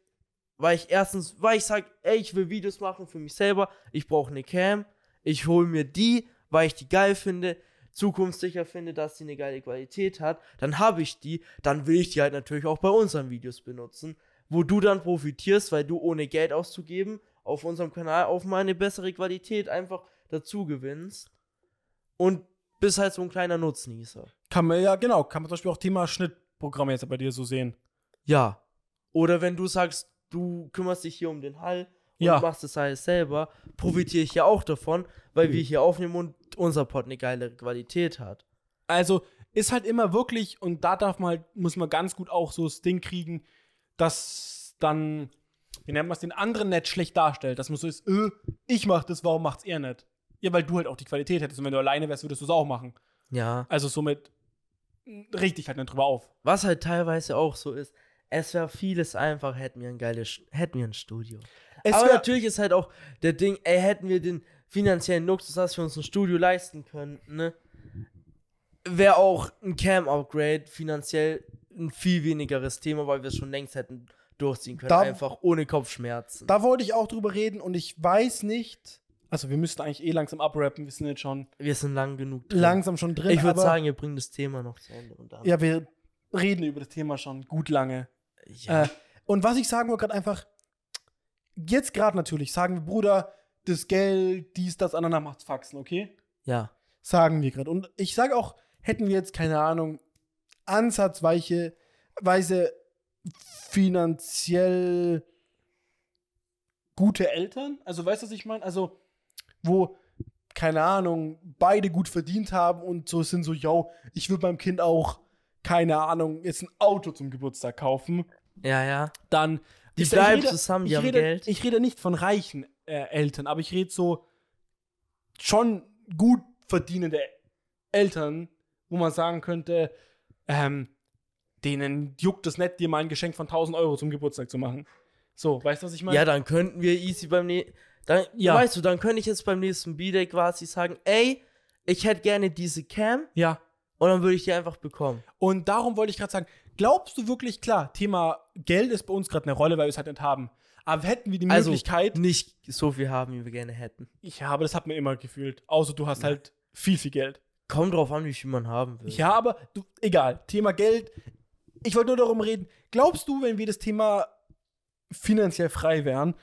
weil ich erstens, weil ich sag, ey, ich will Videos machen für mich selber, ich brauche eine Cam, ich hole mir die, weil ich die geil finde, zukunftssicher finde, dass die eine geile Qualität hat, dann habe ich die, dann will ich die halt natürlich auch bei unseren Videos benutzen, wo du dann profitierst, weil du ohne Geld auszugeben auf unserem Kanal auf mal eine bessere Qualität einfach dazu gewinnst und bist halt so ein kleiner Nutznießer. Kann man ja, genau, kann man zum Beispiel auch Thema Schnittprogramme jetzt bei dir so sehen. Ja. Oder wenn du sagst, du kümmerst dich hier um den Hall und Ja. machst das alles selber, profitiere ich ja auch davon, weil wir hier aufnehmen und unser Pod eine geilere Qualität hat. Also ist halt immer wirklich, und da darf man halt, muss man ganz gut auch so das Ding kriegen, dass dann, wie nennt man es, den anderen nicht schlecht darstellt. Dass man so ist, äh, ich mach das, warum macht's er nicht? Ja, weil du halt auch die Qualität hättest und wenn du alleine wärst, würdest du es auch machen. Ja. Also somit mh, richte ich halt nicht drüber auf. Was halt teilweise auch so ist, es wäre vieles einfach, hätten wir ein geiles, hätten wir ein Studio. Es Aber natürlich ist halt auch der Ding, ey, hätten wir den finanziellen Luxus, dass wir uns ein Studio leisten könnten, ne? Wäre auch ein Cam-Upgrade finanziell ein viel wenigeres Thema, weil wir es schon längst hätten durchziehen können. Da- einfach ohne Kopfschmerzen. Da wollte ich auch drüber reden und ich weiß nicht, also wir müssten eigentlich eh langsam abrappen, wir sind jetzt schon wir sind lang genug drin. langsam schon drin. ich würde sagen, ihr bringt das Thema noch zu Ende. Und dann, Ja, wir reden über das Thema schon gut lange. ja. Äh, und was ich sagen wollte, gerade einfach, jetzt gerade natürlich, sagen wir, Bruder, das Geld, dies, das, anderer macht's Faxen, okay? ja. Sagen wir gerade. Und ich sage auch, hätten wir jetzt, keine Ahnung, ansatzweise Weise finanziell gute Eltern, also weißt du, was ich meine? Also, wo, keine Ahnung, beide gut verdient haben und so sind so, yo, ich will meinem Kind auch, keine Ahnung, jetzt ein Auto zum Geburtstag kaufen Ja, ja. dann. Die ich- bleiben ich rede, zusammen, die ich haben rede, Geld. Ich rede nicht von reichen äh, Eltern, aber ich rede so schon gut verdienende Eltern, wo man sagen könnte, ähm, denen juckt es nicht, dir mal ein Geschenk von 1000 Euro zum Geburtstag zu machen. So, weißt du, was ich meine? Ja, dann könnten wir easy beim nächsten. Dann, Ja. Weißt du, dann könnte ich jetzt beim nächsten B-Day quasi sagen, ey, ich hätte gerne diese Cam ja. und dann würde ich die einfach bekommen. Und darum wollte ich gerade sagen, glaubst du wirklich, klar, Thema Geld ist bei uns gerade eine Rolle, weil wir es halt nicht haben. Aber hätten wir die Also Möglichkeit, nicht so viel haben, wie wir gerne hätten. ich habe, das hat mir immer gefühlt, außer du hast halt viel, viel Geld. Kommt drauf an, wie viel man haben will. Ja, aber du, egal. Thema Geld. Ich wollte nur darum reden. Glaubst du, wenn wir das Thema finanziell frei wären,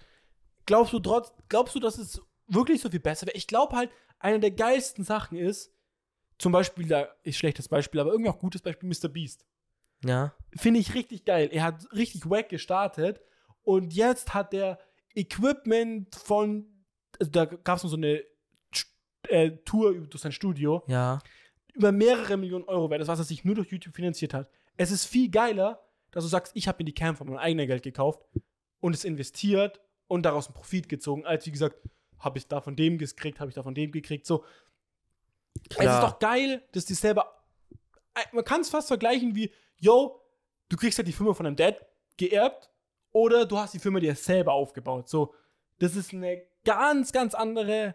glaubst du trotz, glaubst du, dass es wirklich so viel besser wäre? Ich glaube halt, eine der geilsten Sachen ist, zum Beispiel, da ist schlechtes Beispiel, aber irgendwie auch gutes Beispiel, Mr. Beast. Ja. Finde ich richtig geil. Er hat richtig wack gestartet und jetzt hat der Equipment von, also da gab es noch so eine äh, Tour durch sein Studio Ja. über mehrere Millionen Euro wert ist, was er sich nur durch YouTube finanziert hat. Es ist viel geiler, dass du sagst, ich habe mir die Cam von meinem eigenen Geld gekauft und es investiert und daraus einen Profit gezogen, als wie gesagt, habe ich da von dem gekriegt, habe ich da von dem gekriegt. So, es ist Klar. doch geil, dass die selber. Äh, Man kann es fast vergleichen wie, yo, du kriegst halt die Firma von deinem Dad geerbt oder du hast die Firma dir selber aufgebaut. So, das ist eine ganz, ganz andere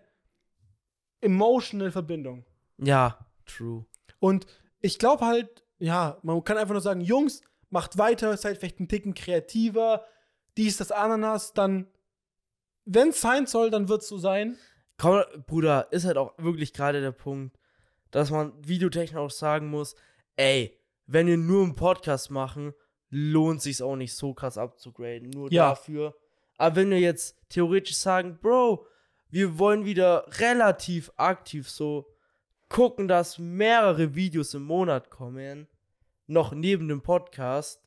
emotional Verbindung. Ja, true. Und ich glaube halt, ja, man kann einfach nur sagen, Jungs, macht weiter, seid vielleicht ein Ticken kreativer, dies, das Ananas, dann, wenn es sein soll, dann wird es so sein. Komm, Bruder, ist halt auch wirklich gerade der Punkt, dass man videotechnisch auch sagen muss, ey, wenn wir nur einen Podcast machen, lohnt sich's auch nicht so krass abzugraden. Nur Ja. dafür. Aber wenn wir jetzt theoretisch sagen, Bro, wir wollen wieder relativ aktiv so gucken, dass mehrere Videos im Monat kommen, noch neben dem Podcast,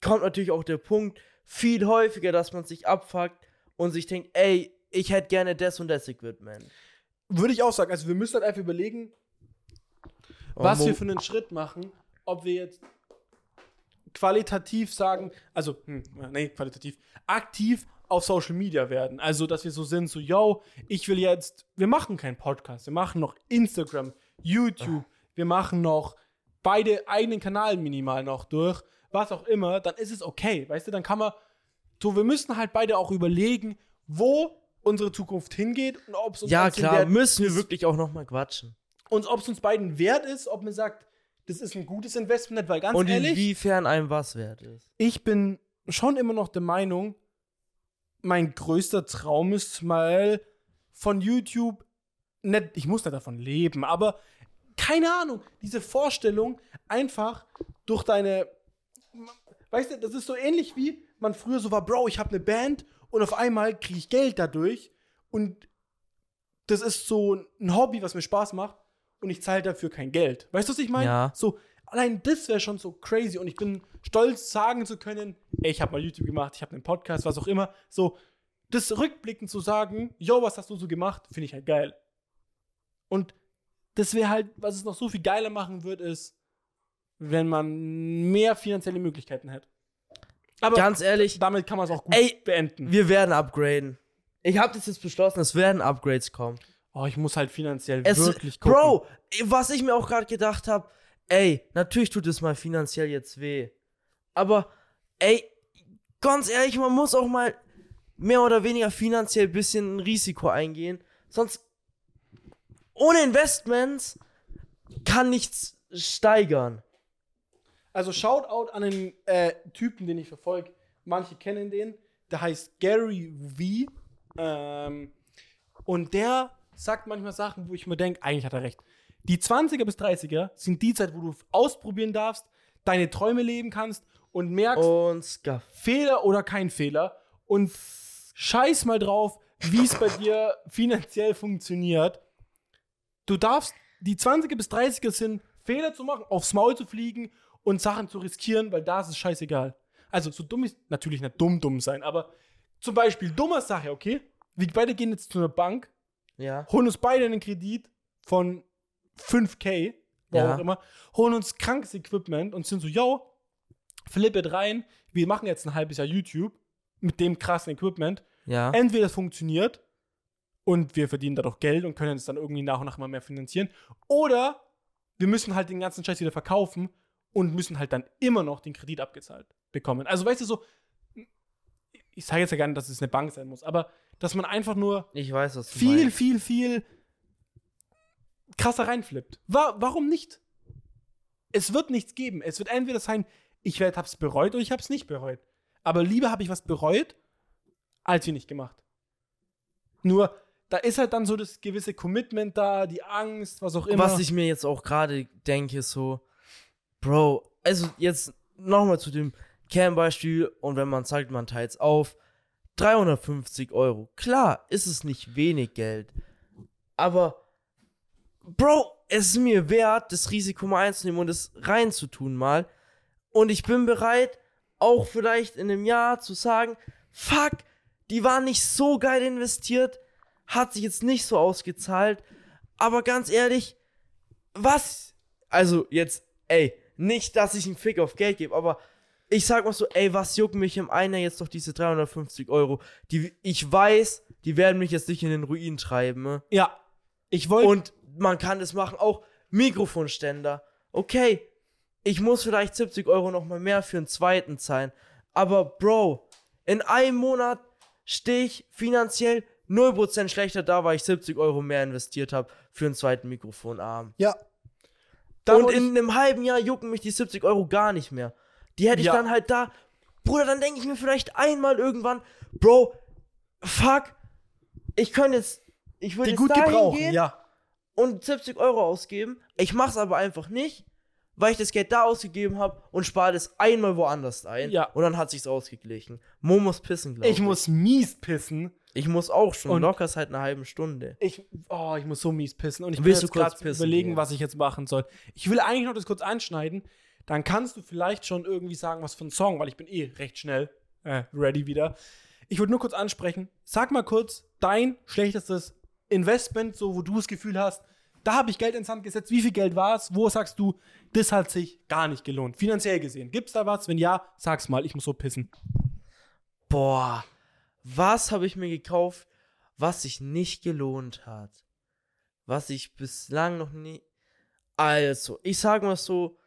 kommt natürlich auch der Punkt, viel häufiger, dass man sich abfuckt und sich denkt, ey, ich hätte gerne das und das Equipment. Würde ich auch sagen. Also wir müssen halt einfach überlegen, Und was wir für einen Schritt machen, ob wir jetzt qualitativ sagen, also, hm, nee, qualitativ, aktiv auf Social Media werden. Also, dass wir so sind, so, yo, ich will jetzt, wir machen keinen Podcast, wir machen noch Instagram, YouTube, wir machen noch beide eigenen Kanäle minimal noch durch, was auch immer, dann ist es okay, weißt du, dann kann man, so, wir müssen halt beide auch überlegen, wo unsere Zukunft hingeht und ob es uns Ja, klar, Wert müssen wir wirklich auch noch mal quatschen. und ob es uns beiden wert ist, ob man sagt, das ist ein gutes Investment, weil ganz und ehrlich, inwiefern einem was wert ist. ich bin schon immer noch der Meinung, mein größter Traum ist mal von YouTube nicht, ich muss nicht davon leben, aber keine Ahnung, diese Vorstellung einfach durch deine, weißt du, das ist so ähnlich wie man früher so war, Bro, ich habe eine Band und auf einmal kriege ich Geld dadurch und das ist so ein Hobby, was mir Spaß macht und ich zahle dafür kein Geld. Weißt du, was ich meine? Ja. So, allein das wäre schon so crazy und ich bin stolz sagen zu können, ey, ich habe mal YouTube gemacht, ich habe einen Podcast, was auch immer. So, das rückblickend zu sagen, yo, was hast du so gemacht, finde ich halt geil. Und das wäre halt, was es noch so viel geiler machen wird, ist, wenn man mehr finanzielle Möglichkeiten hätte. Aber Ganz ehrlich, damit kann man es auch gut Ey, beenden. wir werden upgraden. Ich habe das jetzt beschlossen, es werden Upgrades kommen. Oh, ich muss halt finanziell Es, wirklich gucken. Bro, was ich mir auch gerade gedacht habe, ey, natürlich tut es mal finanziell jetzt weh. Aber, ey, ganz ehrlich, man muss auch mal mehr oder weniger finanziell ein bisschen ein Risiko eingehen. Sonst, ohne Investments kann nichts steigern. Also Shoutout an den äh, Typen, den ich verfolge. Manche kennen den. Der heißt Gary V. Ähm, und der sagt manchmal Sachen, wo ich mir denke, eigentlich hat er recht. Die 20er bis 30er sind die Zeit, wo du ausprobieren darfst, deine Träume leben kannst und merkst, Und Scuff. Fehler oder kein Fehler. Und scheiß mal drauf, wie es bei dir finanziell funktioniert. Du darfst, die 20er bis 30er sind, Fehler zu machen, aufs Maul zu fliegen und Sachen zu riskieren, weil da ist es scheißegal. Also, so dumm ist natürlich nicht dumm, dumm sein, aber zum Beispiel dummer Sache, okay? Wir beide gehen jetzt zu einer Bank, Ja. holen uns beide einen Kredit von 5k, wo Ja. auch immer, holen uns krankes Equipment und sind so, yo, flip it rein, wir machen jetzt ein halbes Jahr YouTube mit dem krassen Equipment. Ja. Entweder es funktioniert und wir verdienen dadurch Geld und können es dann irgendwie nach und nach immer mehr finanzieren, oder wir müssen halt den ganzen Scheiß wieder verkaufen und müssen halt dann immer noch den Kredit abgezahlt bekommen. Also weißt du so, ich sage jetzt ja gar nicht, dass es eine Bank sein muss, aber dass man einfach nur Ich weiß, viel, viel, viel krasser reinflippt. Wa warum nicht? Es wird nichts geben. Es wird entweder sein, ich werd, hab's bereut oder ich hab's nicht bereut. Aber lieber habe ich was bereut, als wie nicht gemacht. Nur, da ist halt dann so das gewisse Commitment da, die Angst, was auch immer. Was ich mir jetzt auch gerade denke, so, Bro, also jetzt nochmal zu dem Kernbeispiel und wenn man sagt, man teilt es auf, 350 Euro. Klar, ist es nicht wenig Geld, aber Bro, es ist mir wert, das Risiko mal einzunehmen und es reinzutun mal. Und ich bin bereit, auch vielleicht in einem Jahr zu sagen, fuck, die waren nicht so geil investiert, hat sich jetzt nicht so ausgezahlt, aber ganz ehrlich, was? Also jetzt, ey, nicht, dass ich einen Fick auf Geld gebe, aber ich sag mal so, ey, was jucken mich im einer jetzt doch diese 350 Euro? Die, ich weiß, die werden mich jetzt nicht in den Ruin treiben. Ne? ja, ich wollte. Und man kann das machen, auch Mikrofonständer. Okay, ich muss vielleicht 70 Euro nochmal mehr für einen zweiten zahlen. Aber Bro, in einem Monat stehe ich finanziell 0% schlechter da, weil ich 70 Euro mehr investiert habe für einen zweiten Mikrofonarm. Ja. Da Und in einem halben Jahr jucken mich die 70 Euro gar nicht mehr. Die hätte ich Ja. dann halt da. Bruder, dann denke ich mir vielleicht einmal irgendwann, Bro, fuck, ich könnte jetzt, ich würde die jetzt gut dahin gebrauchen. gehen Ja. und 70 Euro ausgeben. Ich mach's aber einfach nicht, weil ich das Geld da ausgegeben habe und spare das einmal woanders ein. Ja. Und dann hat sich's ausgeglichen. Mo muss pissen, glaube ich. Ich muss mies pissen. Ich muss auch schon. Und- locker seit einer halben Stunde. Ich, oh, ich muss so mies pissen. Und ich du jetzt kurz gerade pissen überlegen, gehen? was ich jetzt machen soll. Ich will eigentlich noch das kurz anschneiden. Dann kannst du vielleicht schon irgendwie sagen, was für ein Song, weil ich bin eh recht schnell äh, ready wieder. Ich würde nur kurz ansprechen. Sag mal kurz dein schlechtestes Investment, so wo du das Gefühl hast, da habe ich Geld ins Hand gesetzt. Wie viel Geld war es? Wo sagst du, das hat sich gar nicht gelohnt? Finanziell gesehen. Gibt's da was? Wenn ja, sag's mal. Ich muss so pissen. Boah, was habe ich mir gekauft, was sich nicht gelohnt hat? Was ich bislang noch nie. Also, ich sag mal so,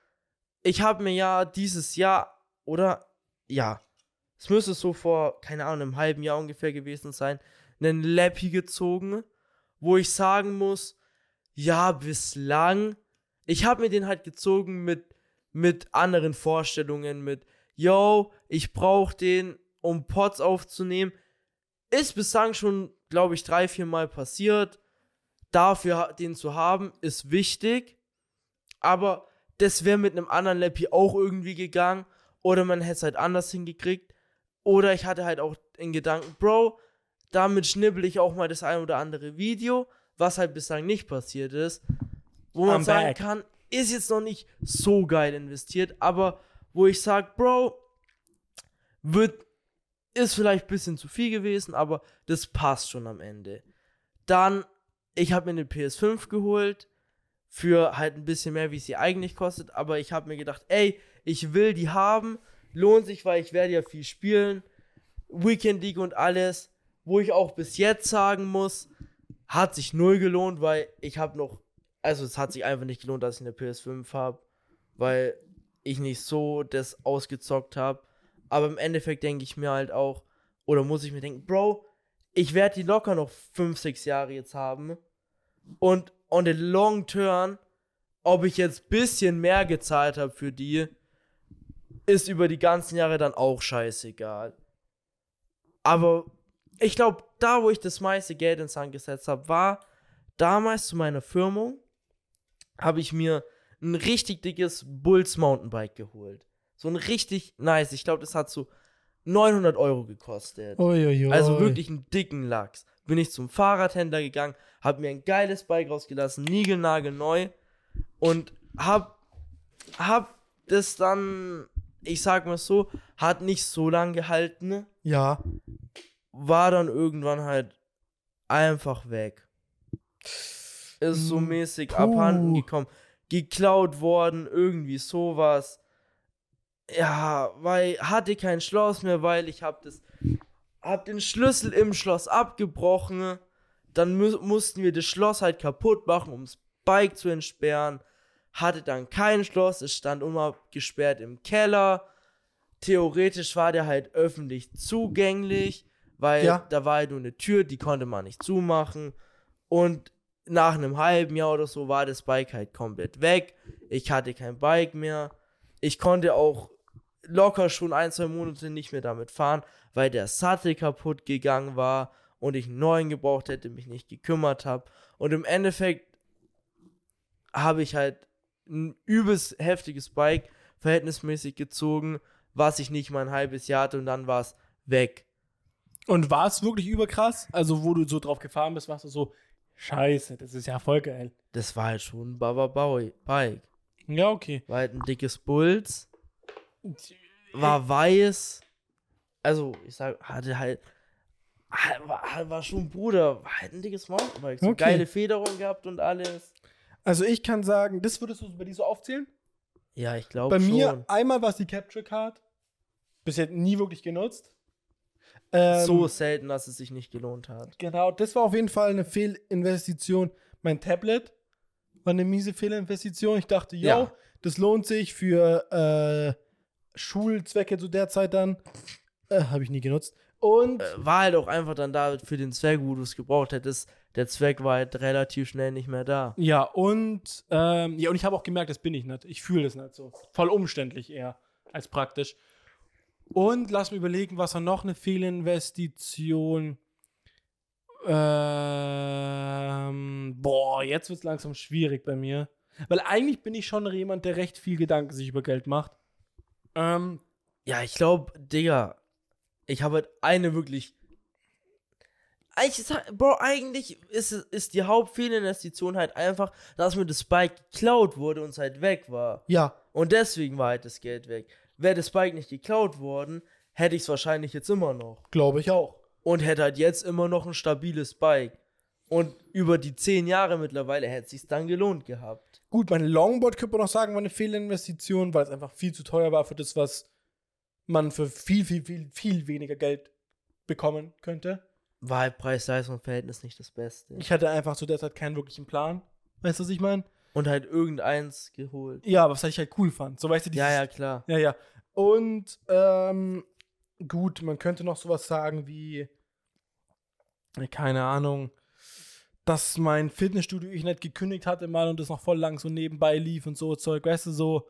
ich habe mir ja dieses Jahr, oder? Ja, es müsste so vor, keine Ahnung, einem halben Jahr ungefähr gewesen sein, einen Lappy gezogen, wo ich sagen muss, ja, bislang, ich habe mir den halt gezogen mit, mit anderen Vorstellungen, mit, yo, ich brauche den, um Pots aufzunehmen. Ist bislang schon, glaube ich, drei, vier Mal passiert. dafür den zu haben, ist wichtig. Aber das wäre mit einem anderen Lappy auch irgendwie gegangen. Oder man hätte es halt anders hingekriegt. Oder ich hatte halt auch in Gedanken, Bro, damit schnibbel ich auch mal das ein oder andere Video, was halt bislang nicht passiert ist. Wo man I'm sagen back. kann, ist jetzt noch nicht so geil investiert, aber wo ich sage, Bro, wird, ist vielleicht ein bisschen zu viel gewesen, aber das passt schon am Ende. Dann, ich habe mir eine PS5 geholt, für halt ein bisschen mehr, wie sie eigentlich kostet, aber ich habe mir gedacht, ey, ich will die haben, lohnt sich, weil ich werde ja viel spielen, Weekend League und alles, wo ich auch bis jetzt sagen muss, hat sich null gelohnt, weil ich habe noch, also es hat sich einfach nicht gelohnt, dass ich eine PS5 habe, weil ich nicht so das ausgezockt habe. Aber im Endeffekt denke ich mir halt auch, oder muss ich mir denken, Bro, ich werde die locker noch 5, 6 Jahre jetzt haben. Und on the long term, ob ich jetzt bisschen mehr gezahlt habe für die, ist über die ganzen Jahre dann auch scheißegal. Aber ich glaube, da, wo ich das meiste Geld ins Hand gesetzt habe, war damals zu meiner Firmung, habe ich mir ein richtig dickes Bulls Mountainbike geholt. So ein richtig nice. Ich glaube, das hat so 900 Euro gekostet. Uiuiui. Also wirklich einen dicken Lachs. Bin ich zum Fahrradhändler gegangen, hab mir ein geiles Bike rausgelassen, niegelnagelneu und hab, hab das dann, ich sag mal so, hat nicht so lang gehalten, Ja. war dann irgendwann halt einfach weg. Ist so Hm, mäßig puh. abhanden gekommen, geklaut worden, irgendwie sowas. Ja, weil hatte kein Schloss mehr, weil ich hab das hab den Schlüssel im Schloss abgebrochen. Dann mu mussten wir das Schloss halt kaputt machen, um das Bike zu entsperren. Hatte dann kein Schloss, es stand unabgesperrt im Keller. Theoretisch war der halt öffentlich zugänglich, weil Ja. da war halt nur eine Tür, die konnte man nicht zumachen. Und nach einem halben Jahr oder so war das Bike halt komplett weg. Ich hatte kein Bike mehr. Ich konnte auch locker schon ein, zwei Monate nicht mehr damit fahren, weil der Sattel kaputt gegangen war und ich einen neuen gebraucht hätte, mich nicht gekümmert habe. Und im Endeffekt habe ich halt ein übelst heftiges Bike verhältnismäßig gezogen, was ich nicht mal ein halbes Jahr hatte und dann war es weg. Und war es wirklich überkrass? Also, wo du so drauf gefahren bist, warst du so, scheiße, das ist ja voll geil. Das war halt schon ein Baba-Bike. Ja, okay. War halt ein dickes Bulls, war weiß. Also, ich sag, hatte halt. War, war schon Bruder, war halt ein dickes Mountainbike. So Okay. geile Federung gehabt und alles. Also, ich kann sagen, das würdest du bei dir so aufzählen? Ja, ich glaube Bei schon. mir einmal war es die Capture Card. Bisher nie wirklich genutzt. Ähm, so selten, dass es sich nicht gelohnt hat. Genau, das war auf jeden Fall eine Fehlinvestition. Mein Tablet war eine miese Fehlinvestition. Ich dachte, yo, Ja. das lohnt sich für äh, Schulzwecke zu der Zeit dann. Äh, Habe ich nie genutzt. Und Äh, War halt auch einfach dann da für den Zweck, wo du es gebraucht hättest. Der Zweck war halt relativ schnell nicht mehr da. ja, und ähm, ja, und ich habe auch gemerkt, das bin ich nicht. Ich fühle das nicht so. Voll umständlich eher als praktisch. Und lass mir überlegen, was war noch eine Fehlinvestition. Ähm, boah, jetzt wird es langsam schwierig bei mir. Weil eigentlich bin ich schon jemand, der recht viel Gedanken sich über Geld macht. Ähm, Ja, ich glaube, Digga, ich habe halt eine wirklich. Eigentlich, ist- Bro, eigentlich ist, ist die Hauptfehlinvestition halt einfach, dass mir das Bike geklaut wurde und es halt weg war. ja, Und deswegen war halt das Geld weg. Wäre das Bike nicht geklaut worden, hätte ich es wahrscheinlich jetzt immer noch. glaube ich auch. Und hätte halt jetzt immer noch ein stabiles Bike. Und über die zehn Jahre mittlerweile hätte es sich dann gelohnt gehabt. Gut, mein Longboard könnte man noch sagen, war eine Fehlinvestition, weil es einfach viel zu teuer war für das, was man für viel, viel, viel, viel weniger Geld bekommen könnte. War halt Preis-Leistung-Verhältnis nicht das Beste. Ich hatte einfach zu der Zeit keinen wirklichen Plan. Weißt du, was ich meine? Und halt irgendeins geholt. Ja, was ich halt cool fand. So weißt du, Ja, dieses- ja, klar. Ja, ja. Und ähm, gut, man könnte noch sowas sagen wie, keine Ahnung, dass mein Fitnessstudio ich nicht gekündigt hatte mal und das noch voll lang so nebenbei lief und so Zeug, weißt du, so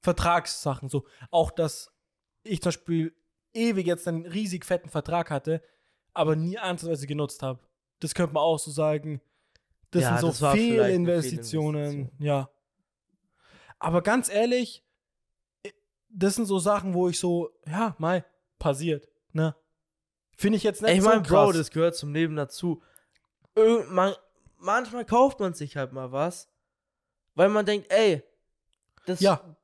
Vertragssachen, so. Auch, dass ich zum Beispiel ewig jetzt einen riesig fetten Vertrag hatte, aber nie ansatzweise genutzt habe. Das könnte man auch so sagen. Das Ja, sind so das Fehlinvestitionen. Fehlinvestition. Ja. Aber ganz ehrlich, das sind so Sachen, wo ich so, ja, mal passiert, ne? Finde ich jetzt nicht ich so mein, Bro, krass. das gehört zum Leben dazu. Man, manchmal kauft man sich halt mal was, weil man denkt, ey, das, Ja.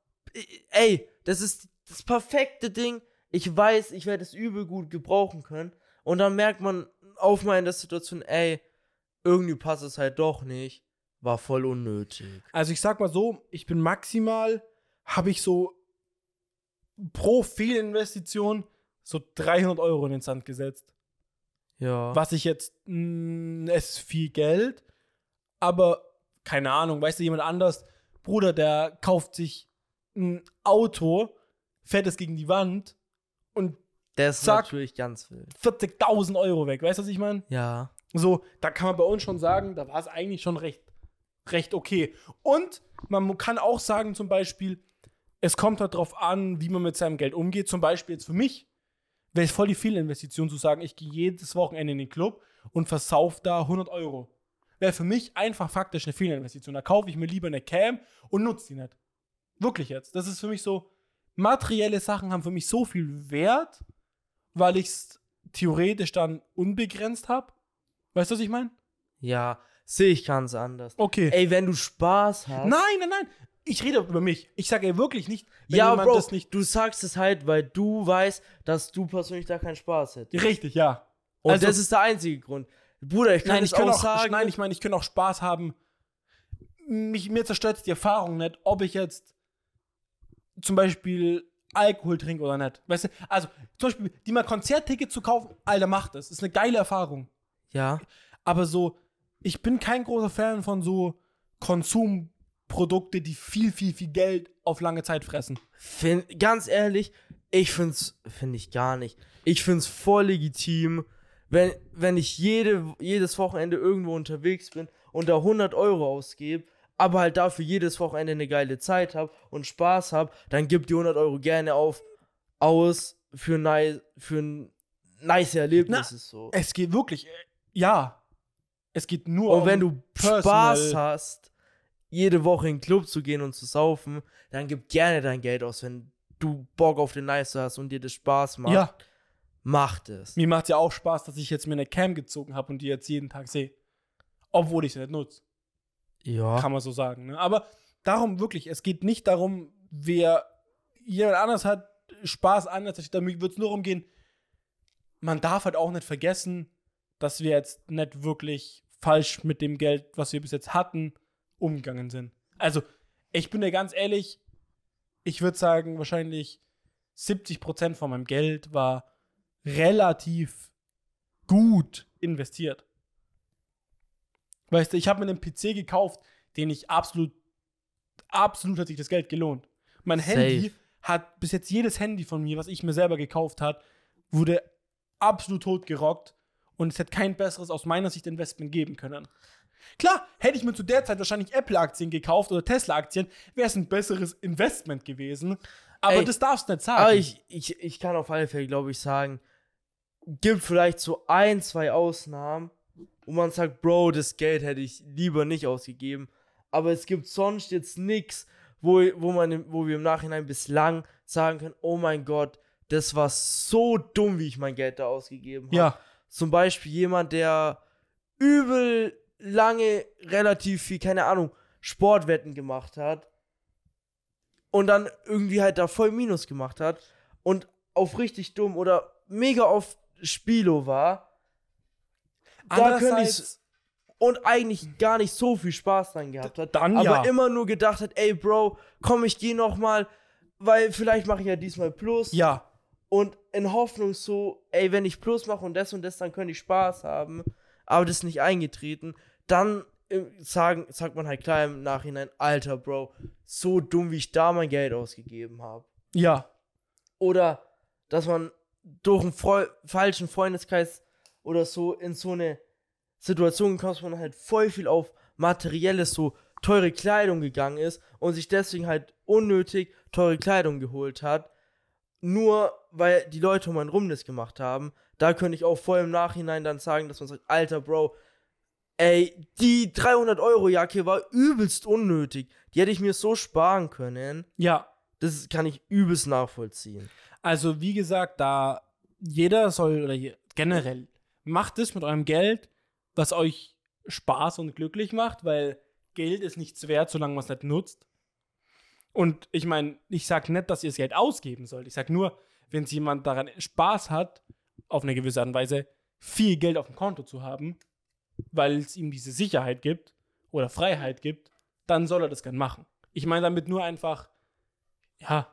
ey, das ist das perfekte Ding. Ich weiß, ich werde es übel gut gebrauchen können. Und dann merkt man auf mal in der Situation, ey, irgendwie passt es halt doch nicht. War voll unnötig. Also ich sag mal so, ich bin maximal, habe ich so pro Fehlinvestition so 300 Euro in den Sand gesetzt. Ja. Was ich jetzt, mh, es ist viel Geld, aber keine Ahnung, weißt du, jemand anders, Bruder, der kauft sich ein Auto, fährt es gegen die Wand und Der ist Zack. natürlich ganz wild. 40.000 Euro weg, weißt du, was ich meine? Ja. So, da kann man bei uns schon sagen, da war es eigentlich schon recht, recht okay. Und man kann auch sagen, zum Beispiel, es kommt halt drauf an, wie man mit seinem Geld umgeht. Zum Beispiel jetzt für mich wäre es voll die Fehlinvestition zu sagen, ich gehe jedes Wochenende in den Club und versauf da 100 Euro. Wäre für mich einfach faktisch eine Fehlinvestition. Da kaufe ich mir lieber eine Cam und nutze die nicht. Wirklich jetzt. Das ist für mich so, materielle Sachen haben für mich so viel Wert, weil ich es theoretisch dann unbegrenzt habe. Weißt du, was ich meine? Ja. Sehe ich ganz anders. Okay. Ey, wenn du Spaß hast. Nein, nein, nein. Ich rede über mich. Ich sage ey wirklich nicht, wenn ja, jemand Bro, das nicht. du sagst es halt, weil du weißt, dass du persönlich da keinen Spaß hättest. Richtig, ja. Und Also- das ist der einzige Grund. Bruder, ich kann Nein, ich auch, auch, sagen. nein, ich meine, ich kann auch Spaß haben. Mich, mir zerstört die Erfahrung nicht, ob ich jetzt zum Beispiel Alkohol trinke oder nicht. Weißt du, also zum Beispiel, die mal Konzertticket zu kaufen, Alter, macht das. Ist eine geile Erfahrung. ja. Aber so, ich bin kein großer Fan von so Konsumprodukte, die viel, viel, viel Geld auf lange Zeit fressen. Find, ganz ehrlich, ich find's, finde ich gar nicht. Ich find's voll legitim, wenn, wenn ich jede, jedes Wochenende irgendwo unterwegs bin und da 100 Euro ausgebe, aber halt dafür jedes Wochenende eine geile Zeit habe und Spaß habe, dann gib die 100 Euro gerne auf, aus für, nice, für ein nice Erlebnis. ist so. Es geht wirklich, äh, ja. Es geht nur Und um wenn du personal. Spaß hast, jede Woche in den Club zu gehen und zu saufen, dann gib gerne dein Geld aus, wenn du Bock auf den Nice hast und dir das Spaß macht. Ja, Mach es. mir macht ja auch Spaß, dass ich jetzt mir eine Cam gezogen habe und die jetzt jeden Tag sehe. Obwohl ich sie nicht nutze, Ja. kann man so sagen. Ne? Aber darum wirklich, es geht nicht darum, wer jemand anders hat Spaß an, damit wird es nur darum gehen, man darf halt auch nicht vergessen, dass wir jetzt nicht wirklich falsch mit dem Geld, was wir bis jetzt hatten, umgegangen sind. Also, ich bin dir ganz ehrlich, ich würde sagen, wahrscheinlich 70% von meinem Geld war relativ gut investiert. Weißt du, ich habe mir einen PC gekauft, den ich absolut, absolut hat sich das Geld gelohnt. Mein Safe. Handy hat bis jetzt jedes Handy von mir, was ich mir selber gekauft hat, wurde absolut tot gerockt und es hätte kein besseres aus meiner Sicht Investment geben können. Klar, hätte ich mir zu der Zeit wahrscheinlich Apple-Aktien gekauft oder Tesla-Aktien, wäre es ein besseres Investment gewesen. Aber Ey, das darfst du nicht sagen. Aber ich, ich, ich kann auf alle Fälle, glaube ich, sagen, gibt vielleicht so ein, zwei Ausnahmen, wo man sagt, Bro, das Geld hätte ich lieber nicht ausgegeben. Aber es gibt sonst jetzt nichts, wo, wo, man im- wo wir im Nachhinein bislang sagen können, oh mein Gott, das war so dumm, wie ich mein Geld da ausgegeben habe. ja, Zum Beispiel jemand, der übel lange relativ viel, keine Ahnung, Sportwetten gemacht hat und dann irgendwie halt da voll Minus gemacht hat und auf richtig dumm oder mega auf Spielo war. Da könnte andererseits, und eigentlich gar nicht so viel Spaß dran gehabt hat, dann aber ja. immer nur gedacht hat, ey Bro, komm, ich geh noch mal, weil vielleicht mache ich ja diesmal Plus ja, und in Hoffnung so, ey, wenn ich Plus mache und das und das, dann könnte ich Spaß haben, aber das ist nicht eingetreten, dann sagen, sagt man halt klar im Nachhinein, alter Bro, so dumm, wie ich da mein Geld ausgegeben habe. ja, Oder dass man durch einen Freu falschen Freundeskreis oder so in so eine Situation kommt, dass man halt voll viel auf materielles, so teure Kleidung gegangen ist und sich deswegen halt unnötig teure Kleidung geholt hat, nur weil die Leute um einen rum das gemacht haben. Da könnte ich auch voll im Nachhinein dann sagen, dass man sagt, alter Bro, Ey, die 300-Euro-Jacke war übelst unnötig. Die hätte ich mir so sparen können. Ja, Das kann ich übelst nachvollziehen. Also, wie gesagt, da jeder soll oder generell macht es mit eurem Geld, was euch Spaß und glücklich macht, weil Geld ist nichts wert, solange man es nicht nutzt. Und ich meine, ich sage nicht, dass ihr das Geld ausgeben sollt. Ich sage nur, wenn jemand daran Spaß hat, auf eine gewisse Art und Weise viel Geld auf dem Konto zu haben, weil es ihm diese Sicherheit gibt oder Freiheit gibt, dann soll er das gern machen. Ich meine damit nur einfach, ja,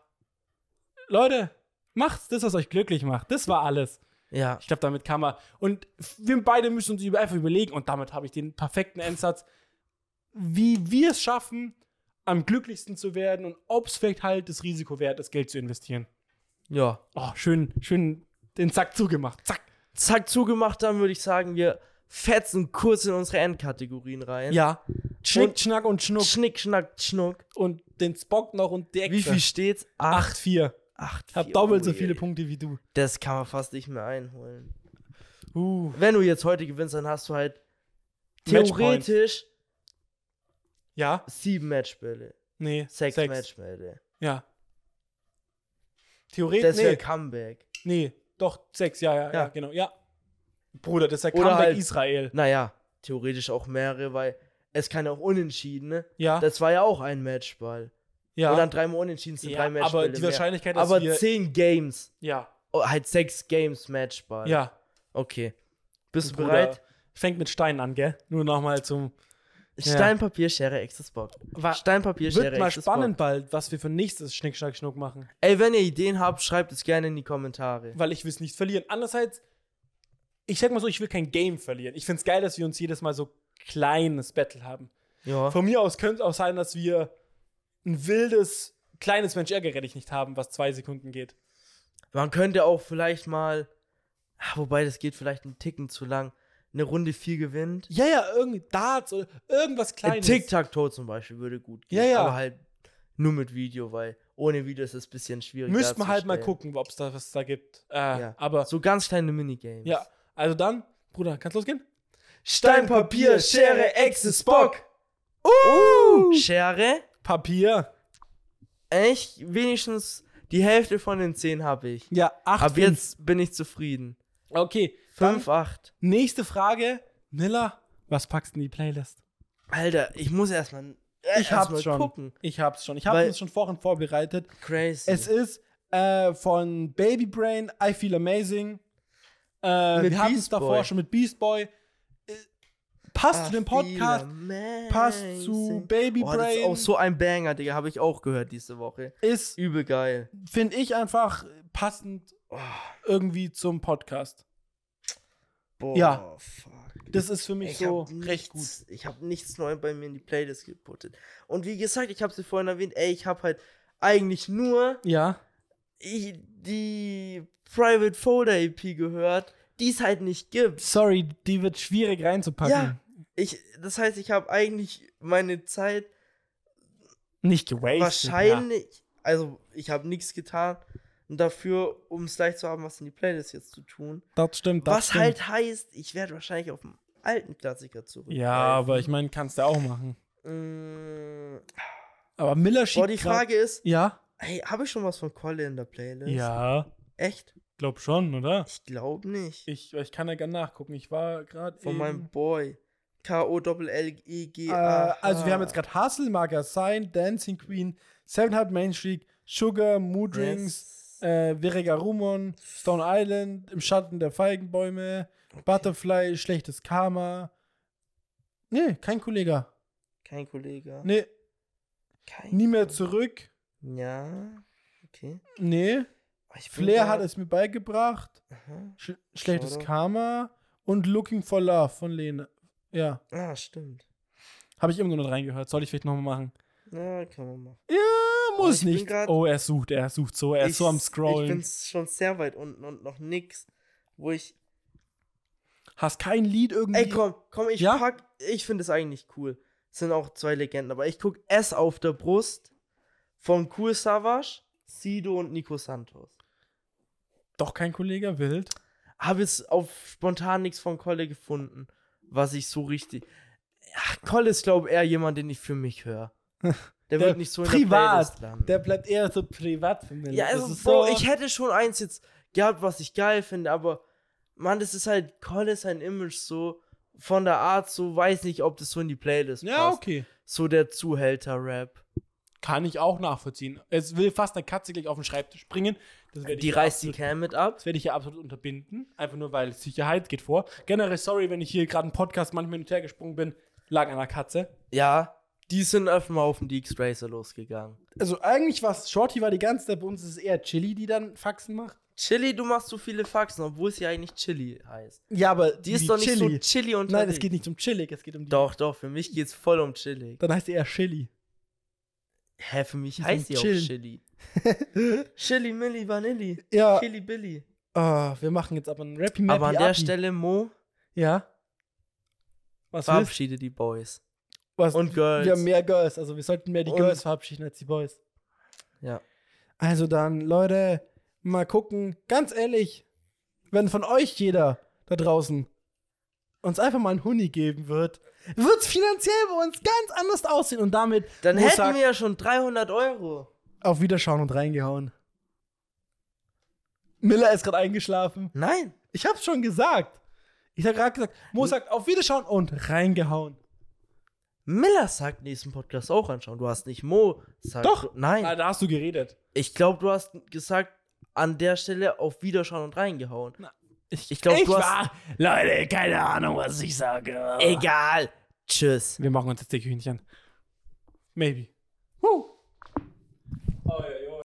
Leute, macht's das, was euch glücklich macht. Das war alles. Ja. Ich glaube, damit kann man. Und wir beide müssen uns über- einfach überlegen, und damit habe ich den perfekten Endsatz, wie wir es schaffen, am glücklichsten zu werden und ob es vielleicht halt das Risiko wert ist, Geld zu investieren. Ja. Oh, schön, schön den Sack zugemacht. Zack. Zack, zugemacht, dann würde ich sagen, wir fetzen kurz in unsere Endkategorien rein. Ja. Schnick, Und- Schnack und Schnuck. Schnick, schnack, schnuck. Und den Spock noch und die Wie viel steht's? Acht. 8-4. Acht. Hab vier. doppelt so Ui, viele ey. Punkte wie du. Das kann man fast nicht mehr einholen. Uh. Wenn du jetzt heute gewinnst, dann hast du halt theoretisch Ja? sieben Matchbälle. Nee. Sechs, sechs. Matchbälle. Ja. Theoretisch. Das wäre Nee. Comeback. nee, doch, sechs, ja, ja, ja, Ja. genau, ja. Bruder, das ist der Oder Comeback halt- Israel. Naja, theoretisch auch mehrere, weil es kann auch unentschieden, ne? Ja, Das war ja auch ein Matchball. ja. Und dann dreimal unentschieden sind ja drei Matchbälle. aber die mehr. Wahrscheinlichkeit, dass Aber wir... zehn Games. Ja, Oh, halt sechs Games Matchball. ja. Okay. Bist du bereit? Fängt mit Steinen an, gell? Nur nochmal zum... Ja. Stein, Papier, Schere, Exes Bock. Stein, Papier, Schere, Wird mal Exes Bock. spannend bald, was wir für nächstes Schnick, Schnack, Schnuck machen. Ey, wenn ihr Ideen habt, schreibt es gerne in die Kommentare. Weil ich will es nicht verlieren. Andererseits, ich sag mal so, ich will kein Game verlieren. Ich find's geil, dass wir uns jedes Mal so kleines Battle haben. Ja. Von mir aus könnte es auch sein, dass wir ein wildes, kleines Mensch ärgere dich nicht haben, was zwei Sekunden geht. Man könnte auch vielleicht mal, ah, wobei das geht vielleicht einen Ticken zu lang, eine Runde 4 gewinnt. Ja, ja, irgendwie Darts oder irgendwas Ein Kleines. Tic-Tac-Toe zum Beispiel würde gut gehen. Ja, ja. Aber halt nur mit Video, weil ohne Video ist es ein bisschen schwierig. Müsste man halt mal gucken, ob es da was da gibt. Äh, Ja. Aber So ganz kleine Minigames. ja, also dann, Bruder, kannst losgehen? Stein, Papier, Schere, Echse, Spock. Uh! Schere? Papier. Echt? Wenigstens die Hälfte von den 10 habe ich. Ja, 8. Ab jetzt bin ich zufrieden. Okay, dann 5, 8. nächste Frage. Miller, was packst du in die Playlist? Alter, ich muss erstmal äh, Ich hab's erst mal schon. gucken. Ich hab's schon. Ich habe es schon vorhin vorbereitet. Crazy. Es ist äh, von Baby Brain, I Feel Amazing. Äh, Mit wir hatten es davor schon mit Beast Boy. Äh, passt zu dem Podcast, passt zu. Baby Oh, das ist Brain. auch so ein Banger, Digga. Habe ich auch gehört diese Woche. Ist, Übel geil. finde ich, einfach passend Oh, irgendwie zum Podcast. boah, Ja. fuck. Das ist für mich Ich so hab recht gut. nichts- Ich habe nichts Neues bei mir in die Playlist geputtet. Und wie gesagt, ich habe sie vorhin erwähnt, ey, ich habe halt eigentlich nur Ja. Die Private Folder EP gehört, die es halt nicht gibt. Sorry, die wird schwierig reinzupacken. Ja. Ich, das heißt, ich habe eigentlich meine Zeit Nicht gewastet. wahrscheinlich, also ich habe nichts getan dafür, um es leicht zu haben, was in die Playlist jetzt zu tun. Ja, das stimmt. Das was stimmt. halt heißt, ich werde wahrscheinlich auf einen alten Klassiker zurückgreifen. Ja, aber ich meine, kannst du auch machen. Mm, Aber Miller schiebt. boah, die Frage ist, Ja. Hey, habe ich schon was von Kolle in der Playlist? Ja. Echt? Glaub schon, oder? Ich glaube nicht. Ich, ich kann ja gerne nachgucken. Ich war gerade. von meinem Boy. Äh, K-O-L-L-E-G-A. also, wir haben jetzt gerade Hustle, Sign, Dancing Queen, Seven Heart Main Street, Sugar, Mood Rings, äh, Verega Rumon, Stone Island, Im Schatten der Feigenbäume, Butterfly, Schlechtes Karma. Nee, kein Kollege. Kein Kollege. Nee, Kein nie mehr zurück. Ja, okay. Nee, ich Flair hat es mir beigebracht. Sch Schlechtes Shoutout. Karma und Looking for Love von Lena. Ja, Ah, stimmt. habe ich irgendwo noch reingehört. Soll ich vielleicht nochmal machen? Ja, kann man machen. Ja, muss ich nicht. grad- oh, er sucht, er sucht so, er ist so am Ich- Ich Scrollen. bin schon sehr weit unten und noch nix, wo ich. Hast kein Lied irgendwie. Ey, komm, komm, ich Ja? pack. Ich finde es eigentlich cool. Es sind auch zwei Legenden, aber ich guck S auf der Brust von Cool Savage, Sido und Nico Santos. Doch kein Kollege, wild. Habe jetzt auf spontan nichts von Kolle gefunden. was ich so richtig. Ach, Cole ist, glaube ich, eher jemand, den ich für mich höre. [laughs] Der, Der wird nicht so in der privat. Playlist landen. Der bleibt eher so privat für mich. ja, also, ist Bro, so- ich hätte schon eins jetzt gehabt, was ich geil finde, aber Mann, das ist halt, Cole ist ein Image so, von der Art so, weiß nicht, ob das so in die Playlist Ja, passt. okay. So der Zuhälter-Rap. Kann ich auch nachvollziehen. Es will fast eine Katze gleich auf den Schreibtisch springen. Das werde ich Die reißt die absolut- Cam mit ab. Das werde ich hier absolut unterbinden. Einfach nur, weil Sicherheit geht vor. Generell sorry, wenn ich hier gerade im Podcast manchmal hin und her gesprungen bin. Lag an einer Katze. Ja, die sind öfter auf den Deeks Racer losgegangen. Also eigentlich war Shorty war die ganze Zeit, bei uns ist es eher Chili, die dann Faxen macht. Chili, du machst so viele Faxen, obwohl sie eigentlich Chili heißt. Ja, aber Die ist doch nicht so Chili und Nein, es geht nicht um Chillig, es geht um die. Doch, doch, für mich geht's voll um Chili. Dann heißt sie eher Chili. Hä, für mich Die heißt sie auch. Chili. [laughs] Chili, Milli, Vanilli. Ja, Chili, Billy. ah, wir machen jetzt aber einen Rappy Aber an der. Stelle, Mo, Ja. Was willst verabschiede die Boys. was? Und Girls. Wir haben mehr Girls, also wir sollten mehr die Und- Girls verabschieden als die Boys. Ja. Also dann, Leute, mal gucken. Ganz ehrlich, wenn von euch jeder da draußen uns einfach mal einen Huni geben wird, wird es finanziell bei uns ganz anders aussehen. Und damit Dann hätten sagt, wir ja schon 300 Euro. auf Wiederschauen und reingehauen. Miller ist gerade eingeschlafen. Nein. Ich hab's schon gesagt. Ich hab gerade gesagt, Mo sagt auf Wiederschauen und reingehauen. Miller sagt nächsten Podcast auch anschauen. Du hast nicht Mo sagt. Doch. Nein. Ah, da hast du geredet. Ich glaube, du hast gesagt, an der Stelle auf Wiederschauen und reingehauen. Ich, Ich glaub, du hast- war- Leute, keine Ahnung, was ich sage. Egal. Tschüss. Wir machen uns jetzt die Hühnchen. Maybe. Woo.